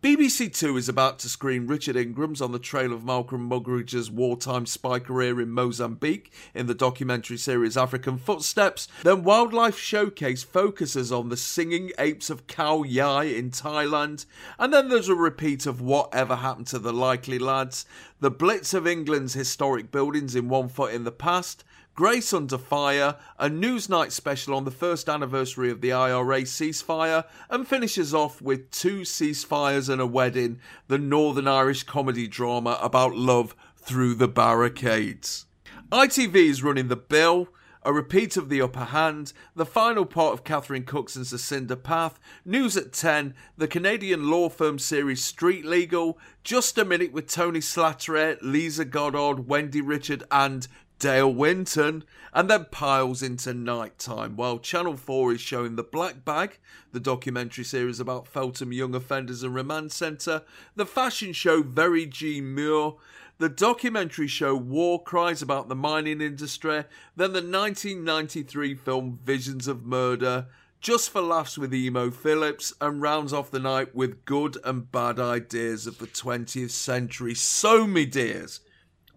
BBC Two is about to screen Richard Ingram's On the Trail of Malcolm Muggeridge's wartime spy career in Mozambique in the documentary series African Footsteps. Then Wildlife Showcase focuses on the singing apes of Khao Yai in Thailand. And then there's a repeat of Whatever Happened to the Likely Lads, the Blitz of England's historic buildings in One Foot in the Past, Grace Under Fire, a Newsnight special on the first anniversary of the IRA ceasefire, and finishes off with Two Ceasefires and a Wedding, the Northern Irish comedy drama about love through the barricades. ITV is running the bill. A repeat of The Upper Hand, the final part of Catherine Cookson's The Cinder Path, News at 10, the Canadian law firm series Street Legal, Just a Minute with Tony Slattery, Lisa Goddard, Wendy Richard, and Dale Winton, and then piles into night time while Channel 4 is showing The Black Bag, the documentary series about Feltham Young Offenders and Remand Centre, the fashion show Very G. Muir, the documentary show War Cries about the mining industry, then the 1993 film Visions of Murder, Just for Laughs with Emo Phillips, and rounds off the night with good and bad ideas of the 20th century. So, me dears,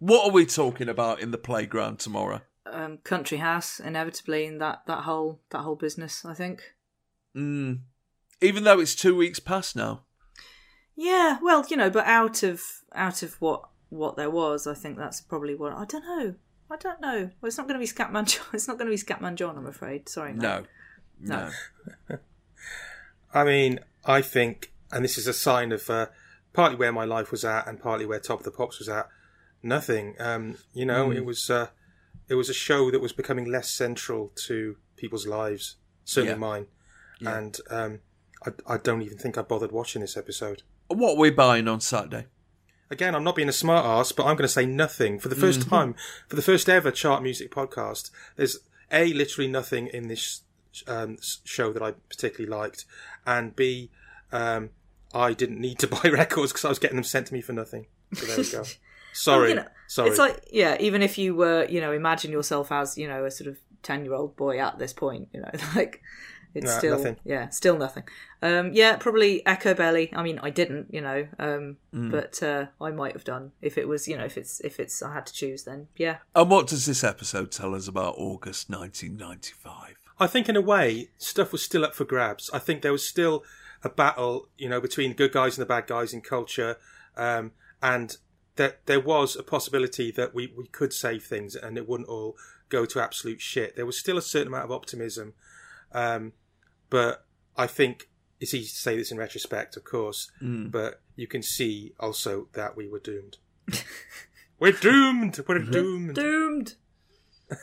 what are we talking about in the playground tomorrow? Um, country house, inevitably, in that, that whole that whole business, I think. Mm. Even though it's two weeks past now. Yeah, well, you know, but out of out of what what there was, I think that's probably what I don't know. I don't know. Well, it's not going to be Scatman. John. (laughs) It's not going to be Scatman John. I'm afraid. Sorry. No. No. (laughs) I mean, I think, and this is a sign of uh, partly where my life was at and partly where Top of the Pops was at. Nothing. Um, you know, Mm. it was uh, it was a show that was becoming less central to people's lives, certainly Yeah. mine. Yeah. And um, I, I don't even think I bothered watching this episode. What are we buying on Saturday? Again, I'm not being a smart ass, but I'm going to say nothing for the 1st Mhm. time for the first ever chart music podcast. There's a literally nothing in this um, show that I particularly liked, and b um, I didn't need to (laughs) buy records because I was getting them sent to me for nothing. So there we go. (laughs) Sorry, Well, you know, sorry. It's like yeah, even if you were, you know, imagine yourself as you know a sort of ten year old boy at this point, you know, (laughs) like it's No, still nothing. yeah, still nothing. Um, yeah, probably Echobelly. I mean, I didn't, you know, um, Mm. but uh, I might have done if it was, you know, if it's if it's I had to choose, then yeah. And what does this episode tell us about August 1995? I think in a way, stuff was still up for grabs. I think there was still a battle, you know, between the good guys and the bad guys in culture, um, and that there was a possibility that we, we could save things and it wouldn't all go to absolute shit. There was still a certain amount of optimism, um, but I think it's easy to say this in retrospect, of course, Mm. but you can see also that we were doomed. (laughs) we're doomed. We're doomed. Doomed.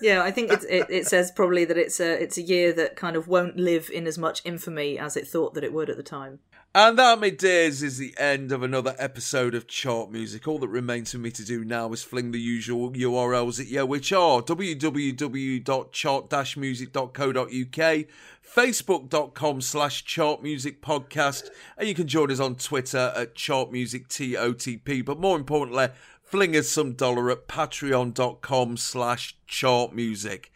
Yeah, I think it's, it, it says probably that it's a it's a year that kind of won't live in as much infamy as it thought that it would at the time. And that, my dears, is the end of another episode of Chart Music. All that remains for me to do now is fling the usual URLs at you, which are www.chart-music.co.uk, facebook.com slash chartmusicpodcast, and you can join us on Twitter at chartmusictotp. But more importantly, fling us some dollar at patreon.com slash chartmusic.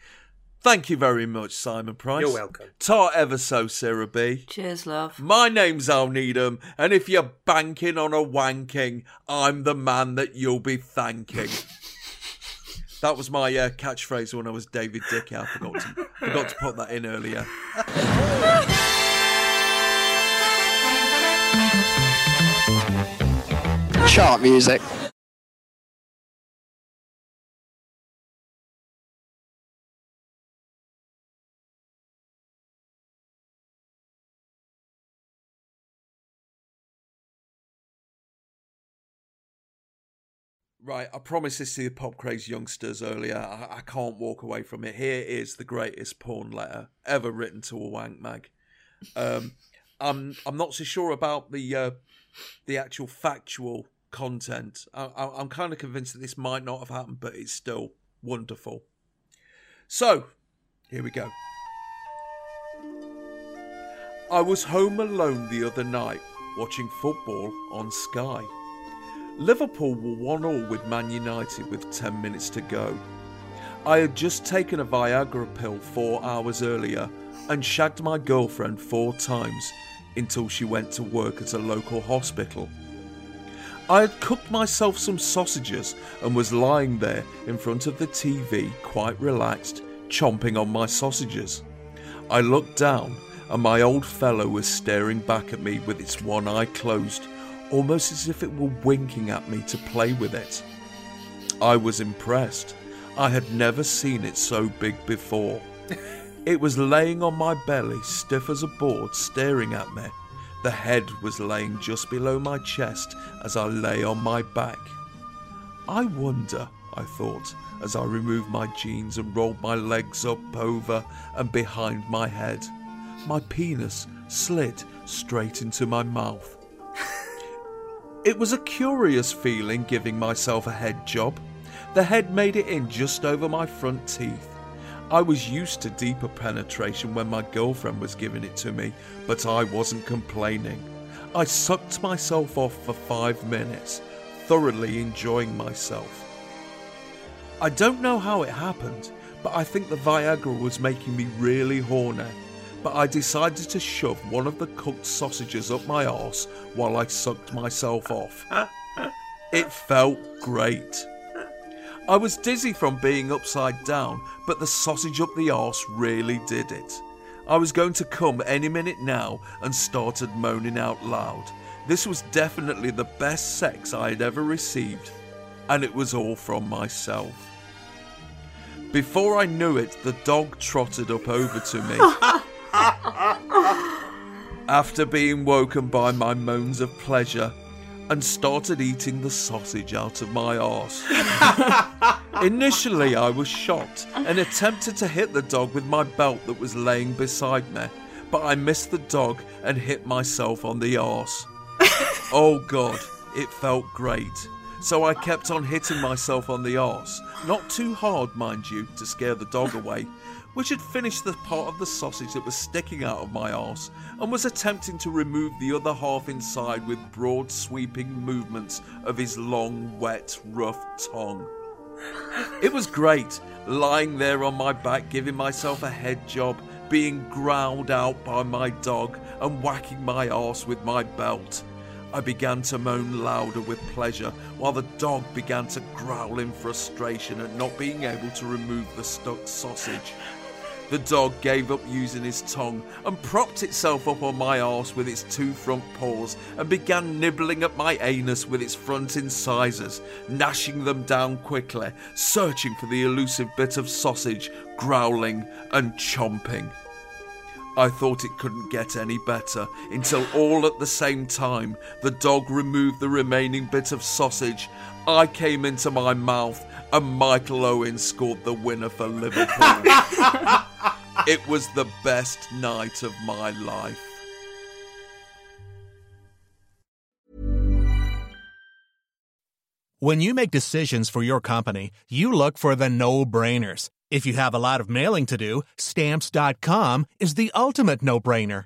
Thank you very much, Simon Price. You're welcome. Tar ever so, Sarah Bee Cheers, love. My name's Al Needham, and if you're banking on a wanking, I'm the man that you'll be thanking. (laughs) that was my uh, catchphrase when I was David Dickey. I forgot to, forgot to put that in earlier. Chart music. Right, I promised this to the pop craze youngsters earlier. I, I can't walk away from it. Here is the greatest porn letter ever written to a wank mag. Um, (laughs) I'm I'm not so sure about the uh, the actual factual content. I, I'm kind of convinced that this might not have happened, but it's still wonderful. So, here we go. I was home alone the other night watching football on Sky. Liverpool were 1 all with Man United with 10 minutes to go. I had just taken a Viagra pill four hours earlier and shagged my girlfriend four times until she went to work at a local hospital. I had cooked myself some sausages and was lying there in front of the TV, quite relaxed, chomping on my sausages. I looked down and my old fellow was staring back at me with its one eye closed, almost as if it were winking at me to play with it. I was impressed. I had never seen it so big before. It was laying on my belly, stiff as a board, staring at me. The head was laying just below my chest as I lay on my back. I wonder, I thought, as I removed my jeans and rolled my legs up over and behind my head. My penis slid straight into my mouth. It was a curious feeling giving myself a head job. The head made it in just over my front teeth. I was used to deeper penetration when my girlfriend was giving it to me, but I wasn't complaining. I sucked myself off for five minutes, thoroughly enjoying myself. I don't know how it happened, but I think the Viagra was making me really horny. But I decided to shove one of the cooked sausages up my arse while I sucked myself off. It felt great. I was dizzy from being upside down, but the sausage up the arse really did it. I was going to come any minute now and started moaning out loud. This was definitely the best sex I had ever received, and it was all from myself. Before I knew it, the dog trotted up over to me. (laughs) After being woken by my moans of pleasure, and started eating the sausage out of my arse. (laughs) Initially, I was shocked and attempted to hit the dog with my belt that was laying beside me, but I missed the dog and hit myself on the arse. (laughs) oh god, it felt great. So I kept on hitting myself on the arse, not too hard, mind you, to scare the dog away, which had finished the part of the sausage that was sticking out of my arse and was attempting to remove the other half inside with broad sweeping movements of his long, wet, rough tongue. It was great, lying there on my back, giving myself a head job, being growled out by my dog, and whacking my arse with my belt. I began to moan louder with pleasure, while the dog began to growl in frustration at not being able to remove the stuck sausage. The dog gave up using his tongue and propped itself up on my arse with its two front paws and began nibbling at my anus with its front incisors, gnashing them down quickly, searching for the elusive bit of sausage, growling and chomping. I thought it couldn't get any better until all at the same time the dog removed the remaining bit of sausage. I came into my mouth and Michael Owen scored the winner for Liverpool. (laughs) it was the best night of my life. When you make decisions for your company, you look for the no brainers. If you have a lot of mailing to do, stamps.com is the ultimate no brainer.